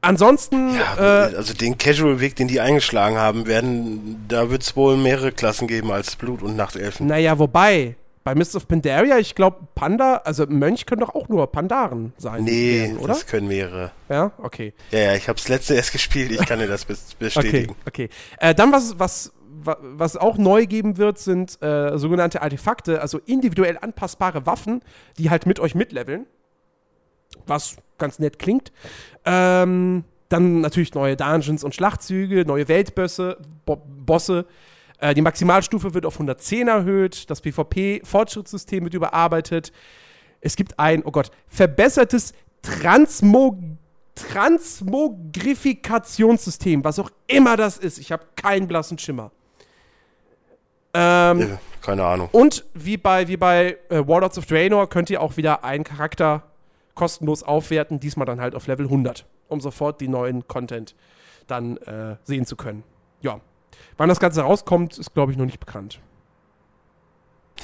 ansonsten. Ja, äh, also den Casual-Weg, den die eingeschlagen haben, werden, da wird es wohl mehrere Klassen geben als Blut- und Nachtelfen. Naja, wobei, bei Mist of Pandaria, ich glaube, Panda, also Mönch können doch auch nur Pandaren sein. Nee, werden, oder? das können mehrere. Ja, okay. Ja, ja, ich habe es letzte erst gespielt, ich kann dir das bes- (laughs) Okay, bestätigen. okay. Äh, dann, was, was, wa- was auch neu geben wird, sind äh, sogenannte Artefakte, also individuell anpassbare Waffen, die halt mit euch mitleveln. Was ganz nett klingt. Ähm, dann natürlich neue Dungeons und Schlachtzüge, neue Weltbösse, Bo Bosse. Äh, die Maximalstufe wird auf 110 erhöht. Das PvP-Fortschrittssystem wird überarbeitet. Es gibt ein, oh Gott, verbessertes Transmo Transmogrifikationssystem, was auch immer das ist. Ich habe keinen blassen Schimmer. Ähm, Äh, keine Ahnung. und wie bei, wie bei äh, Warlords of Draenor könnt ihr auch wieder einen Charakter kostenlos aufwerten, diesmal dann halt auf Level 100, um sofort die neuen Content dann äh, sehen zu können. Ja. Wann das Ganze rauskommt, ist, glaube ich, noch nicht bekannt.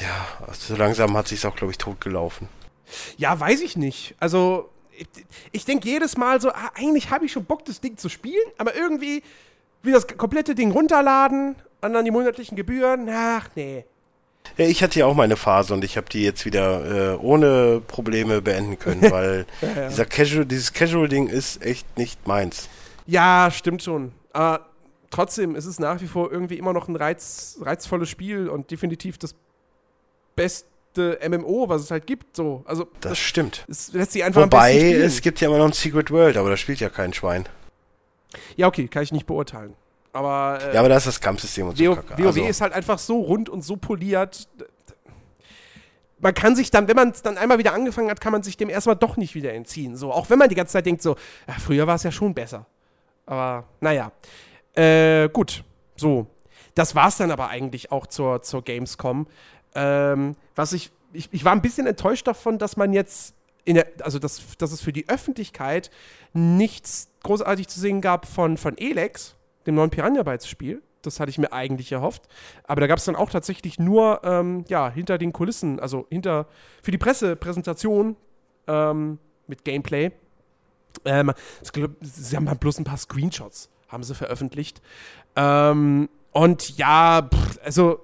Ja, also so langsam hat sich's auch, glaube ich, totgelaufen. Ja, weiß ich nicht. Also, ich, ich denke jedes Mal so, ah, eigentlich habe ich schon Bock, das Ding zu spielen, aber irgendwie will das komplette Ding runterladen und dann die monatlichen Gebühren. Ach, nee. Ja, ich hatte ja auch meine Phase und ich habe die jetzt wieder äh, ohne Probleme beenden können, (laughs) weil ja. dieser Casual, dieses Casual-Ding ist echt nicht meins. Ja, stimmt schon. Aber trotzdem ist es nach wie vor irgendwie immer noch ein reiz, reizvolles Spiel und definitiv das beste MMO, was es halt gibt. So. Also, Das, das, stimmt. es lässt sich einfach Wobei, es gibt ja immer noch ein Secret World, aber da spielt ja kein Schwein. Ja, okay, kann ich nicht beurteilen. Aber, äh, Ja, aber da ist das Kampfsystem und so WoW, Also, ist halt einfach so rund und so poliert. Man kann sich dann, wenn man es dann einmal wieder angefangen hat, kann man sich dem erstmal doch nicht wieder entziehen. So, auch wenn man die ganze Zeit denkt, so, ja, früher war es ja schon besser. Aber naja. Äh, gut. So. Das war es dann aber eigentlich auch zur, zur Gamescom. Ähm, was ich, ich, ich war ein bisschen enttäuscht davon, dass man jetzt in der, also dass, dass es für die Öffentlichkeit nichts großartig zu sehen gab von, von Elex, dem neuen Piranha Bytes Spiel. Das hatte ich mir eigentlich erhofft. Aber da gab es dann auch tatsächlich nur, ähm, ja, hinter den Kulissen, also hinter, für die Pressepräsentation ähm, mit Gameplay. Ähm, sie haben halt bloß ein paar Screenshots, haben sie veröffentlicht. Ähm, und ja, pff, also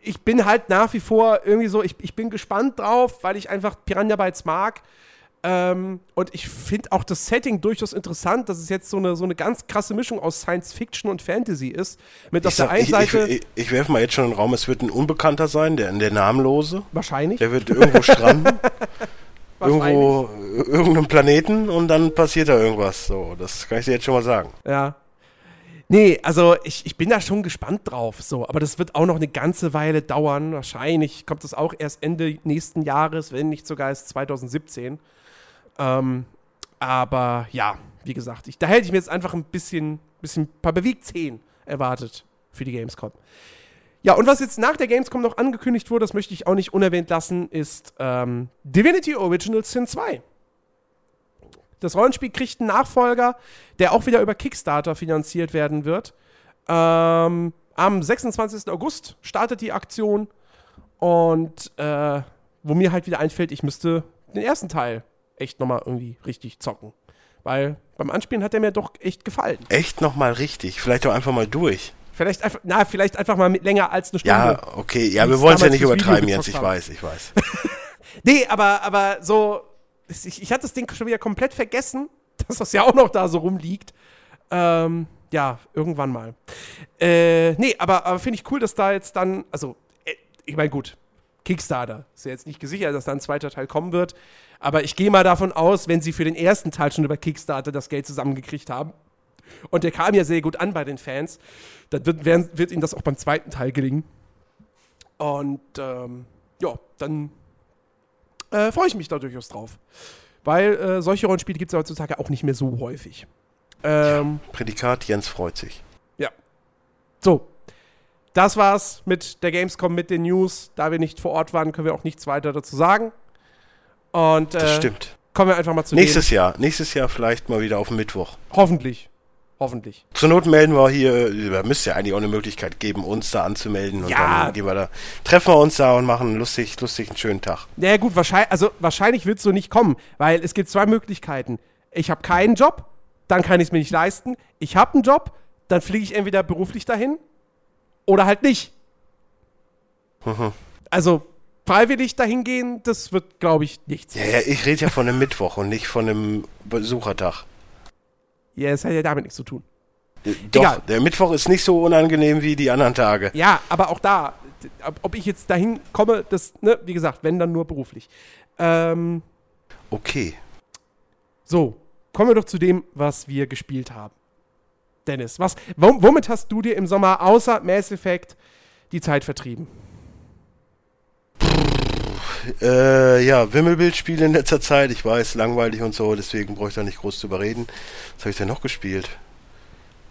ich bin halt nach wie vor irgendwie so, ich, ich bin gespannt drauf, weil ich einfach Piranha Bytes mag. Ähm, und ich finde auch das Setting durchaus interessant, dass es jetzt so eine, so eine ganz krasse Mischung aus Science Fiction und Fantasy ist. Mit auf ich, der einen ich, Seite ich, ich, ich werfe mal jetzt schon in den Raum, es wird ein Unbekannter sein, der, der Namenlose. wahrscheinlich. Der wird irgendwo stranden, (laughs) irgendwo, irgendeinem Planeten und dann passiert da irgendwas. So, das kann ich dir jetzt schon mal sagen. Ja. Nee, also ich, ich bin da schon gespannt drauf, so, aber das wird auch noch eine ganze Weile dauern. Wahrscheinlich kommt es auch erst Ende nächsten Jahres, wenn nicht sogar erst 2017. Ähm, aber ja, wie gesagt, ich, da hätte ich mir jetzt einfach ein bisschen, bisschen paar Bewegzehen erwartet für die Gamescom. Ja, und was jetzt nach der Gamescom noch angekündigt wurde, das möchte ich auch nicht unerwähnt lassen, ist ähm, Divinity Original Sin 2. Das Rollenspiel kriegt einen Nachfolger, der auch wieder über Kickstarter finanziert werden wird. Ähm, am 26. August startet die Aktion und äh, wo mir halt wieder einfällt, ich müsste den ersten Teil echt nochmal irgendwie richtig zocken. Weil beim Anspielen hat er mir doch echt gefallen. Echt nochmal richtig. Vielleicht auch einfach mal durch. Vielleicht einfach, na, vielleicht einfach mal mit länger als eine Stunde. Ja, okay. Ja, wir wollen es ja nicht übertreiben jetzt. Ich haben. weiß, ich weiß. (laughs) Nee, aber, aber so, ich, ich hatte das Ding schon wieder komplett vergessen, (laughs) dass das ja auch noch da so rumliegt. Ähm, ja, irgendwann mal. Äh, nee, aber, aber finde ich cool, dass da jetzt dann, also, äh, ich meine, gut, Kickstarter ist ja jetzt nicht gesichert, dass da ein zweiter Teil kommen wird. Aber ich gehe mal davon aus, wenn sie für den ersten Teil schon über Kickstarter das Geld zusammengekriegt haben, und der kam ja sehr gut an bei den Fans, dann wird, werden, wird ihnen das auch beim zweiten Teil gelingen. Und ähm, ja, dann äh, freue ich mich da durchaus drauf. Weil äh, solche Rollenspiele gibt es heutzutage auch nicht mehr so häufig. Ähm, Prädikat Jens freut sich. so, das war's mit der Gamescom, mit den News. Da wir nicht vor Ort waren, können wir auch nichts weiter dazu sagen. Und Das äh, stimmt. kommen wir einfach mal zu Nächstes Jahr. Nächstes Jahr vielleicht mal wieder auf Mittwoch. Hoffentlich. Hoffentlich. Zur Not melden wir hier, da müsste ja eigentlich auch eine Möglichkeit geben, uns da anzumelden und Ja. dann gehen wir da, treffen wir uns da und machen einen lustig, lustig einen schönen Tag. Naja, gut, wahrscheinlich, also wahrscheinlich wird es so nicht kommen, weil es gibt zwei Möglichkeiten. Ich habe keinen Job, dann kann ich es mir nicht leisten. Ich habe einen Job, dann fliege ich entweder beruflich dahin oder halt nicht. Mhm. Also freiwillig dahin gehen, das wird, glaube ich, nichts. Ja, ja, ich rede ja von einem Mittwoch und nicht von einem Besuchertag. Ja, es hat ja damit nichts zu tun. Äh, Doch, Egal. der Mittwoch ist nicht so unangenehm wie die anderen Tage. Ja, aber auch da, ob- ich jetzt dahin komme, das, ne, wie gesagt, wenn dann nur beruflich. Ähm, Okay. so, kommen wir doch zu dem, was wir gespielt haben. Dennis, was, wom- womit hast du dir im Sommer außer Mass Effect die Zeit vertrieben? Äh, ja, Wimmelbildspiele in letzter Zeit. Ich weiß, langweilig und so, deswegen brauche ich da nicht groß zu überreden. Was habe ich denn noch gespielt?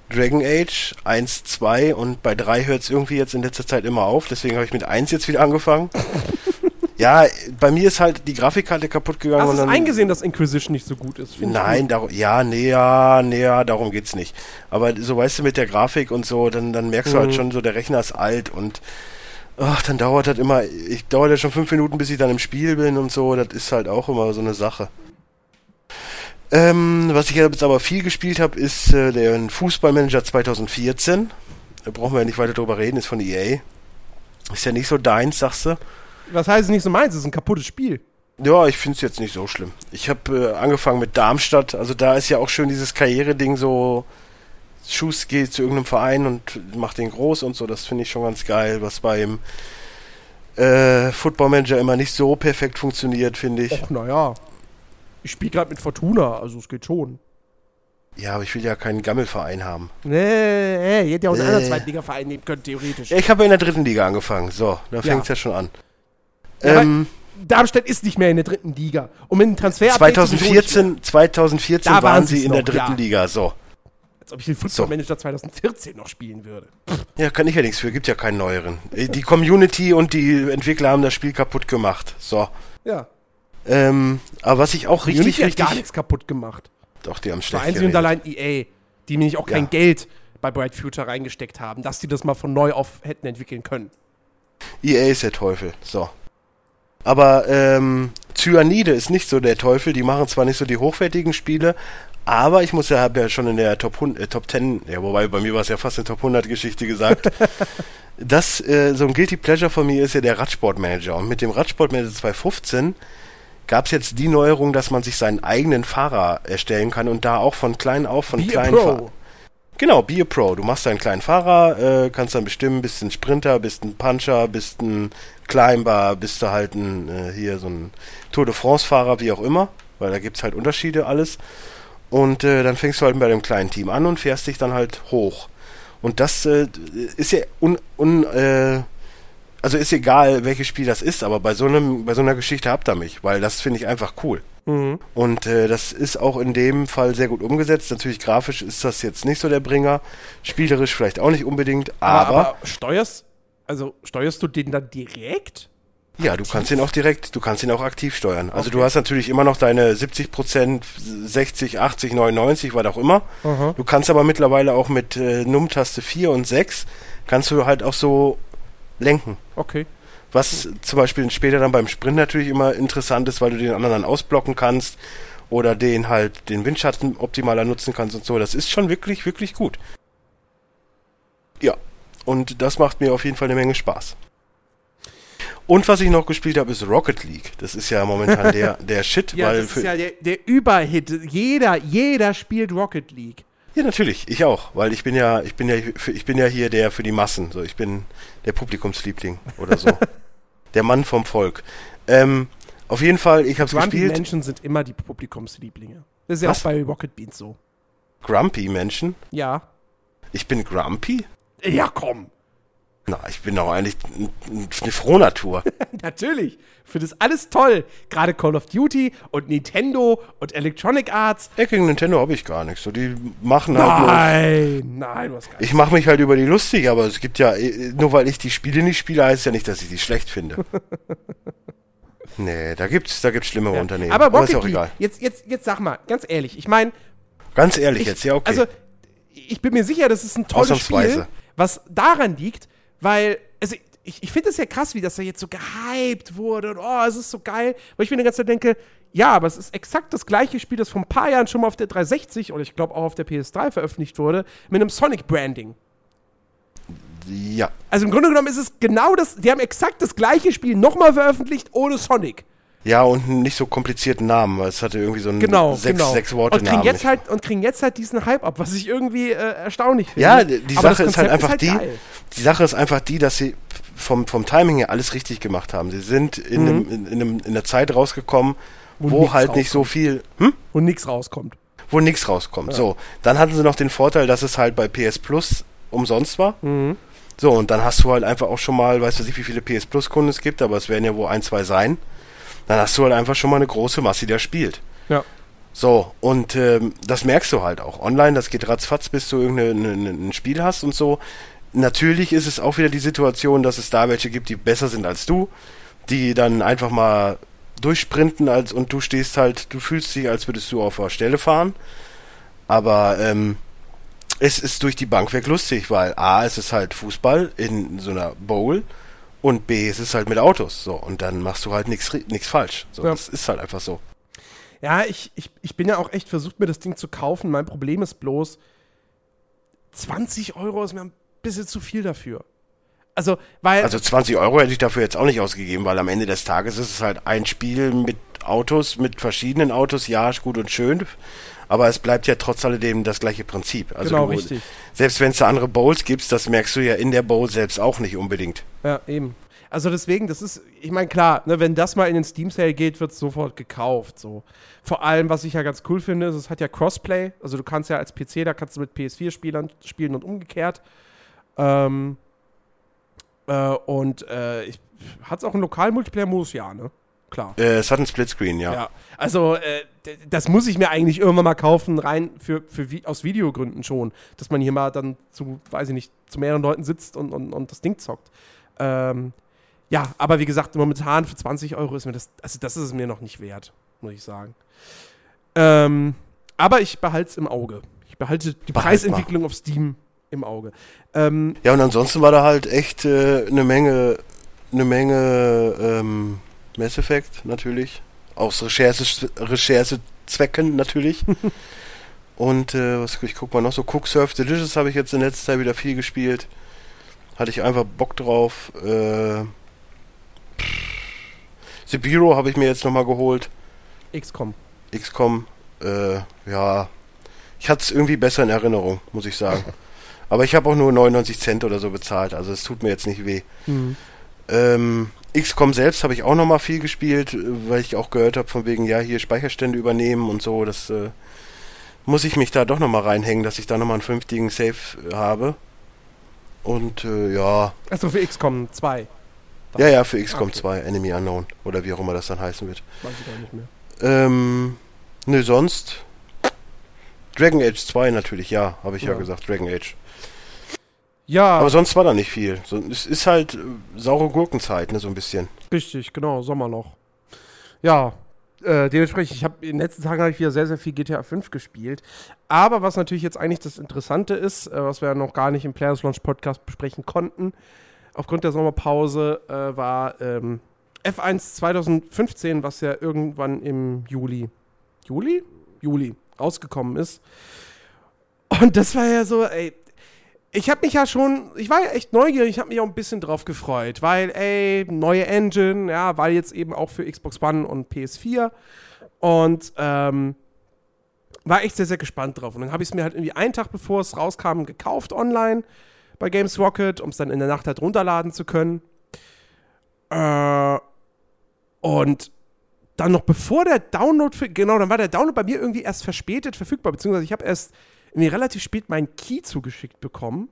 Dragon Age 1, 2 und bei 3 hört es irgendwie jetzt in letzter Zeit immer auf, deswegen habe ich mit 1 jetzt wieder angefangen. (laughs) ja, bei mir ist halt die Grafikkarte kaputt gegangen. Hast du dann, eingesehen, dass Inquisition nicht so gut ist? Nein, darum, ja, nee, ja, nee, ja, darum geht's nicht. Aber so weißt du, mit der Grafik und so, dann, dann merkst du halt Mhm. schon so, der Rechner ist alt und ach, dann dauert das immer, ich dauert ja schon fünf Minuten, bis ich dann im Spiel bin und so, das ist halt auch immer so eine Sache. Ähm, was ich jetzt aber viel gespielt habe, ist äh, der Fußballmanager 2014. Da brauchen wir ja nicht weiter drüber reden, ist von EA. Ist ja nicht so deins, sagst du? Was heißt es nicht so meins? Es ist ein kaputtes Spiel. Ja, ich finde es jetzt nicht so schlimm. Ich habe äh, angefangen mit Darmstadt. Also da ist ja auch schön dieses Karriere-Ding so. Schuss geht zu irgendeinem Verein und macht den groß und so. Das finde ich schon ganz geil, was beim äh, Football Manager immer nicht so perfekt funktioniert, finde ich. Och, naja. Ich spiele gerade mit Fortuna, also es geht schon. Ja, aber ich will ja keinen Gammelverein haben. Nee, nee, ihr hättet ja auch einen Äh. anderen Zweitliga-Verein nehmen können, theoretisch. Ja, ich habe ja in der dritten Liga angefangen. So, da Ja. fängt es ja schon an. Ja, ähm, Darmstadt ist nicht mehr in der dritten Liga. Und mit dem Transfer 2014, 2014 Da waren sie in der noch, dritten ja. Liga. So. Als ob ich den Football Manager 2014 noch spielen würde. Ja, kann ich ja nichts für, gibt ja keinen neueren. Die Community und die Entwickler haben das Spiel kaputt gemacht. So. Ja. Ähm, aber was ich auch richtig, Unity hat richtig. gar nichts kaputt gemacht. Doch, die haben schlecht einzige und allein EA, die nämlich auch kein Ja. Geld bei Bright Future reingesteckt haben, dass die das mal von neu auf hätten entwickeln können. EA ist der Teufel. So. Aber ähm, Cyanide ist nicht so der Teufel. Die machen zwar nicht so die hochwertigen Spiele, aber ich muss ja, habe ja schon in der Top, 100, äh, Top 10, ja, wobei bei mir war es ja fast eine Top 100 Geschichte gesagt, (laughs) dass äh, so ein Guilty Pleasure von mir ist ja der Radsportmanager. Und mit dem Radsportmanager 2015 gab es jetzt die Neuerung, dass man sich seinen eigenen Fahrer erstellen kann und da auch von klein auf, von Be kleinen Fa- Pro. Genau, be a Pro. Du machst deinen kleinen Fahrer, äh, kannst dann bestimmen, bist ein Sprinter, bist ein Puncher, bist ein Climber, bist du halt ein, äh, hier so ein Tour de France-Fahrer, wie auch immer, weil da gibt's halt Unterschiede alles. Und äh, dann fängst du halt bei dem kleinen Team an und fährst dich dann halt hoch. Und das äh, ist ja un, un äh, also ist egal, welches Spiel das ist, aber bei so einem, bei so einer Geschichte habt ihr mich, weil das finde ich einfach cool. Mhm. Und äh, das ist auch in dem Fall sehr gut umgesetzt. Natürlich grafisch ist das jetzt nicht so der Bringer, spielerisch vielleicht auch nicht unbedingt, aber, Aber, aber steuerst, also steuerst du den dann direkt? Ja, du kannst ihn auch direkt, du kannst ihn auch aktiv steuern. Also du Okay. hast natürlich immer noch deine 70 Prozent, 60, 80, 99, was auch immer. Aha. Du kannst aber mittlerweile auch mit äh, Num-Taste 4 und 6 kannst du halt auch so lenken. Okay. Was zum Beispiel später dann beim Sprint natürlich immer interessant ist, weil du den anderen dann ausblocken kannst oder den halt den Windschatten optimaler nutzen kannst und so. Das ist schon wirklich, wirklich gut. Ja, und das macht mir auf jeden Fall eine Menge Spaß. Und was ich noch gespielt habe, ist Rocket League. Das ist ja momentan der, (laughs) der Shit, ja, weil das ist ja der, der Überhit. Jeder, jeder spielt Rocket League. Ja, natürlich, ich auch, weil ich bin ja, ich bin ja, ich bin ja hier der für die Massen, so ich bin der Publikumsliebling oder so, (laughs) der Mann vom Volk. Ähm, auf jeden Fall, ich habe gespielt. Grumpy Menschen sind immer die Publikumslieblinge. Das ist ja Was? auch bei Rocket Beans so. Grumpy Menschen. Ja. Ich bin Grumpy? Ja, komm. Na, ich bin doch eigentlich eine Frohnatur. (laughs) Natürlich. Für das alles toll. Gerade Call of Duty und Nintendo und Electronic Arts. Ey, gegen Nintendo habe ich gar nichts. So, die machen halt. Nein, nein, gar Ich mache mich halt über die lustig, aber es gibt ja, äh, nur weil ich die Spiele nicht spiele, heißt ja nicht, dass ich die schlecht finde. (laughs) nee, da gibt's, da gibt's schlimmere Ja. Unternehmen. Aber Rocket ist auch egal. Jetzt, jetzt, jetzt sag mal, ganz ehrlich, ich meine, Ganz ehrlich ich, jetzt, ja, okay. also ich bin mir sicher, das ist ein tolles. Spiel, was daran liegt, weil, also ich, ich finde es ja krass, wie das da jetzt so gehypt wurde und oh, es ist so geil, weil ich mir die ganze Zeit denke, ja, aber es ist exakt das gleiche Spiel, das vor ein paar Jahren schon mal auf der 360 oder ich glaube auch auf der PS3 veröffentlicht wurde, mit einem Sonic-Branding. ja. Also im Grunde genommen ist es genau das, die haben exakt das gleiche Spiel nochmal veröffentlicht ohne Sonic. Ja, und einen nicht so komplizierten Namen, weil es hatte irgendwie so einen Genau, sechs, genau. sechs Worte und kriegen Namen. jetzt halt und kriegen jetzt halt diesen Hype ab, was ich irgendwie äh, erstaunlich finde. Ja, die Sache ist halt einfach die, geil. die Sache ist einfach die, dass sie vom, vom Timing her alles richtig gemacht haben. Sie sind in, Mhm. einem, in, in, einem, in einer Zeit rausgekommen, Wo wo, halt nicht so viel, hm? wo nichts rauskommt. wo nichts rauskommt. So, dann hatten sie noch den Vorteil, dass es halt bei PS Plus umsonst war. Mhm. So, und dann hast du halt einfach auch schon mal, weißt du nicht, wie viele PS Plus Kunden es gibt, aber es werden ja wohl ein, zwei sein. Dann hast du halt einfach schon mal eine große Masse, die da spielt. Ja. So, und ähm, das merkst du halt auch. Online, das geht ratzfatz, bis du irgendein ne, ne, Spiel hast und so. Natürlich ist es auch wieder die Situation, dass es da welche gibt, die besser sind als du, die dann einfach mal durchsprinten als und du stehst halt, du fühlst dich, als würdest du auf der Stelle fahren. Aber ähm, es ist durch die Bank weg lustig, weil A, es ist halt Fußball in so einer Bowl und B, es ist halt mit Autos. So, und dann machst du halt nichts falsch. So, Ja. das ist halt einfach so. Ja, ich, ich, ich bin ja auch echt versucht, mir das Ding zu kaufen. Mein Problem ist bloß, 20 Euro ist mir ein bisschen zu viel dafür. Also, weil. Also 20 Euro hätte ich dafür jetzt auch nicht ausgegeben, weil am Ende des Tages ist es halt ein Spiel mit Autos, mit verschiedenen Autos, ja, ist gut und schön, aber es bleibt ja trotz alledem das gleiche Prinzip. Also Genau, du, richtig. Selbst wenn es da andere Bowls gibt, das merkst du ja in der Bowl selbst auch nicht unbedingt. Ja, eben. Also deswegen, das ist, ich meine, klar, ne, wenn das mal in den Steam Sale geht, wird es sofort gekauft. So. Vor allem, was ich ja ganz cool finde, ist, es hat ja Crossplay. Also du kannst ja als PC, da kannst du mit PS4-Spielern spielen und umgekehrt. Ähm, äh, und äh, hat es auch einen lokalen Multiplayer-Modus? Ja, ne? Klar. Äh, es hat einen Splitscreen, ja. Ja, also äh, das muss ich mir eigentlich irgendwann mal kaufen, rein für, für aus Videogründen schon, dass man hier mal dann zu, weiß ich nicht, zu mehreren Leuten sitzt und, und, und das Ding zockt. Ähm, ja, aber wie gesagt, momentan für 20 Euro ist mir das, also das ist es mir noch nicht wert, muss ich sagen. Ähm, aber ich behalte es im Auge. Ich behalte die Behalt Preisentwicklung auf Steam im Auge. Ähm, Ja, und ansonsten war da halt echt äh, eine Menge, eine Menge ähm, Mass Effect natürlich. Aus Recherche, Recherchezwecken natürlich. (laughs) und äh, was ich guck mal noch so, Cook Surf Delicious habe ich jetzt in letzter Zeit wieder viel gespielt. Hatte ich einfach Bock drauf. Äh, The Bureau habe ich mir jetzt nochmal geholt. XCOM. XCOM, äh, ja, ich hatte es irgendwie besser in Erinnerung, muss ich sagen. (laughs) Aber ich habe auch nur 99 Cent oder so bezahlt, also es tut mir jetzt nicht weh. Mhm. Ähm, XCOM selbst habe ich auch noch mal viel gespielt, äh, weil ich auch gehört habe von wegen, ja, hier Speicherstände übernehmen und so, das äh, muss ich mich da doch noch mal reinhängen, dass ich da noch mal einen vernünftigen Save äh, habe. Und äh, ja, Achso, für XCOM 2. ja, ja, für XCOM Okay. 2, Enemy Unknown oder wie auch immer das dann heißen wird. Weiß ich gar nicht mehr. Ähm, nö, sonst. Dragon Age 2 natürlich, ja, habe ich ja. Ja. gesagt, Dragon Age. Ja, Aber sonst war da nicht viel. So, es ist halt äh, saure Gurkenzeit, ne, so ein bisschen. Richtig, genau, Sommerloch. Ja, äh, dementsprechend, ich habe in den letzten Tagen habe ich wieder sehr, sehr viel GTA 5 gespielt. Aber was natürlich jetzt eigentlich das Interessante ist, äh, was wir ja noch gar nicht im Players Launch Podcast besprechen konnten, aufgrund der Sommerpause äh, war ähm, F1 2015, was ja irgendwann im Juli, Juli? Juli rausgekommen ist. Und das war ja so, ey, ich habe mich ja schon, ich war ja echt neugierig, ich habe mich auch ein bisschen drauf gefreut, weil, ey, neue Engine, ja, weil jetzt eben auch für Xbox One und PS4 und ähm, war echt sehr, sehr gespannt drauf. Und dann habe ich es mir halt irgendwie einen Tag bevor es rauskam gekauft online bei Games Rocket, um es dann in der Nacht halt runterladen zu können. Äh, und dann noch bevor der Download, genau, dann war der Download bei mir irgendwie erst verspätet verfügbar, beziehungsweise ich habe erst irgendwie relativ spät meinen Key zugeschickt bekommen.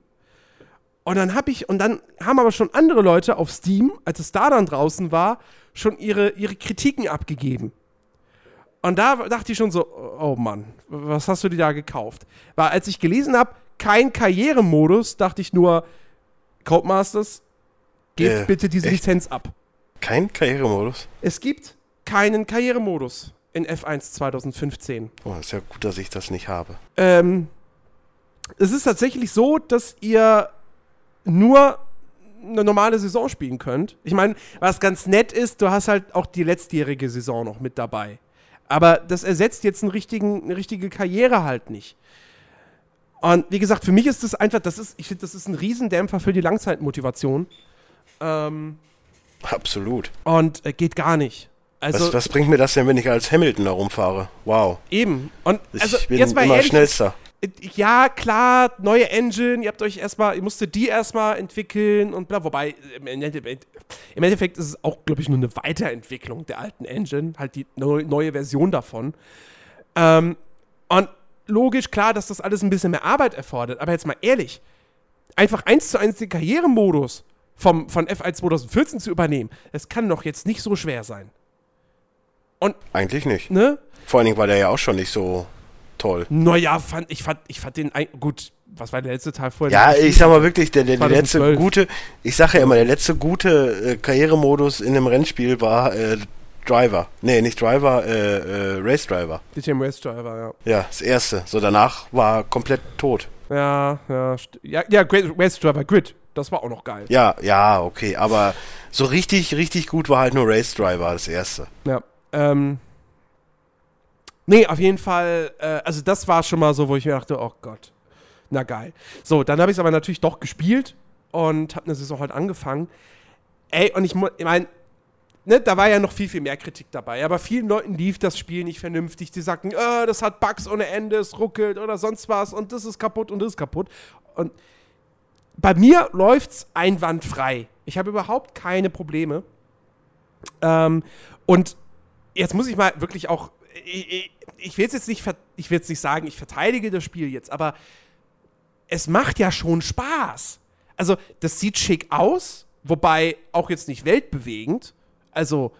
Und dann habe ich, und dann haben aber schon andere Leute auf Steam, als es da dann draußen war, schon ihre, ihre Kritiken abgegeben. Und da dachte ich schon so, oh Mann, was hast du dir da gekauft? Weil als ich gelesen habe, kein Karrieremodus, dachte ich nur, Codemasters, gebt äh, bitte diese echt? Lizenz ab. Kein Karrieremodus? Es gibt keinen Karrieremodus in F1 2015. Oh, ist ja gut, dass ich das nicht habe. Ähm, es ist tatsächlich so, dass ihr nur eine normale Saison spielen könnt. Ich meine, was ganz nett ist, du hast halt auch die letztjährige Saison noch mit dabei. Aber das ersetzt jetzt einen richtigen, eine richtige Karriere halt nicht. Und wie gesagt, für mich ist das einfach, das ist, ich finde, das ist ein Riesendämpfer für die Langzeitmotivation. Ähm, Absolut. Und äh, geht gar nicht. Also, was, was, bringt mir das denn, wenn ich als Hamilton da rumfahre? Wow. Eben. Und also, ich bin jetzt mal immer ehrlich, schnellster. Ja, klar, neue Engine, ihr habt euch erstmal, ihr musstet die erstmal entwickeln und bla, wobei im Endeffekt, im Endeffekt ist es auch, glaube ich, nur eine Weiterentwicklung der alten Engine, halt die neue Version davon. Ähm, und logisch, klar, dass das alles ein bisschen mehr Arbeit erfordert, aber jetzt mal ehrlich, einfach eins zu eins den Karrieremodus vom, von F1 2014 zu übernehmen, das kann doch jetzt nicht so schwer sein. Und, Eigentlich nicht. Ne? Vor allen Dingen war der ja auch schon nicht so toll. Naja, fand, ich, fand, ich fand den gut. Was war der letzte Teil vorher? Ja, ich sag mal wirklich, der, der, der letzte gute, ich sag ja immer, der letzte gute äh, Karrieremodus in einem Rennspiel war äh, Driver. Nee, nicht Driver, äh, äh, Race Driver. DTM Race Driver, ja. Ja, das erste. So danach war komplett tot. Ja, ja, ja, ja, Race Driver Grid. Das war auch noch geil. Ja, ja, okay, aber so richtig, richtig gut war halt nur Race Driver, das erste. Ja. Ähm, nee, auf jeden Fall, äh, also das war schon mal so, wo ich mir dachte, oh Gott, na geil. So, dann habe ich es aber natürlich doch gespielt und habe eine Saison halt angefangen. Ey, und ich, ich meine, ne, da war ja noch viel, viel mehr Kritik dabei. Aber vielen Leuten lief das Spiel nicht vernünftig. Die sagten, oh, das hat Bugs ohne Ende, es ruckelt oder sonst was und das ist kaputt und das ist kaputt. Und bei mir läuft's einwandfrei. Ich habe überhaupt keine Probleme. Ähm, und jetzt muss ich mal wirklich auch, ich, ich will jetzt nicht, ich will jetzt nicht sagen, ich verteidige das Spiel jetzt, aber es macht ja schon Spaß. Also, das sieht schick aus, wobei auch jetzt nicht weltbewegend. Also,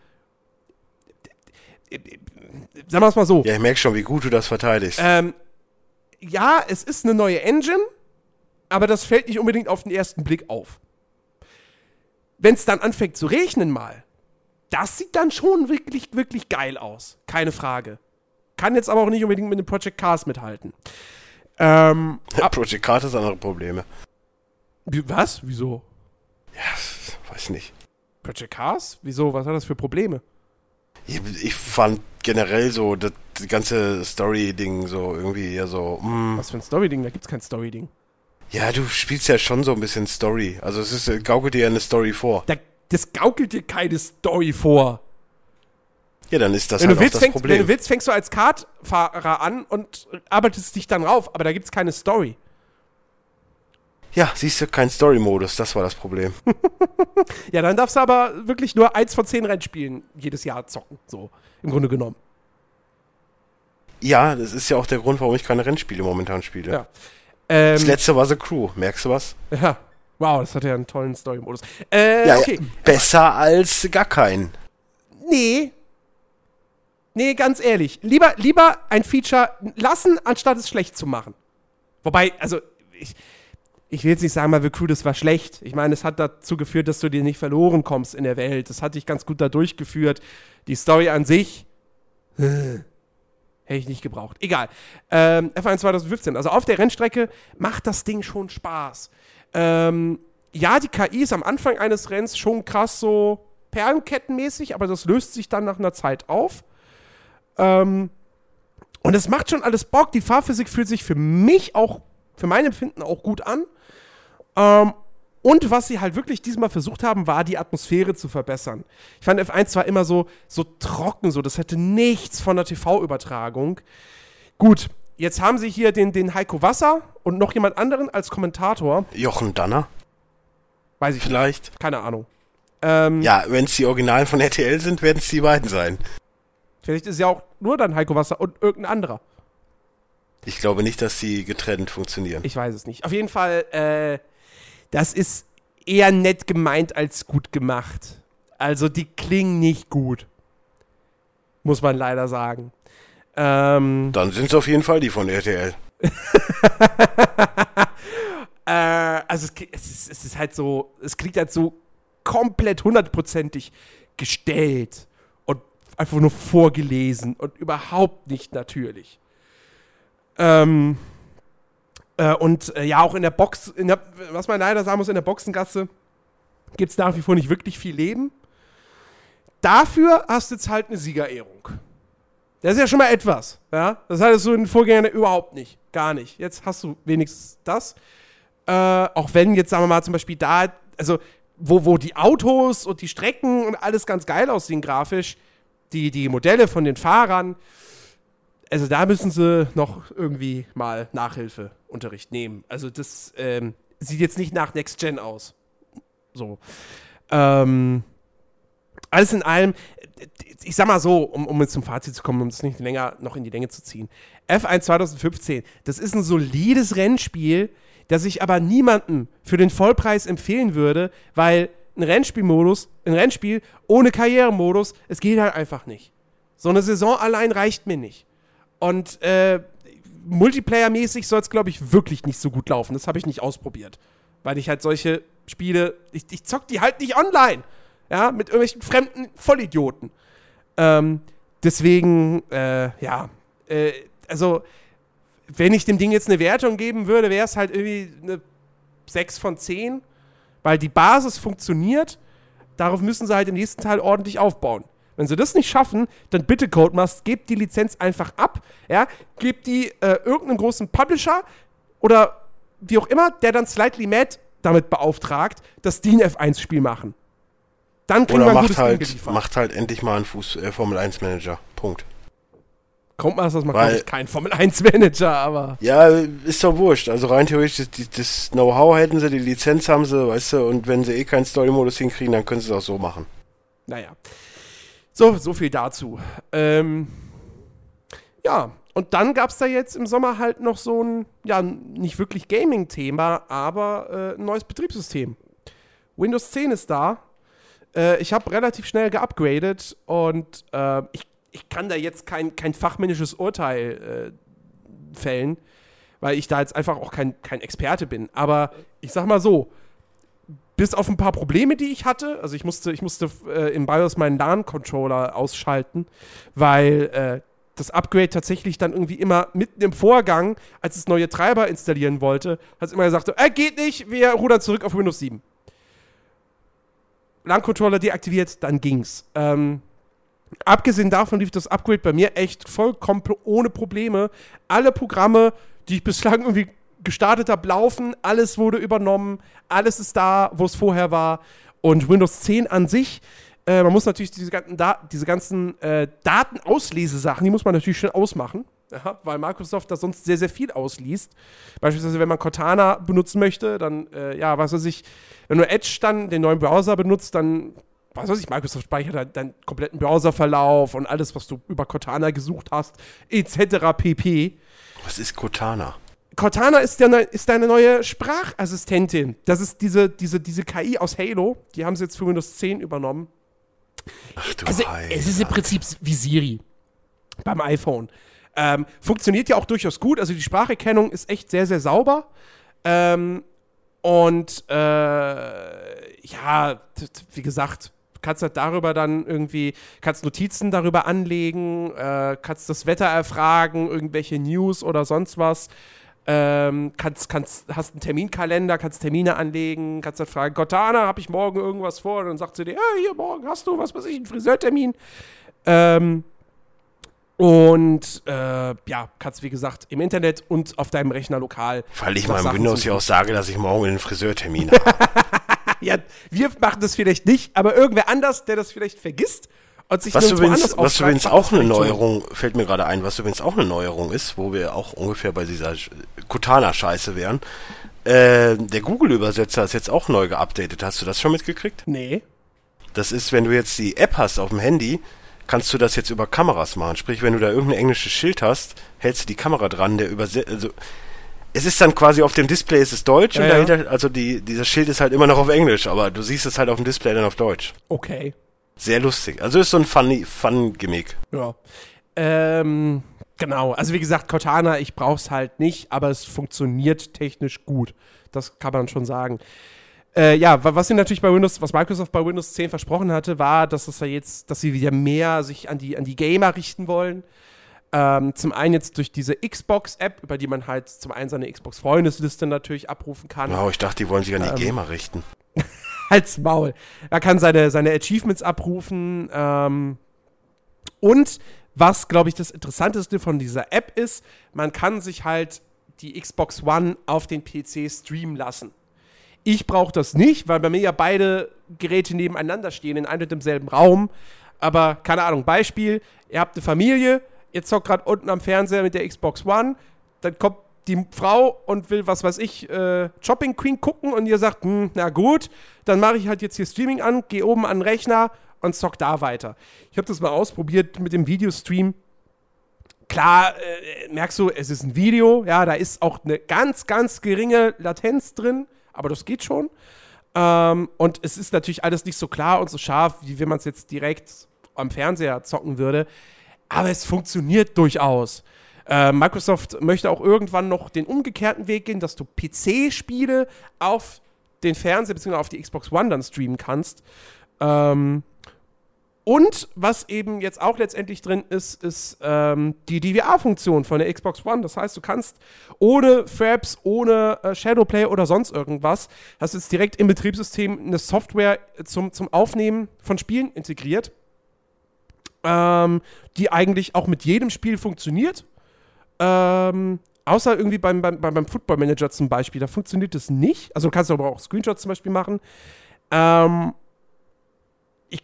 sagen wir es mal so. Ja, ich merke schon, wie gut du das verteidigst. Ähm, ja, es ist eine neue Engine, aber das fällt nicht unbedingt auf den ersten Blick auf. Wenn es dann anfängt zu regnen mal, das sieht dann schon wirklich, wirklich geil aus. Keine Frage. Kann jetzt aber auch nicht unbedingt mit dem Project Cars mithalten. Ähm, (laughs) Project Cars hat andere Probleme. Was? Wieso? Ja, weiß nicht. Project Cars? Wieso? Was hat das für Probleme? Ich, ich fand generell so das, das ganze Story-Ding so irgendwie eher so. Mm. Was für ein Story-Ding? Da gibt's kein Story-Ding. Ja, du spielst ja schon so ein bisschen Story. Also es ist, gaukelt dir ja eine Story vor. Da das gaukelt dir keine Story vor. Ja, dann ist das wenn halt du willst, das fängst, Problem. Wenn du willst, fängst du als Kartfahrer an und arbeitest dich dann rauf, aber da gibt es keine Story. Ja, siehst du, kein Story-Modus, das war das Problem. (laughs) ja, dann darfst du aber wirklich nur eins von zehn Rennspielen jedes Jahr zocken, so im Grunde genommen. Ja, das ist ja auch der Grund, warum ich keine Rennspiele momentan spiele. Ja. Ähm, das letzte war The Crew, merkst du was? Ja, Wow, das hat ja einen tollen Story-Modus. Äh, ja, okay. Besser als gar keinen. Nee. Nee, ganz ehrlich. Lieber, lieber ein Feature lassen, anstatt es schlecht zu machen. Wobei, also, ich, ich will jetzt nicht sagen, mal Crew, das war schlecht. Ich meine, es hat dazu geführt, dass du dir nicht verloren kommst in der Welt. Das hat dich ganz gut da durchgeführt. Die Story an sich, hätte ich nicht gebraucht. Egal. Ähm, F1 2015. Also auf der Rennstrecke macht das Ding schon Spaß. Ähm, ja, die KI ist am Anfang eines Rennens schon krass so perlenkettenmäßig, aber das löst sich dann nach einer Zeit auf. Ähm, und es macht schon alles Bock. Die Fahrphysik fühlt sich für mich auch, für mein Empfinden auch gut an. Ähm, und was sie halt wirklich diesmal versucht haben, war die Atmosphäre zu verbessern. Ich fand F1 zwar immer so, so trocken, so, das hätte nichts von der TV-Übertragung. Gut, jetzt haben sie hier den, den Heiko Wasser und noch jemand anderen als Kommentator. Jochen Danner? Weiß ich Vielleicht. Nicht. Keine Ahnung. Ähm, ja, wenn es die Originalen von RTL sind, werden es die beiden sein. Vielleicht ist es ja auch nur dann Heiko Wasser und irgendein anderer. Ich glaube nicht, dass sie getrennt funktionieren. Ich weiß es nicht. Auf jeden Fall, äh, das ist eher nett gemeint als gut gemacht. Also die klingen nicht gut. Muss man leider sagen. Ähm, Dann sind es auf jeden Fall die von RTL. (laughs) äh, also es, es, ist, es, ist, halt so, es klingt halt so komplett hundertprozentig gestellt und einfach nur vorgelesen und überhaupt nicht natürlich. Ähm, äh, und äh, ja, auch in der Box, in der, was man leider sagen muss, in der Boxengasse gibt es nach wie vor nicht wirklich viel Leben. Dafür hast du jetzt halt eine Siegerehrung. Das ist ja schon mal etwas. Ja? Das hattest du in den Vorgängern überhaupt nicht. Gar nicht. Jetzt hast du wenigstens das. Äh, auch wenn jetzt, sagen wir mal, zum Beispiel da, also wo, wo die Autos und die Strecken und alles ganz geil aussehen grafisch, die, die Modelle von den Fahrern, also da müssen sie noch irgendwie mal Nachhilfeunterricht nehmen. Also das ähm, sieht jetzt nicht nach Next Gen aus. So. Ähm, alles in allem, ich sag mal so, um, um jetzt zum Fazit zu kommen, um es nicht länger noch in die Länge zu ziehen. F1 2015, das ist ein solides Rennspiel, das ich aber niemandem für den Vollpreis empfehlen würde, weil ein Rennspielmodus, ein Rennspiel ohne Karrieremodus, es geht halt einfach nicht. So eine Saison allein reicht mir nicht. Und äh, Multiplayer-mäßig soll es, glaube ich, wirklich nicht so gut laufen. Das habe ich nicht ausprobiert. Weil ich halt solche Spiele, ich, ich zock die halt nicht online. Ja, mit irgendwelchen fremden Vollidioten. Ähm, deswegen, äh, ja, äh, also, wenn ich dem Ding jetzt eine Wertung geben würde, wäre es halt irgendwie eine 6 von 10, weil die Basis funktioniert. Darauf müssen sie halt im nächsten Teil ordentlich aufbauen. Wenn sie das nicht schaffen, dann bitte Codemasters, gebt die Lizenz einfach ab, ja, gebt die äh, irgendeinem großen Publisher oder wie auch immer, der dann Slightly Mad damit beauftragt, dass die ein F1-Spiel machen. Dann kriegen Oder wir ein macht halt, macht halt endlich mal einen Fuß, äh, Formel 1 Manager. Punkt. Codemasters macht, glaube ich, keinen Formel 1 Manager, aber. Ja, ist doch wurscht. Also rein theoretisch, das, das Know-how hätten sie, die Lizenz haben sie, weißt du, und wenn sie eh keinen Story-Modus hinkriegen, dann können sie es auch so machen. Naja. So, so viel dazu. Ähm, ja, und dann gab es da jetzt im Sommer halt noch so ein, ja, nicht wirklich Gaming-Thema, aber äh, ein neues Betriebssystem. Windows 10 ist da. Äh, ich habe relativ schnell geupgradet und äh, ich, ich kann da jetzt kein, kein fachmännisches Urteil äh, fällen, weil ich da jetzt einfach auch kein, kein Experte bin. Aber ich sag mal so, bis auf ein paar Probleme, die ich hatte. Also ich musste, ich musste äh, im BIOS meinen LAN-Controller ausschalten, weil äh, das Upgrade tatsächlich dann irgendwie immer mitten im Vorgang, als es neue Treiber installieren wollte, hat es immer gesagt, äh, geht nicht, wir rudern zurück auf Windows 7. LAN-Controller deaktiviert, dann ging's. Ähm, abgesehen davon lief das Upgrade bei mir echt vollkommen ohne Probleme. Alle Programme, die ich bislang irgendwie gestartet habe, laufen, alles wurde übernommen, alles ist da, wo es vorher war. Und Windows 10 an sich, äh, man muss natürlich diese ganzen, da diese ganzen äh, Datenauslesesachen, die muss man natürlich schön ausmachen. Ja, weil Microsoft da sonst sehr, sehr viel ausliest. Beispielsweise, wenn man Cortana benutzen möchte, dann, äh, ja, was weiß ich, wenn du Edge dann, den neuen Browser benutzt, dann, was weiß ich, Microsoft speichert halt deinen kompletten Browserverlauf und alles, was du über Cortana gesucht hast, etc. pp. Was ist Cortana? Cortana ist, der, ist deine neue Sprachassistentin. Das ist diese, diese, diese KI aus Halo. Die haben sie jetzt für Windows 10 übernommen. Ach du also, es ist im Prinzip wie Siri beim iPhone. Ähm, funktioniert ja auch durchaus gut. Also die Spracherkennung ist echt sehr, sehr sauber. Ähm, und äh, ja, wie gesagt, kannst halt darüber dann irgendwie, kannst Notizen darüber anlegen, äh, kannst das Wetter erfragen, irgendwelche News oder sonst was. Ähm, kannst, kannst, hast einen Terminkalender, kannst Termine anlegen, kannst dann fragen, Cortana, habe ich morgen irgendwas vor? Und dann sagt sie dir, hey, hier morgen hast du, was weiß ich, einen Friseurtermin. Ähm, und äh, ja, kannst wie gesagt im Internet und auf deinem Rechner lokal. Weil ich meinem Windows ja auch sage, dass ich morgen einen Friseurtermin (laughs) habe. ja, wir machen das vielleicht nicht, aber irgendwer anders, der das vielleicht vergisst und sich was übrigens, was übrigens auch eine Neuerung, fällt mir gerade ein, was übrigens auch eine Neuerung ist, wo wir auch ungefähr bei dieser Cortana-Scheiße wären. Äh, der Google-Übersetzer ist jetzt auch neu geupdatet. Hast du das schon mitgekriegt? Nee. Das ist, wenn du jetzt die App hast auf dem Handy, kannst du das jetzt über Kameras machen. Sprich, wenn du da irgendein englisches Schild hast, hältst du die Kamera dran, der übersetzt, also es ist dann quasi auf dem Display ist es Deutsch Ja, und ja. dahinter, also die, dieser Schild ist halt immer noch auf Englisch, aber du siehst es halt auf dem Display dann auf Deutsch. Okay. Sehr lustig. Also ist so ein funny, fun Gimmick. Ja. Ähm, genau. Also wie gesagt, Cortana, ich brauch's halt nicht, aber es funktioniert technisch gut. Das kann man schon sagen. Äh, ja, wa- was sie natürlich bei Windows, was Microsoft bei Windows 10 versprochen hatte, war, dass es ja jetzt, dass sie wieder mehr sich an die, an die Gamer richten wollen. Ähm, zum einen jetzt durch diese Xbox-App, über die man halt zum einen seine Xbox-Freundesliste natürlich abrufen kann. Wow, ich dachte, die wollen sich an die Ähm, Gamer richten. (laughs) Halt's Maul. Er kann seine, seine Achievements abrufen. Ähm, und was, glaube ich, das Interessanteste von dieser App ist, man kann sich halt die Xbox One auf den PC streamen lassen. Ich brauche das nicht, weil bei mir ja beide Geräte nebeneinander stehen in einem und demselben Raum. Aber keine Ahnung, Beispiel, ihr habt eine Familie, ihr zockt gerade unten am Fernseher mit der Xbox One, dann kommt die Frau und will, was weiß ich, äh, Shopping Queen gucken und ihr sagt, hm, na gut, dann mache ich halt jetzt hier Streaming an, gehe oben an den Rechner und zock da weiter. Ich habe das mal ausprobiert mit dem Videostream. Klar, äh, merkst du, es ist ein Video, ja, da ist auch eine ganz, ganz geringe Latenz drin, aber das geht schon. Ähm, und es ist natürlich alles nicht so klar und so scharf, wie wenn man es jetzt direkt am Fernseher zocken würde. Aber es funktioniert durchaus. Äh, Microsoft möchte auch irgendwann noch den umgekehrten Weg gehen, dass du PC-Spiele auf den Fernseher bzw. auf die Xbox One dann streamen kannst. Ähm, und was eben jetzt auch letztendlich drin ist, ist ähm, die DVR-Funktion von der Xbox One. Das heißt, du kannst ohne Fraps, ohne äh, Shadowplay oder sonst irgendwas, hast jetzt direkt im Betriebssystem eine Software zum, zum Aufnehmen von Spielen integriert, ähm, die eigentlich auch mit jedem Spiel funktioniert. Ähm, außer irgendwie beim, beim, beim Football Manager zum Beispiel, da funktioniert das nicht. Also du kannst aber auch Screenshots zum Beispiel machen. Ähm,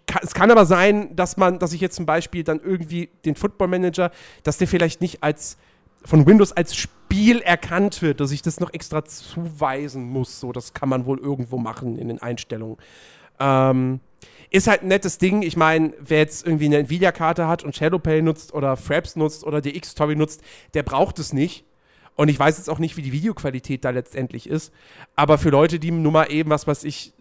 kann, es kann aber sein, dass man, dass ich jetzt zum Beispiel dann irgendwie den Football Manager, dass der vielleicht nicht als von Windows als Spiel erkannt wird, dass ich das noch extra zuweisen muss. So, das kann man wohl irgendwo machen in den Einstellungen. Ähm, ist halt ein nettes Ding. Ich meine, wer jetzt irgendwie eine Nvidia-Karte hat und Shadowplay nutzt oder Fraps nutzt oder die X-Story nutzt, der braucht es nicht. Und ich weiß jetzt auch nicht, wie die Videoqualität da letztendlich ist. Aber für Leute, die nun mal eben, was weiß ich,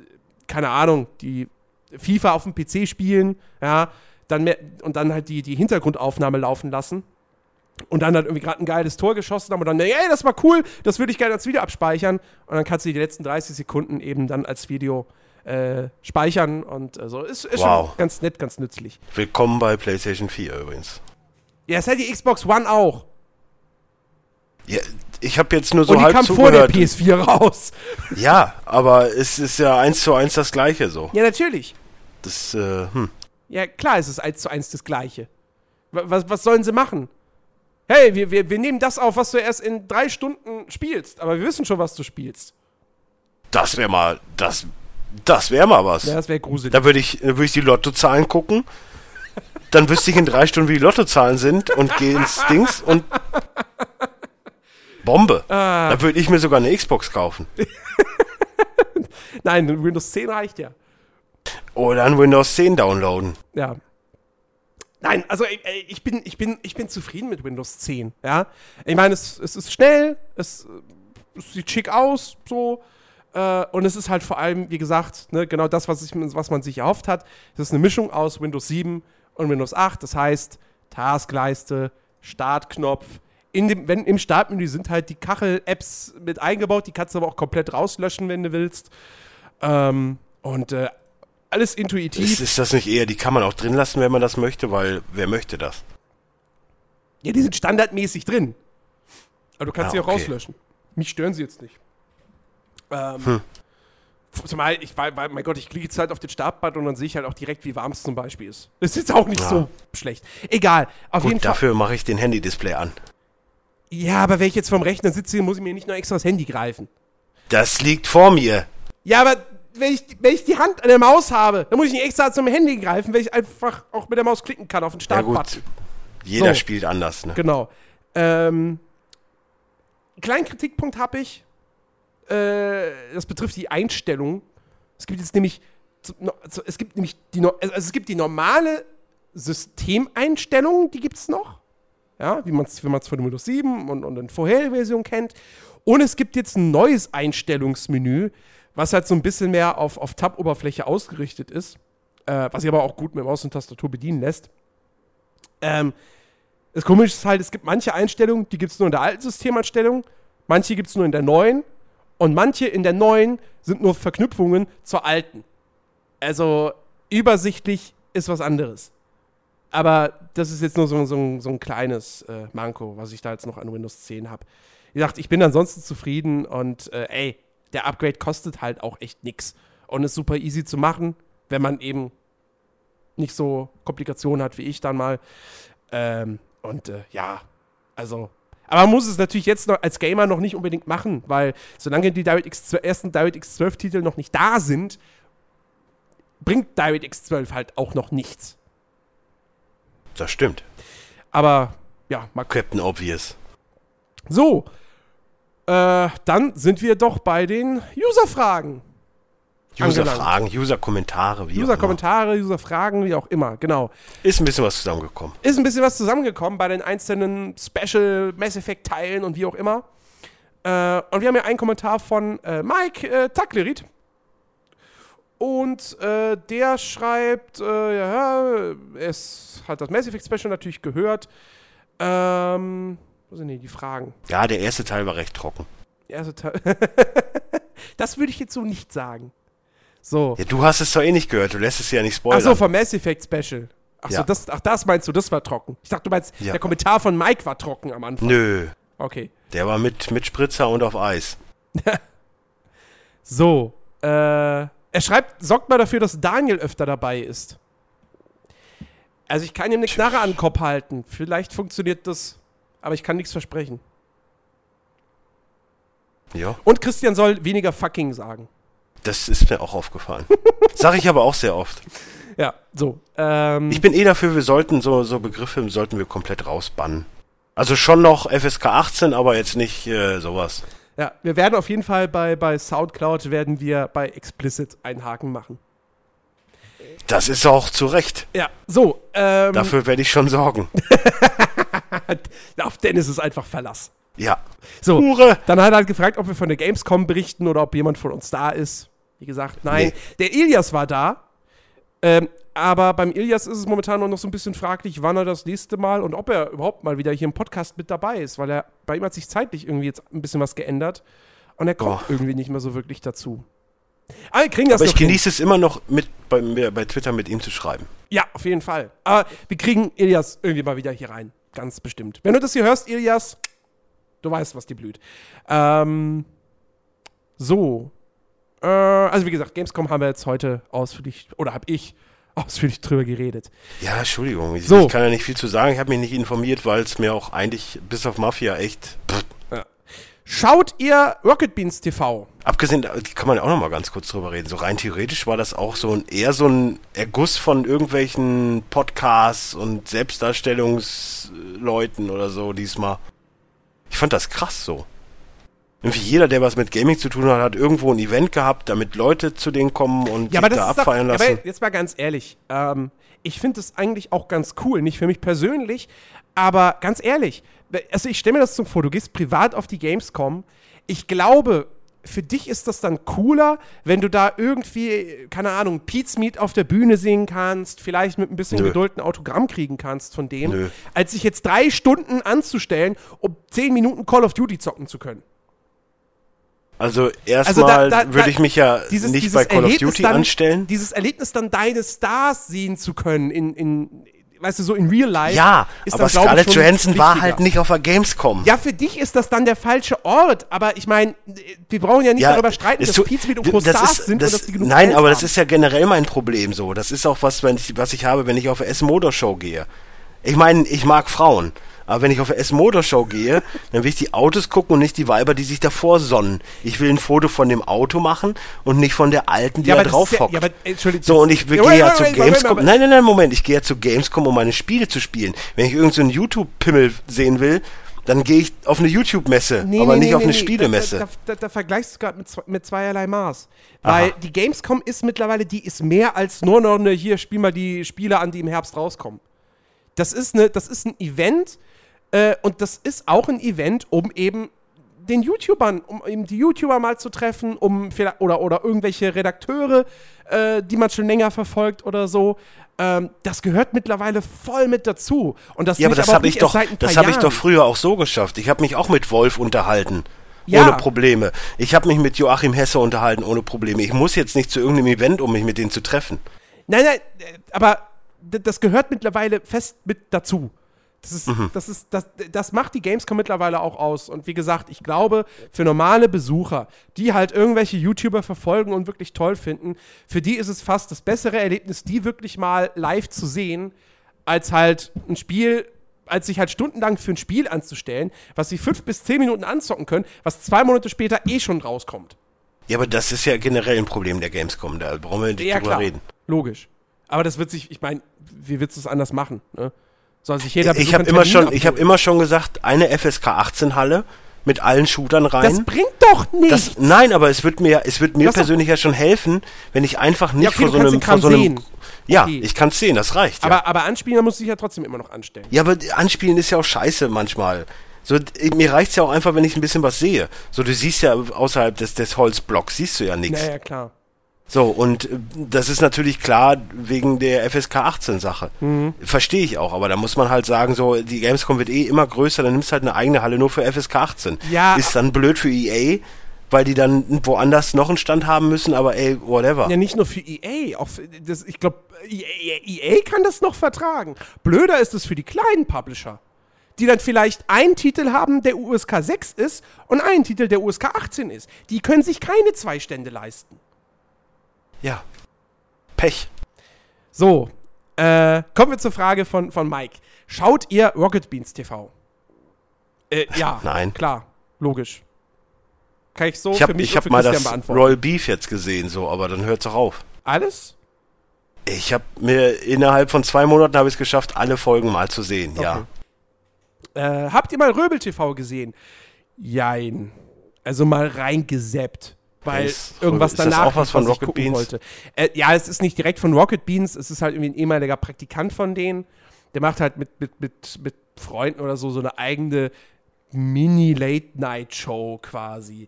keine Ahnung, die FIFA auf dem PC spielen, ja, dann mehr, und dann halt die, die Hintergrundaufnahme laufen lassen und dann halt irgendwie gerade ein geiles Tor geschossen haben und dann, ey, das war cool, das würde ich gerne als Video abspeichern und dann kannst du die letzten 30 Sekunden eben dann als Video äh, speichern und äh, so. Ist, ist Wow. schon ganz nett, ganz nützlich. Willkommen bei PlayStation 4 übrigens. Ja, ist halt die Xbox One auch. Ja, ich habe jetzt nur so und die halb kam vor der zugehört. PS4 raus. Ja, aber es ist ja eins zu eins das gleiche so. Ja, natürlich. Das, äh, hm. Ja, klar ist es eins zu eins das Gleiche. Wa- Was, was sollen sie machen? Hey, wir, wir, wir nehmen das auf, was du erst in drei Stunden spielst, aber wir wissen schon, was du spielst. Das wäre mal, das, das wäre mal was. Ja, das wäre gruselig. Da würde ich, da würde ich die Lottozahlen gucken. Dann wüsste ich in drei Stunden, wie die Lottozahlen sind und gehe ins Dings und Bombe. Ah. Da würde ich mir sogar eine Xbox kaufen. (laughs) Nein, Windows 10 reicht ja. Oder ein Windows 10 downloaden. Ja. Nein, also ey, ey, ich bin, ich, bin, ich bin zufrieden mit Windows 10. Ja? Ich meine, es, es ist schnell, es, äh, es sieht schick aus, so. Äh, und es ist halt vor allem, wie gesagt, ne, genau das, was, ich, was man sich erhofft hat. Es ist eine Mischung aus Windows 7 und Windows 8. Das heißt, Taskleiste, Startknopf. In dem, wenn, Im Startmenü sind halt die Kachel-Apps mit eingebaut. Die kannst du aber auch komplett rauslöschen, wenn du willst. Ähm, und äh, alles intuitiv. Ist, ist das nicht eher, die kann man auch drin lassen, wenn man das möchte, weil wer möchte das? Ja, die sind standardmäßig drin. Aber du kannst Ah, sie auch okay. rauslöschen. mich stören sie jetzt nicht. Ähm, hm. Zumal, ich, weil, mein Gott, ich klicke jetzt halt auf den Startband und dann sehe ich halt auch direkt, wie warm es zum Beispiel ist. Das ist jetzt auch nicht ja. so schlecht. Egal. Auf Gut, jeden Fall. Dafür mache ich den Handy-Display an. Ja, aber wenn ich jetzt vorm Rechner sitze, muss ich mir nicht noch extra das Handy greifen. Das liegt vor mir. Ja, aber wenn ich, wenn ich die Hand an der Maus habe, dann muss ich nicht extra zum Handy greifen, weil ich einfach auch mit der Maus klicken kann auf den Startbutton. Ja, Jeder so. spielt anders, ne? Genau. Ähm, kleinen Kritikpunkt habe ich. Äh, das betrifft die Einstellung. Es gibt jetzt nämlich, es gibt nämlich die, also es gibt die normale Systemeinstellung, die gibt es noch. Ja, wie man es wie von Windows 7 und, und in vorherigen Versionen kennt. Und es gibt jetzt ein neues Einstellungsmenü, was halt so ein bisschen mehr auf, auf Tab-Oberfläche ausgerichtet ist. Äh, was sich aber auch gut mit Maus und Tastatur bedienen lässt. Ähm, das Komische ist halt, es gibt manche Einstellungen, die gibt es nur in der alten Systemeinstellung, manche gibt es nur in der neuen und manche in der neuen sind nur Verknüpfungen zur alten. Also übersichtlich ist was anderes. Aber das ist jetzt nur so, so, so ein kleines äh, Manko, was ich da jetzt noch an Windows 10 habe. Wie gesagt, ich bin ansonsten zufrieden und äh, ey, der Upgrade kostet halt auch echt nichts und ist super easy zu machen, wenn man eben nicht so Komplikationen hat wie ich dann mal. Ähm, und äh, ja, also. Aber man muss es natürlich jetzt noch als Gamer noch nicht unbedingt machen, weil solange die DirectX, ersten DirectX 12-Titel noch nicht da sind, bringt DirectX 12 halt auch noch nichts. Das stimmt. Aber ja, mal Captain Obvious. So, äh, dann sind wir doch bei den User-Fragen. User-Fragen, User-Kommentare, wie User-Kommentare, User-Fragen, wie auch immer, genau. Ist ein bisschen was zusammengekommen. Ist ein bisschen was zusammengekommen bei den einzelnen Special Mass Effect-Teilen und wie auch immer. Äh, und wir haben ja einen Kommentar von äh, Mike äh, Taklerit. Und äh, der schreibt, äh, ja, es hat das Mass Effect Special natürlich gehört. Ähm, wo sind die Fragen? Ja, der erste Teil war recht trocken. Der erste Teil. (laughs) das würde ich jetzt so nicht sagen. So. Ja, du hast es doch eh nicht gehört, du lässt es ja nicht spoilern. Ach so, vom Mass Effect Special. Ach ja. so, das, ach, das meinst du, das war trocken. Ich dachte, du meinst, ja. der Kommentar von Mike war trocken am Anfang. Nö. Okay. Der war mit, mit Spritzer und auf Eis. (laughs) so, äh, er schreibt, sorgt mal dafür, dass Daniel öfter dabei ist. Also ich kann ihm eine Knarre an den Kopf halten. Vielleicht funktioniert das, aber ich kann nichts versprechen. Ja. Und Christian soll weniger fucking sagen. Das ist mir auch aufgefallen. (laughs) Sag ich aber auch sehr oft. Ja, so. Ähm, ich bin eh dafür, wir sollten so, so Begriffe sollten wir komplett rausbannen. Also schon noch FSK 18, aber jetzt nicht äh, sowas. Ja, wir werden auf jeden Fall bei, bei Soundcloud werden wir bei Explicit einen Haken machen. Das ist auch zu Recht. Ja, so. Ähm, Dafür werde ich schon sorgen. (laughs) auf Dennis ist einfach Verlass. Ja. So, Hure. dann hat er halt gefragt, ob wir von der Gamescom berichten oder ob jemand von uns da ist. Wie gesagt, nein. Nee. Der Ilias war da. Ähm, aber beim Ilias ist es momentan noch so ein bisschen fraglich, wann er das nächste Mal und ob er überhaupt mal wieder hier im Podcast mit dabei ist, weil er bei ihm hat sich zeitlich irgendwie jetzt ein bisschen was geändert und er kommt oh. irgendwie nicht mehr so wirklich dazu. Aber, das aber ich genieße hin. es immer noch mit bei, bei Twitter mit ihm zu schreiben. Ja, auf jeden Fall. Aber wir kriegen Ilias irgendwie mal wieder hier rein. Ganz bestimmt. Wenn du das hier hörst, Ilias, du weißt, was dir blüht. Ähm, so. Äh, also wie gesagt, Gamescom haben wir jetzt heute ausführlich, oder habe ich (laughs) ausführlich drüber geredet. Ja, Entschuldigung. Ich, so. ich kann ja nicht viel zu sagen. Ich habe mich nicht informiert, weil es mir auch eigentlich bis auf Mafia echt. Ja. Schaut ihr Rocket Beans TV? Abgesehen, kann man ja auch noch mal ganz kurz drüber reden. So rein theoretisch war das auch so ein eher so ein Erguss von irgendwelchen Podcasts und Selbstdarstellungsleuten oder so diesmal. Ich fand das krass so. Irgendwie jeder, der was mit Gaming zu tun hat, hat irgendwo ein Event gehabt, damit Leute zu denen kommen und ja, sich da abfeiern doch, lassen. Aber jetzt mal ganz ehrlich, ähm, ich finde das eigentlich auch ganz cool. Nicht für mich persönlich, aber ganz ehrlich, also ich stelle mir das so vor, du gehst privat auf die Gamescom. Ich glaube, für dich ist das dann cooler, wenn du da irgendwie, keine Ahnung, Pete's Meat auf der Bühne singen kannst, vielleicht mit ein bisschen Nö. Geduld ein Autogramm kriegen kannst von dem, Nö. als sich jetzt drei Stunden anzustellen, um zehn Minuten Call of Duty zocken zu können. Also erstmal also würde ich mich ja dieses, nicht dieses bei Call Erlebnis of Duty dann, anstellen. Dieses Erlebnis dann deine Stars sehen zu können in, in weißt du, so in real life. Ja, ist aber das, ich, Scarlett Johansson war halt nicht auf der Gamescom. Ja, für dich ist das dann der falsche Ort, aber ich meine, wir brauchen ja nicht Ja, darüber streiten, dass Pizmeet und das Co-Stars ist- sind das, und dass die genug Nein, Fans aber das haben. ist ja generell mein Problem so. Das ist auch was, wenn ich, was ich habe, wenn ich auf eine S-Motor-Show gehe. Ich meine, ich mag Frauen. Aber wenn ich auf eine S-Motor-Show gehe, dann will ich die Autos gucken und nicht die Weiber, die sich davor sonnen. Ich will ein Foto von dem Auto machen und nicht von der alten, die Ja, da drauf hockt. ja, aber, Entschuldigung, so, und ich gehe ja zu Gamescom. Nein, nein, nein, Moment. Ich gehe ja zu Gamescom, um meine Spiele zu spielen. Wenn ich irgendeinen so YouTube-Pimmel sehen will, dann gehe ich auf eine YouTube-Messe, Nee, aber nee, nicht nee, auf eine Spielemesse. Da, da, da, vergleichst du gerade mit, mit zweierlei Maß. Weil Aha. die Gamescom ist mittlerweile, die ist mehr als nur noch eine, hier, spiel mal die Spiele an, die im Herbst rauskommen. Das ist, eine, das ist ein Event äh, und das ist auch ein Event, um eben den YouTubern, um eben die YouTuber mal zu treffen, um vielleicht, oder, oder irgendwelche Redakteure, äh, die man schon länger verfolgt oder so. Ähm, das gehört mittlerweile voll mit dazu. Und das Ja, aber das auch habe ich doch, das habe ich doch früher auch so geschafft. Ich habe mich auch mit Wolf unterhalten. Ja. Ohne Probleme. Ich habe mich mit Joachim Hesse unterhalten, ohne Probleme. Ich muss jetzt nicht zu irgendeinem Event, um mich mit denen zu treffen. Nein, nein, äh, aber das gehört mittlerweile fest mit dazu. Das, ist, Mhm. das, ist, das, das macht die Gamescom mittlerweile auch aus. Und wie gesagt, ich glaube, für normale Besucher, die halt irgendwelche YouTuber verfolgen und wirklich toll finden, für die ist es fast das bessere Erlebnis, die wirklich mal live zu sehen, als halt ein Spiel, als sich halt stundenlang für ein Spiel anzustellen, was sie fünf bis zehn Minuten anzocken können, was zwei Monate später eh schon rauskommt. Ja, aber das ist ja generell ein Problem der Gamescom. Da brauchen wir nicht Ja, drüber klar. reden. Logisch. Aber das wird sich, ich meine, wie willst du es anders machen? Ne? Soll sich jeder Ich habe immer schon, ich habe abholen? immer schon gesagt, eine FSK 18 Halle mit allen Shootern Das rein. bringt doch nichts. Das, nein, aber es wird mir, es wird mir doch- persönlich ja schon helfen, wenn ich einfach nicht Ja, okay, vor so einem, vor so einem, sehen. ja, Okay. ich kann es sehen, das reicht. ja. aber, aber anspielen muss sich ja trotzdem immer noch anstellen. Ja, aber Anspielen ist ja auch scheiße manchmal. So, mir reicht's ja auch einfach, wenn ich ein bisschen was sehe. So, du siehst ja außerhalb des, des Holzblocks, siehst du ja nichts. Naja, klar. So, und äh, das ist natürlich klar wegen der FSK 18 Sache. Mhm. Verstehe ich auch, aber da muss man halt sagen, so, die Gamescom wird eh immer größer, dann nimmst halt eine eigene Halle nur für FSK 18. Ja. Ist dann blöd für EA, weil die dann woanders noch einen Stand haben müssen, aber ey, whatever. Ja, nicht nur für EA, auch für, das, ich glaube, EA, EA kann das noch vertragen. Blöder ist es für die kleinen Publisher, die dann vielleicht einen Titel haben, der USK 6 ist und einen Titel, der USK 18 ist. Die können sich keine zwei Stände leisten. Ja. Pech. So, äh, kommen wir zur Frage von, von Mike. Schaut ihr Rocket Beans TV? Äh, ja, (laughs) Nein. klar, logisch. Kann ich so Ich für habe mich ich hab für mal Christian das. Royal Beef jetzt gesehen, so, aber dann hört's auch auf. Alles? Ich habe mir innerhalb von zwei Monaten habe ich es geschafft, alle Folgen mal zu sehen. Ja. Äh, habt ihr mal Röbel TV gesehen? Jein. Also mal reingeseppt. Weil Ist- irgendwas ist das danach auch was von Rocket gucken Beans? wollte. Äh, ja, es ist nicht direkt von Rocket Beans, es ist halt irgendwie ein ehemaliger Praktikant von denen. Der macht halt mit, mit, mit, mit Freunden oder so so eine eigene Mini-Late-Night-Show quasi.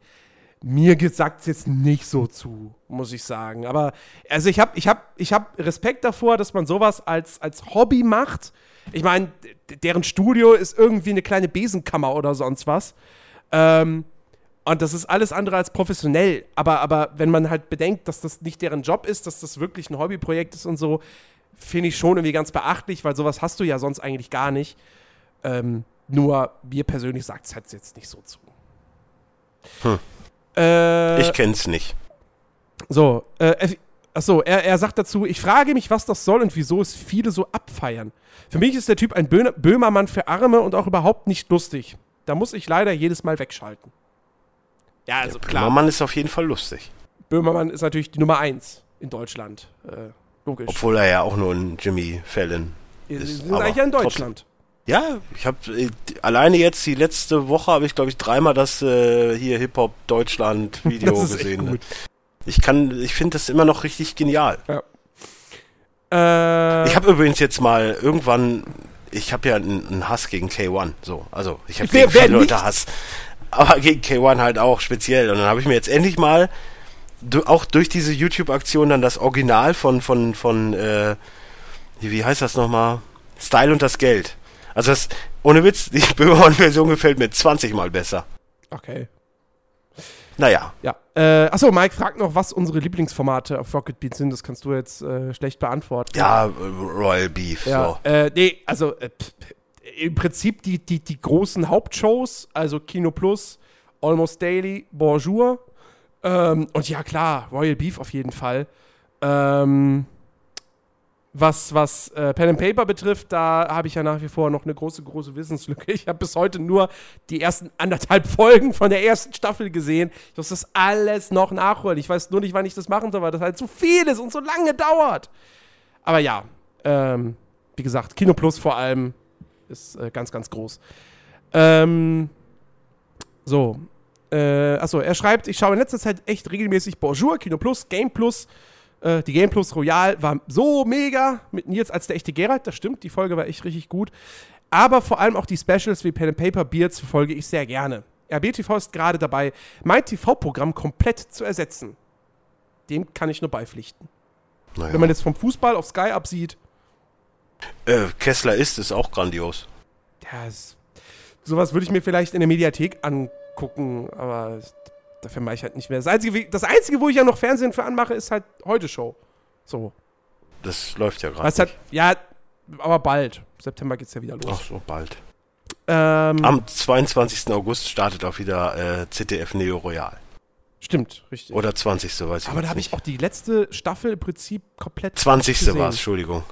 Mir sagt es jetzt nicht so zu, muss ich sagen. Aber also ich habe ich hab, ich hab Respekt davor, dass man sowas als, als Hobby macht. Ich meine, deren Studio ist irgendwie eine kleine Besenkammer oder sonst was. Ähm, und das ist alles andere als professionell. Aber, aber wenn man halt bedenkt, dass das nicht deren Job ist, dass das wirklich ein Hobbyprojekt ist und so, finde ich schon irgendwie ganz beachtlich, weil sowas hast du ja sonst eigentlich gar nicht. Ähm, nur mir persönlich sagt es halt jetzt nicht so zu. Hm. Äh, Ich kenn's nicht. so, äh, er- achso, er, er sagt dazu, ich frage mich, was das soll und wieso es viele so abfeiern. Für mich ist der Typ ein Böhmermann für Arme und auch überhaupt nicht lustig. Da muss ich leider jedes Mal wegschalten. Ja, also klar, Mann ist auf jeden Fall lustig. Böhmermann ist natürlich die Nummer eins in Deutschland. Äh, logisch. Obwohl er ja auch nur ein Jimmy Fallon Wir ist. sind aber eigentlich ja in trotzdem- Deutschland. Ja, ich habe alleine jetzt die letzte Woche habe ich glaube ich dreimal das äh, hier Hip Hop Deutschland (laughs) Video Das ist echt gesehen. ne? gut. Ich kann, ich finde das immer noch richtig genial. Äh, Ich habe übrigens jetzt mal irgendwann, ich habe ja einen, einen Hass gegen K1, so, also ich habe Wer- gegen wer viele Leute nicht? Hass, aber gegen K1 halt auch speziell. Und dann habe ich mir jetzt endlich mal auch durch diese YouTube-Aktion dann das Original von von von äh, wie wie heißt das nochmal? Style und das Geld. Also das, ohne Witz, die (laughs) Böhmermann-Version gefällt mir 20 mal besser. okay. Naja. Ja. Äh, achso, Mike fragt noch, was unsere Lieblingsformate auf Rocket Beans sind. Das kannst du jetzt äh, schlecht beantworten. Ja, Royal Beef. Ja, So. äh, nee, also äh, pff, im Prinzip die, die, die großen Hauptshows, also Kino Plus, Almost Daily, Bonjour. Ähm, und ja, klar, Royal Beef auf jeden Fall. Ähm, was was äh, Pen and Paper betrifft, da habe ich ja nach wie vor noch eine große, große Wissenslücke. Ich habe bis heute nur die ersten anderthalb (laughs) Folgen von der ersten Staffel gesehen. Ich muss das alles noch nachholen. Ich weiß nur nicht, wann ich das machen soll, weil das halt zu viel ist und so lange dauert. Aber ja, ähm, wie gesagt, Kino Plus vor allem ist äh, ganz, ganz groß. Ähm, so. Äh, achso, er schreibt, ich schaue in letzter Zeit echt regelmäßig Bonjour, Kino Plus, Game Plus. Äh, die Game Plus Royal war so mega mit Nils als der echte Geralt, das stimmt, die Folge war echt richtig gut. Aber vor allem auch die Specials wie Pen and Paper Beards verfolge ich sehr gerne. RBTV ist gerade dabei, mein TV-Programm komplett zu ersetzen. Dem kann ich nur beipflichten. Naja. Wenn man jetzt vom Fußball auf Sky absieht, äh, Kessler ist es auch grandios. Ja, es, sowas würde ich mir vielleicht in der Mediathek angucken, aber es- dafür mache ich halt nicht mehr. Das Einzige, das Einzige, wo ich ja noch Fernsehen für anmache, ist halt heute Show. So. Das läuft ja gerade. Halt, ja, aber bald. September geht's ja wieder los. Ach so, bald. Ähm, Am 22. August startet auch wieder äh, ZDF Neo Royal. stimmt, richtig. Oder 20. weiß ich aber da habe ich nicht. auch die letzte Staffel im Prinzip komplett 20. gesehen. war es, Entschuldigung.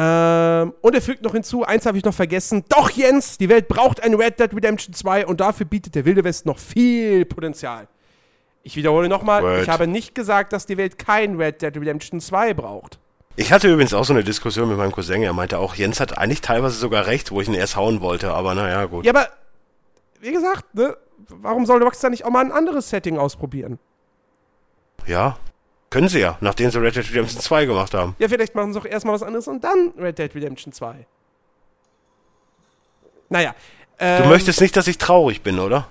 Ähm, und er fügt noch hinzu, eins habe ich noch vergessen. Doch, Jens, die Welt braucht ein Red Dead Redemption 2 und dafür bietet der Wilde West noch viel Potenzial. Ich wiederhole nochmal, ich habe nicht gesagt, dass die Welt kein Red Dead Redemption 2 braucht. Ich hatte übrigens auch so eine Diskussion mit meinem Cousin. Er meinte auch, Jens hat eigentlich teilweise sogar recht, wo ich ihn erst hauen wollte. Aber naja, gut. Ja, aber wie gesagt, ne, warum soll Rockstar nicht auch mal ein anderes Setting ausprobieren? Ja, können sie ja, nachdem sie Red Dead Redemption 2 gemacht haben. Ja, vielleicht machen sie doch erstmal was anderes und dann Red Dead Redemption 2. Naja. Du ähm, möchtest nicht, dass ich traurig bin, oder?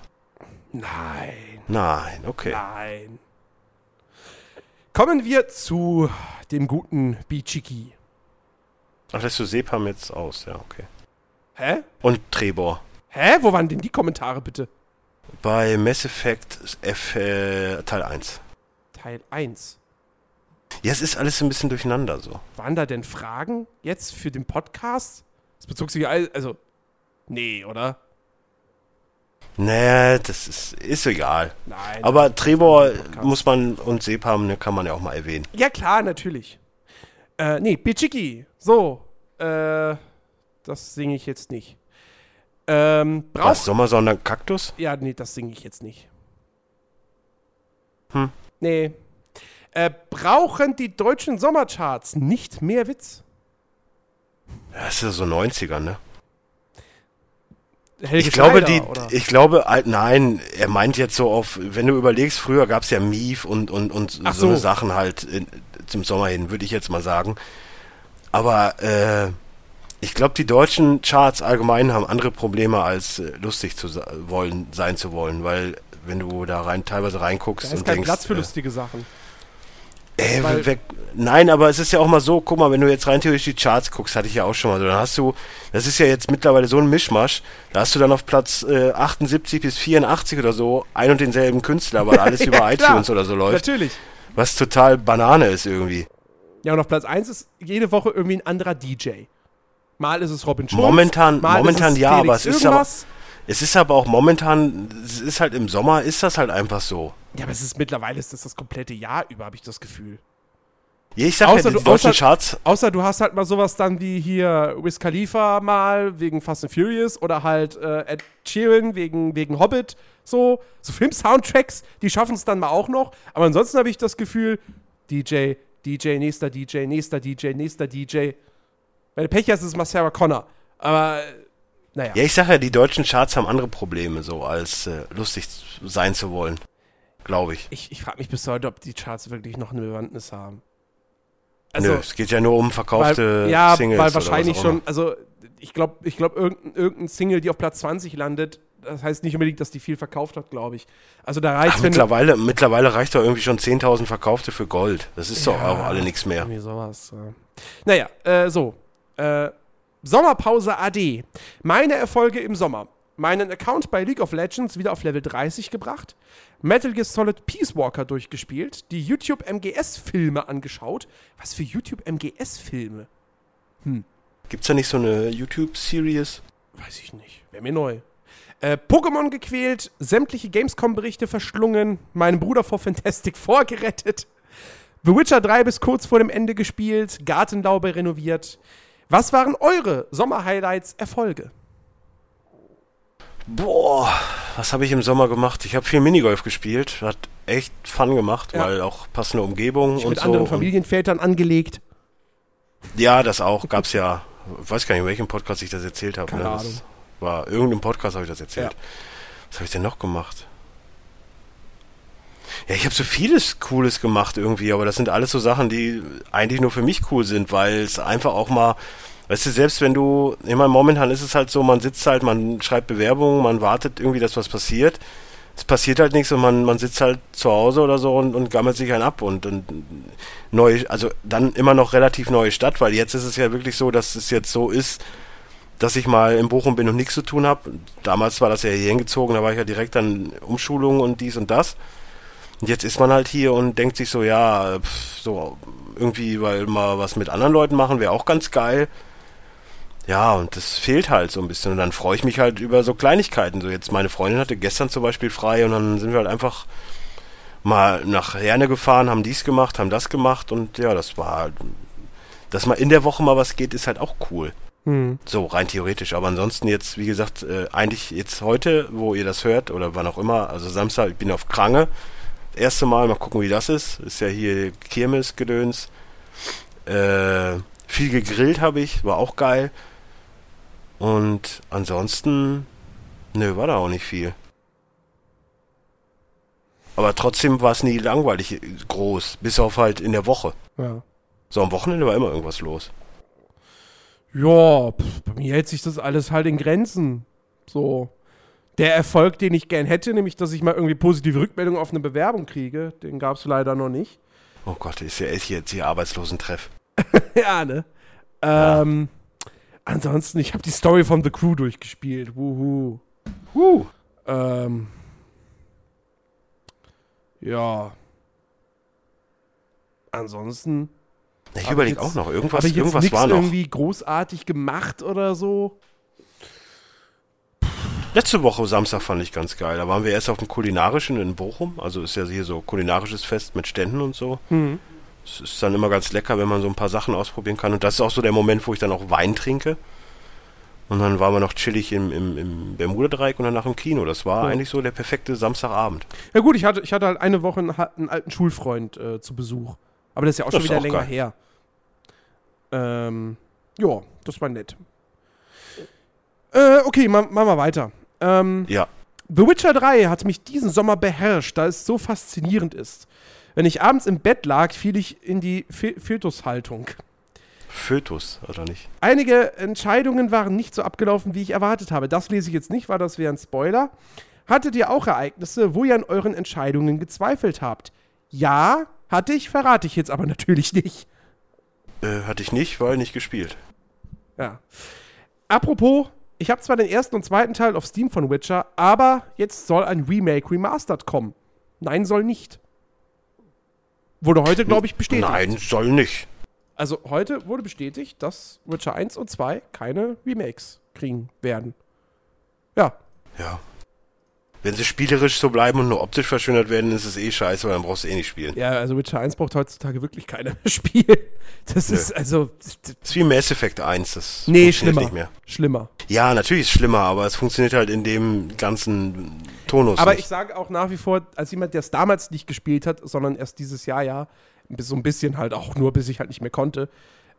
Nein. Nein, okay. Nein. Kommen wir zu dem guten Bichiki. Ach, lässt du Sepam jetzt aus, ja, okay. Hä? Und Trebor. Hä? Wo waren denn die Kommentare bitte? Bei Mass Effect F, äh, Teil 1. Teil 1. Ja, es ist alles ein bisschen durcheinander so. Waren da denn Fragen jetzt für den Podcast? Das bezog sich all- also nee, oder? Nee, das ist, ist egal. Nein. Aber Podcast. muss man und Sepam, ne, kann man ja auch mal erwähnen. Ja, klar, natürlich. Äh, nee, Bichiki. So, äh, das singe ich jetzt nicht. Ähm, Was, braucht. Sommersonder Kaktus? Ja, nee, das singe ich jetzt nicht. Hm. Nee. Äh, brauchen die deutschen Sommercharts nicht mehr Witz? Das ist ja so 90er, ne? Helge Ich glaube, Schneider, die, oder? ich glaube, nein, er meint jetzt so auf, wenn du überlegst, früher gab es ja Mief und, und, und Ach so, so. Sachen halt in, zum Sommer hin, würde ich jetzt mal sagen. Aber äh, ich glaube, die deutschen Charts allgemein haben andere Probleme als äh, lustig zu wollen, sein zu wollen, weil wenn du da rein teilweise reinguckst da ist und kein denkst, Platz für äh, lustige Sachen. Ey, Weil- wer, nein, aber es ist ja auch mal so, guck mal, wenn du jetzt rein theoretisch die Charts guckst, hatte ich ja auch schon mal so, dann hast du, das ist ja jetzt mittlerweile so ein Mischmasch, da hast du dann auf Platz äh, 78 bis 84 oder so ein und denselben Künstler, weil alles (laughs) über Ja, klar. iTunes oder so läuft, Natürlich. was total Banane ist irgendwie. Ja, und auf Platz 1 ist jede Woche irgendwie ein anderer DJ. Mal ist es Robin Schulz. Momentan- mal momentan ist es ja, Felix aber es ist irgendwas. Es ist aber auch momentan, es ist halt im Sommer, ist das halt einfach so. Ja, aber es ist mittlerweile ist das das komplette Jahr über, habe ich das Gefühl. Ja, ich sag Außer ja, die du- deutschen außer- Charts, Außer du hast halt mal sowas dann wie hier Wiz Khalifa mal wegen Fast and Furious oder halt äh, Ed Sheeran wegen, wegen Hobbit. So, so (laughs) Film-Soundtracks, die schaffen es dann mal auch noch. Aber ansonsten habe ich das Gefühl, DJ, DJ, nächster DJ, nächster DJ, nächster DJ. Wenn du Pech hast, ist es mal Sarah Connor. Aber, naja. ja, ich sag ja, die deutschen Charts haben andere Probleme, so als äh, lustig sein zu wollen. Glaube ich. Ich, ich frage mich bis heute, ob die Charts wirklich noch eine Bewandtnis haben. Nö, es geht ja nur um verkaufte weil, ja, Singles. weil oder wahrscheinlich schon, also ich glaube, ich glaub, irgendein, irgendein Single, die auf Platz 20 landet, das heißt nicht unbedingt, dass die viel verkauft hat, glaube ich. Also da reicht du, mittlerweile, mittlerweile reicht doch irgendwie schon 10.000 Verkaufte für Gold. Das ist doch Ja. auch alle nichts mehr. Irgendwie sowas. Ja. Naja, äh, so. Äh, Sommerpause AD. Meine Erfolge im Sommer. Meinen Account bei League of Legends wieder auf Level 30 gebracht, Metal Gear Solid Peace Walker durchgespielt, die YouTube MGS-Filme angeschaut. Was für YouTube MGS-Filme? Hm. Gibt's da nicht so eine YouTube-Series? Weiß ich nicht. Wäre mir neu. Äh, Pokémon gequält, sämtliche Gamescom-Berichte verschlungen, meinen Bruder vor Fantastic (laughs) vorgerettet, The Witcher 3 bis kurz vor dem Ende gespielt, Gartenlaube renoviert. Was waren eure Sommerhighlights, Erfolge? Boah, was habe ich im Sommer gemacht? Ich habe viel Minigolf gespielt, hat echt Fun gemacht, ja. weil auch passende Umgebung und mit so. Mit anderen Familienvätern angelegt. Ja, das auch, gab's ja. Ich weiß gar nicht, in welchem Podcast ich das erzählt habe. Keine ne? Ahnung. war irgendeinem Podcast habe ich das erzählt. Ja. Was habe ich denn noch gemacht? Ja, ich habe so vieles Cooles gemacht irgendwie, aber das sind alles so Sachen, die eigentlich nur für mich cool sind, weil es einfach auch mal Weißt du, selbst wenn du, ich meine, momentan ist es halt so, man sitzt halt, man schreibt Bewerbungen, man wartet irgendwie, dass was passiert. Es passiert halt nichts und man, man sitzt halt zu Hause oder so und, und gammelt sich einen ab und, und neu, also dann immer noch relativ neue Stadt, weil jetzt ist es ja wirklich so, dass es jetzt so ist, dass ich mal in Bochum bin und nichts zu tun habe. Damals war das ja hier hingezogen, da war ich ja direkt an Umschulungen und dies und das. Und jetzt ist man halt hier und denkt sich so, ja, pff, so irgendwie, weil mal was mit anderen Leuten machen wäre auch ganz geil. Ja, und das fehlt halt so ein bisschen. Und dann freue ich mich halt über so Kleinigkeiten. So jetzt meine Freundin hatte gestern zum Beispiel frei und dann sind wir halt einfach mal nach Herne gefahren, haben dies gemacht, haben das gemacht und ja, das war halt, dass mal in der Woche mal was geht, ist halt auch cool. Mhm. So rein theoretisch. Aber ansonsten jetzt, wie gesagt, äh, eigentlich jetzt heute, wo ihr das hört oder wann auch immer, also Samstag, ich bin auf Krange. Das erste Mal, mal gucken, wie das ist. Ist ja hier Kirmes-Gedöns. Äh, viel gegrillt habe ich, war auch geil. Und ansonsten, nö, war da auch nicht viel. Aber trotzdem war es nie langweilig groß, bis auf halt in der Woche. Ja. So am Wochenende war immer irgendwas los. Ja, pff, bei mir hält sich das alles halt in Grenzen. So. Der Erfolg, den ich gern hätte, nämlich, dass ich mal irgendwie positive Rückmeldungen auf eine Bewerbung kriege, den gab es leider noch nicht. Oh Gott, ist ja echt jetzt hier Arbeitslosentreff. (laughs) ja, ne? Ähm, Ansonsten, ich habe die Story von The Crew durchgespielt. Wuhu. Huh. Ähm. Ja. Ansonsten. Ich überlege auch noch, irgendwas, ich irgendwas war noch. irgendwie großartig gemacht oder so. Letzte Woche Samstag fand ich ganz geil. Da waren wir erst auf dem kulinarischen in Bochum. Also ist ja hier so kulinarisches Fest mit Ständen und so. Mhm. Es ist dann immer ganz lecker, wenn man so ein paar Sachen ausprobieren kann. Und das ist auch so der Moment, wo ich dann auch Wein trinke. Und dann waren wir noch chillig im, im, im Bermuda-Dreieck und danach im Kino. Das war ja. eigentlich so der perfekte Samstagabend. Ja gut, ich hatte, ich hatte halt eine Woche einen, einen alten Schulfreund äh, zu Besuch. Aber das ist ja auch das schon wieder auch länger geil. her. Ähm, ja, das war nett. Äh, okay, machen wir weiter. Ähm, ja. The Witcher 3 hat mich diesen Sommer beherrscht, da es so faszinierend ist. Wenn ich abends im Bett lag, fiel ich in die Fötushaltung. Fötus, oder nicht? Einige Entscheidungen waren nicht so abgelaufen, wie ich erwartet habe. Das lese ich jetzt nicht, weil das wäre ein Spoiler. Hattet ihr auch Ereignisse, wo ihr an euren Entscheidungen gezweifelt habt? Ja, hatte ich, verrate ich jetzt aber (laughs) natürlich nicht. Äh, hatte ich nicht, weil nicht gespielt. Ja. Apropos, ich habe zwar den ersten und zweiten Teil auf Steam von Witcher, aber jetzt soll ein Remake Remastered kommen. Nein, soll nicht. Wurde heute, glaube ich, bestätigt. Nein, soll nicht. Also heute wurde bestätigt, dass Witcher 1 und 2 keine Remakes kriegen werden. Ja. Ja. Wenn sie spielerisch so bleiben und nur optisch verschönert werden, ist es eh scheiße, weil dann brauchst du eh nicht spielen. Ja, also Witcher 1 braucht heutzutage wirklich keiner mehr (laughs) spielen. Das Nö. ist also. Das ist wie Mass Effect 1, das nee, schlimmer. nicht mehr. Schlimmer. Ja, natürlich ist es schlimmer, aber es funktioniert halt in dem ganzen Tonus. Aber nicht. ich sage auch nach wie vor, als jemand, der es damals nicht gespielt hat, sondern erst dieses Jahr ja, so ein bisschen halt auch nur, bis ich halt nicht mehr konnte,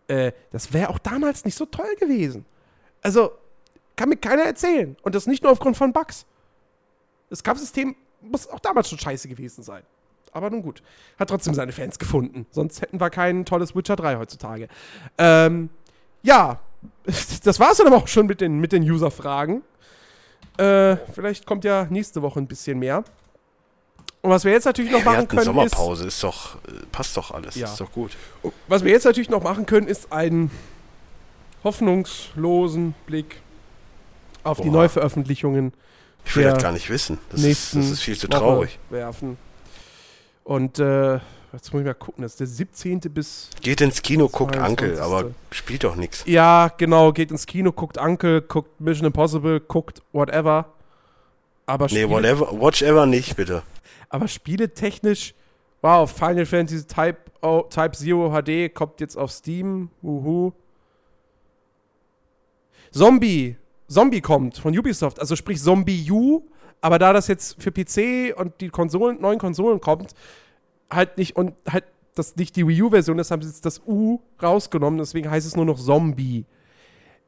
äh, das wäre auch damals nicht so toll gewesen. Also, kann mir keiner erzählen. Und das nicht nur aufgrund von Bugs. Das Kampfsystem muss auch damals schon scheiße gewesen sein. Aber nun gut. Hat trotzdem seine Fans gefunden. Sonst hätten wir kein tolles Witcher 3 heutzutage. Ähm, ja, (laughs) das war es dann aber auch schon mit den, mit den User-Fragen. Äh, vielleicht kommt ja nächste Woche ein bisschen mehr. Und was wir jetzt natürlich noch machen können Sommerpause ist, ist doch äh, passt doch alles, ja. ist doch gut. Was wir jetzt natürlich noch machen können, ist einen hoffnungslosen Blick auf die Oha. Neuveröffentlichungen Ich will das gar nicht wissen. Das, ist, das ist viel zu Woche traurig. werfen. Und äh, jetzt muss ich mal gucken, das ist der 17. bis. Geht ins Kino, guckt 22.. Ankel, aber spielt doch nichts. Ja, genau, geht ins Kino, guckt Uncle, guckt Mission Impossible, guckt whatever. Aber Nee, Spiele, whatever, watch ever nicht, bitte. aber spieletechnisch, wow, Final Fantasy Type, oh, Type Zero HD kommt jetzt auf Steam. Uhu. Zombie. Zombie kommt von Ubisoft, also sprich Zombie U, aber da das jetzt für PC und die Konsolen, neuen Konsolen kommt, halt nicht und halt das nicht die Wii U-Version ist, haben sie jetzt das U rausgenommen, deswegen heißt es nur noch Zombie.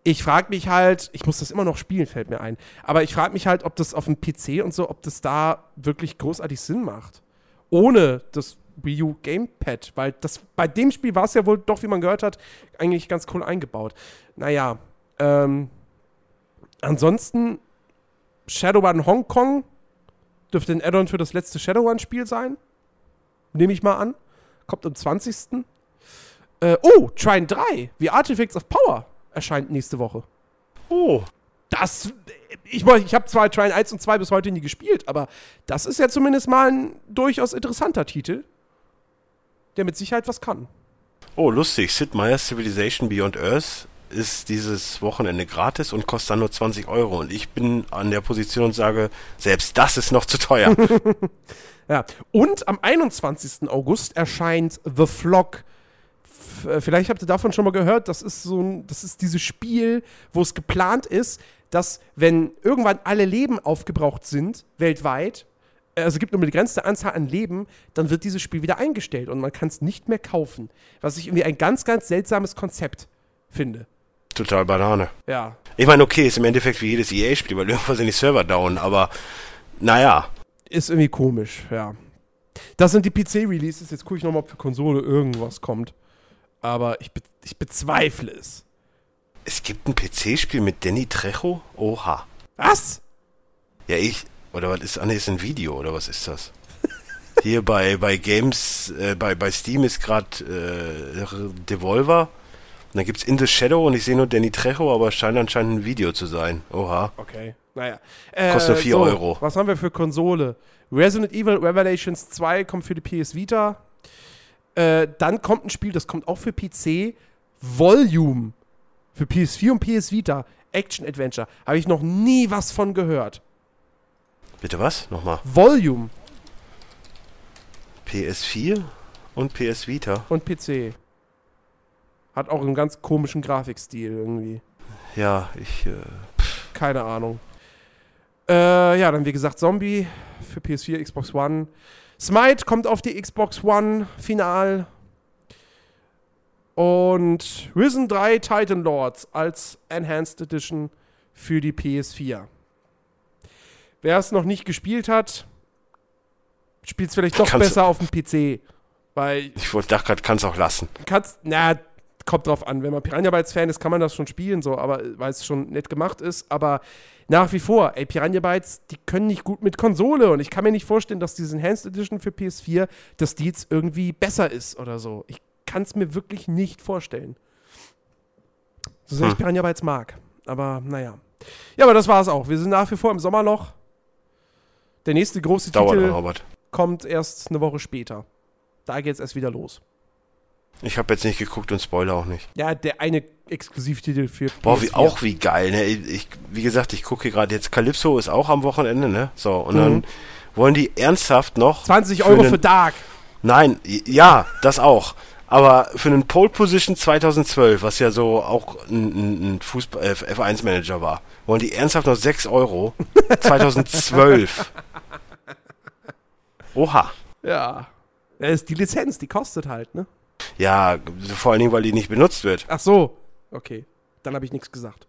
Ich frage mich halt, ich muss das immer noch spielen, fällt mir ein, aber ich frage mich halt, ob das auf dem PC und so, ob das da wirklich großartig Sinn macht. Ohne das Wii U Gamepad, weil das bei dem Spiel war es ja wohl doch, wie man gehört hat, eigentlich ganz cool eingebaut. Naja, ähm, ansonsten Shadowrun Hongkong dürfte ein Add-on für das letzte Shadowrun-Spiel sein. Nehme ich mal an. Kommt am 20. Äh, oh, Trine 3, The Artifacts of Power erscheint nächste Woche. Oh, Das, ich, ich habe zwar Trine 1 und 2 bis heute nie gespielt, aber das ist ja zumindest mal ein durchaus interessanter Titel, der mit Sicherheit was kann. oh, lustig. Sid Meier's Civilization Beyond Earth ist dieses Wochenende gratis und kostet dann nur 20 Euro. Und ich bin an der Position und sage, selbst das ist noch zu teuer. (laughs) Ja. Und am 21. August erscheint The Flock. Äh, vielleicht habt ihr davon schon mal gehört. Das ist so ein, das ist dieses Spiel, wo es geplant ist, dass, wenn irgendwann alle Leben aufgebraucht sind, weltweit, äh, also es gibt nur eine begrenzte Anzahl an Leben, dann wird dieses Spiel wieder eingestellt und man kann es nicht mehr kaufen. Was ich irgendwie ein ganz, ganz seltsames Konzept finde. Total Banane. Ja. Ich meine, okay, ist im Endeffekt wie jedes EA-Spiel, weil irgendwo sind die Server down, aber naja. Ist irgendwie komisch, ja. Das sind die PC-Releases. Jetzt gucke ich nochmal, ob für Konsole irgendwas kommt. Aber ich, be ich bezweifle es. Es gibt ein PC-Spiel mit Danny Trejo? Oha. Was? Ja, ich. Oder was ist. Ah, nee, ist ein Video, oder was ist das? Hier bei, bei Games, äh, bei, bei Steam ist gerade äh, Devolver. Und dann gibt's In the Shadow und ich sehe nur Danny Trejo, aber es scheint anscheinend ein Video zu sein. Oha. Okay, naja. Äh, Kostet nur 4 Euro. Was haben wir für Konsole? Resident Evil Revelations 2 kommt für die PS Vita. Äh, dann kommt ein Spiel, das kommt auch für PC. Volume. Für PS4 und PS Vita. Action Adventure. Habe ich noch nie was von gehört. Bitte was? Nochmal. Volume PS4 und PS Vita. und PC. Hat auch einen ganz komischen Grafikstil irgendwie. Ja, ich. Äh, Keine Ahnung. Äh, ja, dann wie gesagt Zombie für PS4, Xbox One. Smite kommt auf die Xbox One final. Und Risen 3 Titan Lords als Enhanced Edition für die PS4. Wer es noch nicht gespielt hat, spielt es vielleicht doch Kannst- besser auf dem PC. Weil ich wollte dachte gerade, kann's auch lassen. kannst, na, kommt drauf an. Wenn man Piranha Bytes Fan ist, kann man das schon spielen, so, aber weil es schon nett gemacht ist. Aber nach wie vor, ey, Piranha Bytes, die können nicht gut mit Konsole und ich kann mir nicht vorstellen, dass diese Enhanced Edition für PS4, dass die jetzt irgendwie besser ist oder so. Ich kann es mir wirklich nicht vorstellen. So sehr ich Hm. Piranha Bytes mag. Aber naja. Ja, aber das war's auch. Wir sind nach wie vor im Sommerloch. Der nächste große Dauert Titel noch, kommt erst eine Woche später. Da geht's erst wieder los. Ich habe jetzt nicht geguckt und spoiler auch nicht. Ja, der eine Exklusivtitel für Boah, wie, PS4. auch wie geil, ne? Ich, wie gesagt, ich gucke hier gerade jetzt, Calypso ist auch am Wochenende, ne? So, und Mhm. dann wollen die ernsthaft noch. 20 Euro einen- für Dark. Nein, ja, das auch. Aber für einen Pole Position 2012, was ja so auch ein, ein, ein Fußball, äh, F1-Manager war, wollen die ernsthaft noch 6 Euro (laughs) 2012. Oha. Ja. Das ist die Lizenz, die kostet halt, ne? Ja, vor allen Dingen, weil die nicht benutzt wird. Ach so. Okay. Dann habe ich nichts gesagt.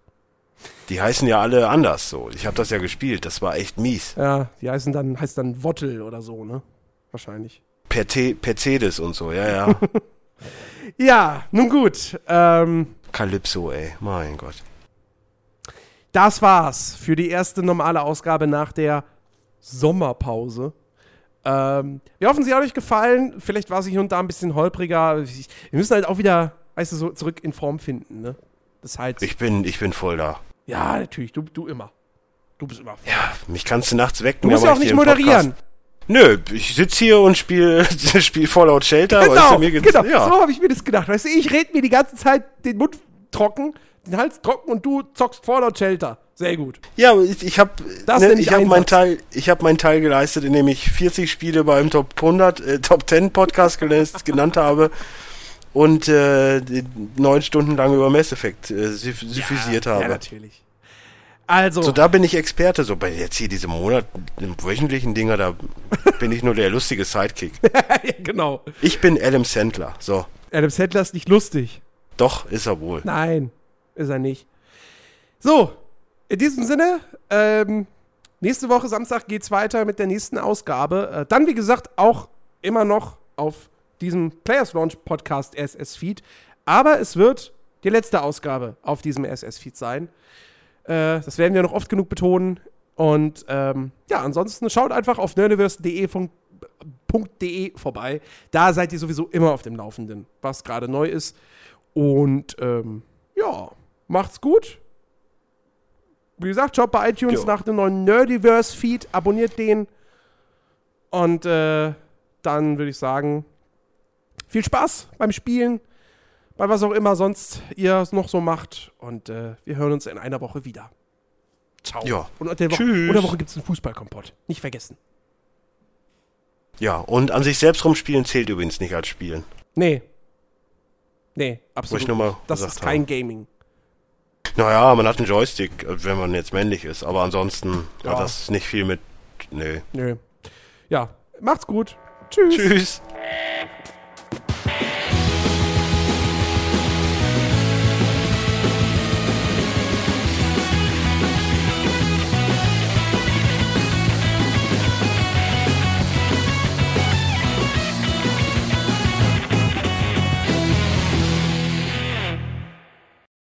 Die heißen ja alle anders so. Ich habe das ja gespielt, das war echt mies. Ja, die heißen dann, heißt dann Wottel oder so, ne? Wahrscheinlich. Per Mercedes und so, ja, ja. (laughs) Ja, nun gut. Ähm, Calypso, ey, mein Gott. das war's für die erste normale Ausgabe nach der Sommerpause. Ähm, wir hoffen, sie hat euch gefallen. Vielleicht war sie hier und da ein bisschen holpriger. Wir müssen halt auch wieder, weißt du, so zurück in Form finden, ne? Das halt. Ich bin, ich bin voll da. Ja, natürlich. Du, du immer. Du bist immer. Ja, mich kannst du nachts wecken. Du musst ja auch ich nicht moderieren. Podcast- Nö, ich sitz hier und spiel, (laughs) spiel Fallout Shelter. weißt Genau, du, mir geht's, genau. ja. So habe ich mir das gedacht. Weißt du, ich rede mir die ganze Zeit den Mund trocken, den Hals trocken und du zockst Fallout Shelter. Sehr gut. Ja, ich, ich habe ne, ich hab meinen. Teil, ich habe meinen Teil geleistet, indem ich 40 Spiele beim Top 100, äh, Top 10 Podcast genannt habe und äh, neun Stunden lang über Mass Effect äh, syphisiert Ja, habe. natürlich. Also, so, da bin ich Experte. So bei jetzt hier diese Monat, wöchentlichen Dinger, da bin ich nur der lustige Sidekick. (laughs) ja, genau. Ich bin Adam Sandler. So, Adam Sandler ist nicht lustig. doch ist er wohl. Nein, ist er nicht. So, in diesem Sinne, ähm, nächste Woche Samstag geht's weiter mit der nächsten Ausgabe. Äh, dann, wie gesagt, auch immer noch auf diesem Players Launch Podcast SS Feed. Aber es wird die letzte Ausgabe auf diesem SS Feed sein. Äh, das werden wir noch oft genug betonen. Und ähm, ja, ansonsten schaut einfach auf nerdiverse.de vorbei. Da seid ihr sowieso immer auf dem Laufenden, was gerade neu ist. Und ähm, ja, macht's gut. Wie gesagt, schaut bei iTunes Jo. nach dem neuen Nerdiverse-Feed, abonniert den. Und äh, dann würde ich sagen, viel Spaß beim Spielen, bei was auch immer sonst ihr es noch so macht. Und äh, wir hören uns in einer Woche wieder. Ciao. Ja. Und unter der Woche, unter Woche gibt es einen Fußballkompott. Nicht vergessen. Ja, und an sich selbst rumspielen zählt übrigens nicht als Spielen. Nee. Nee, absolut. ich nur mal das ist kein haben. Gaming. Naja, man hat einen Joystick, äh, wenn man jetzt männlich ist, aber ansonsten Ja. hat das nicht viel mit. Nee. Nö. Ja, macht's gut. Tschüss. Tschüss.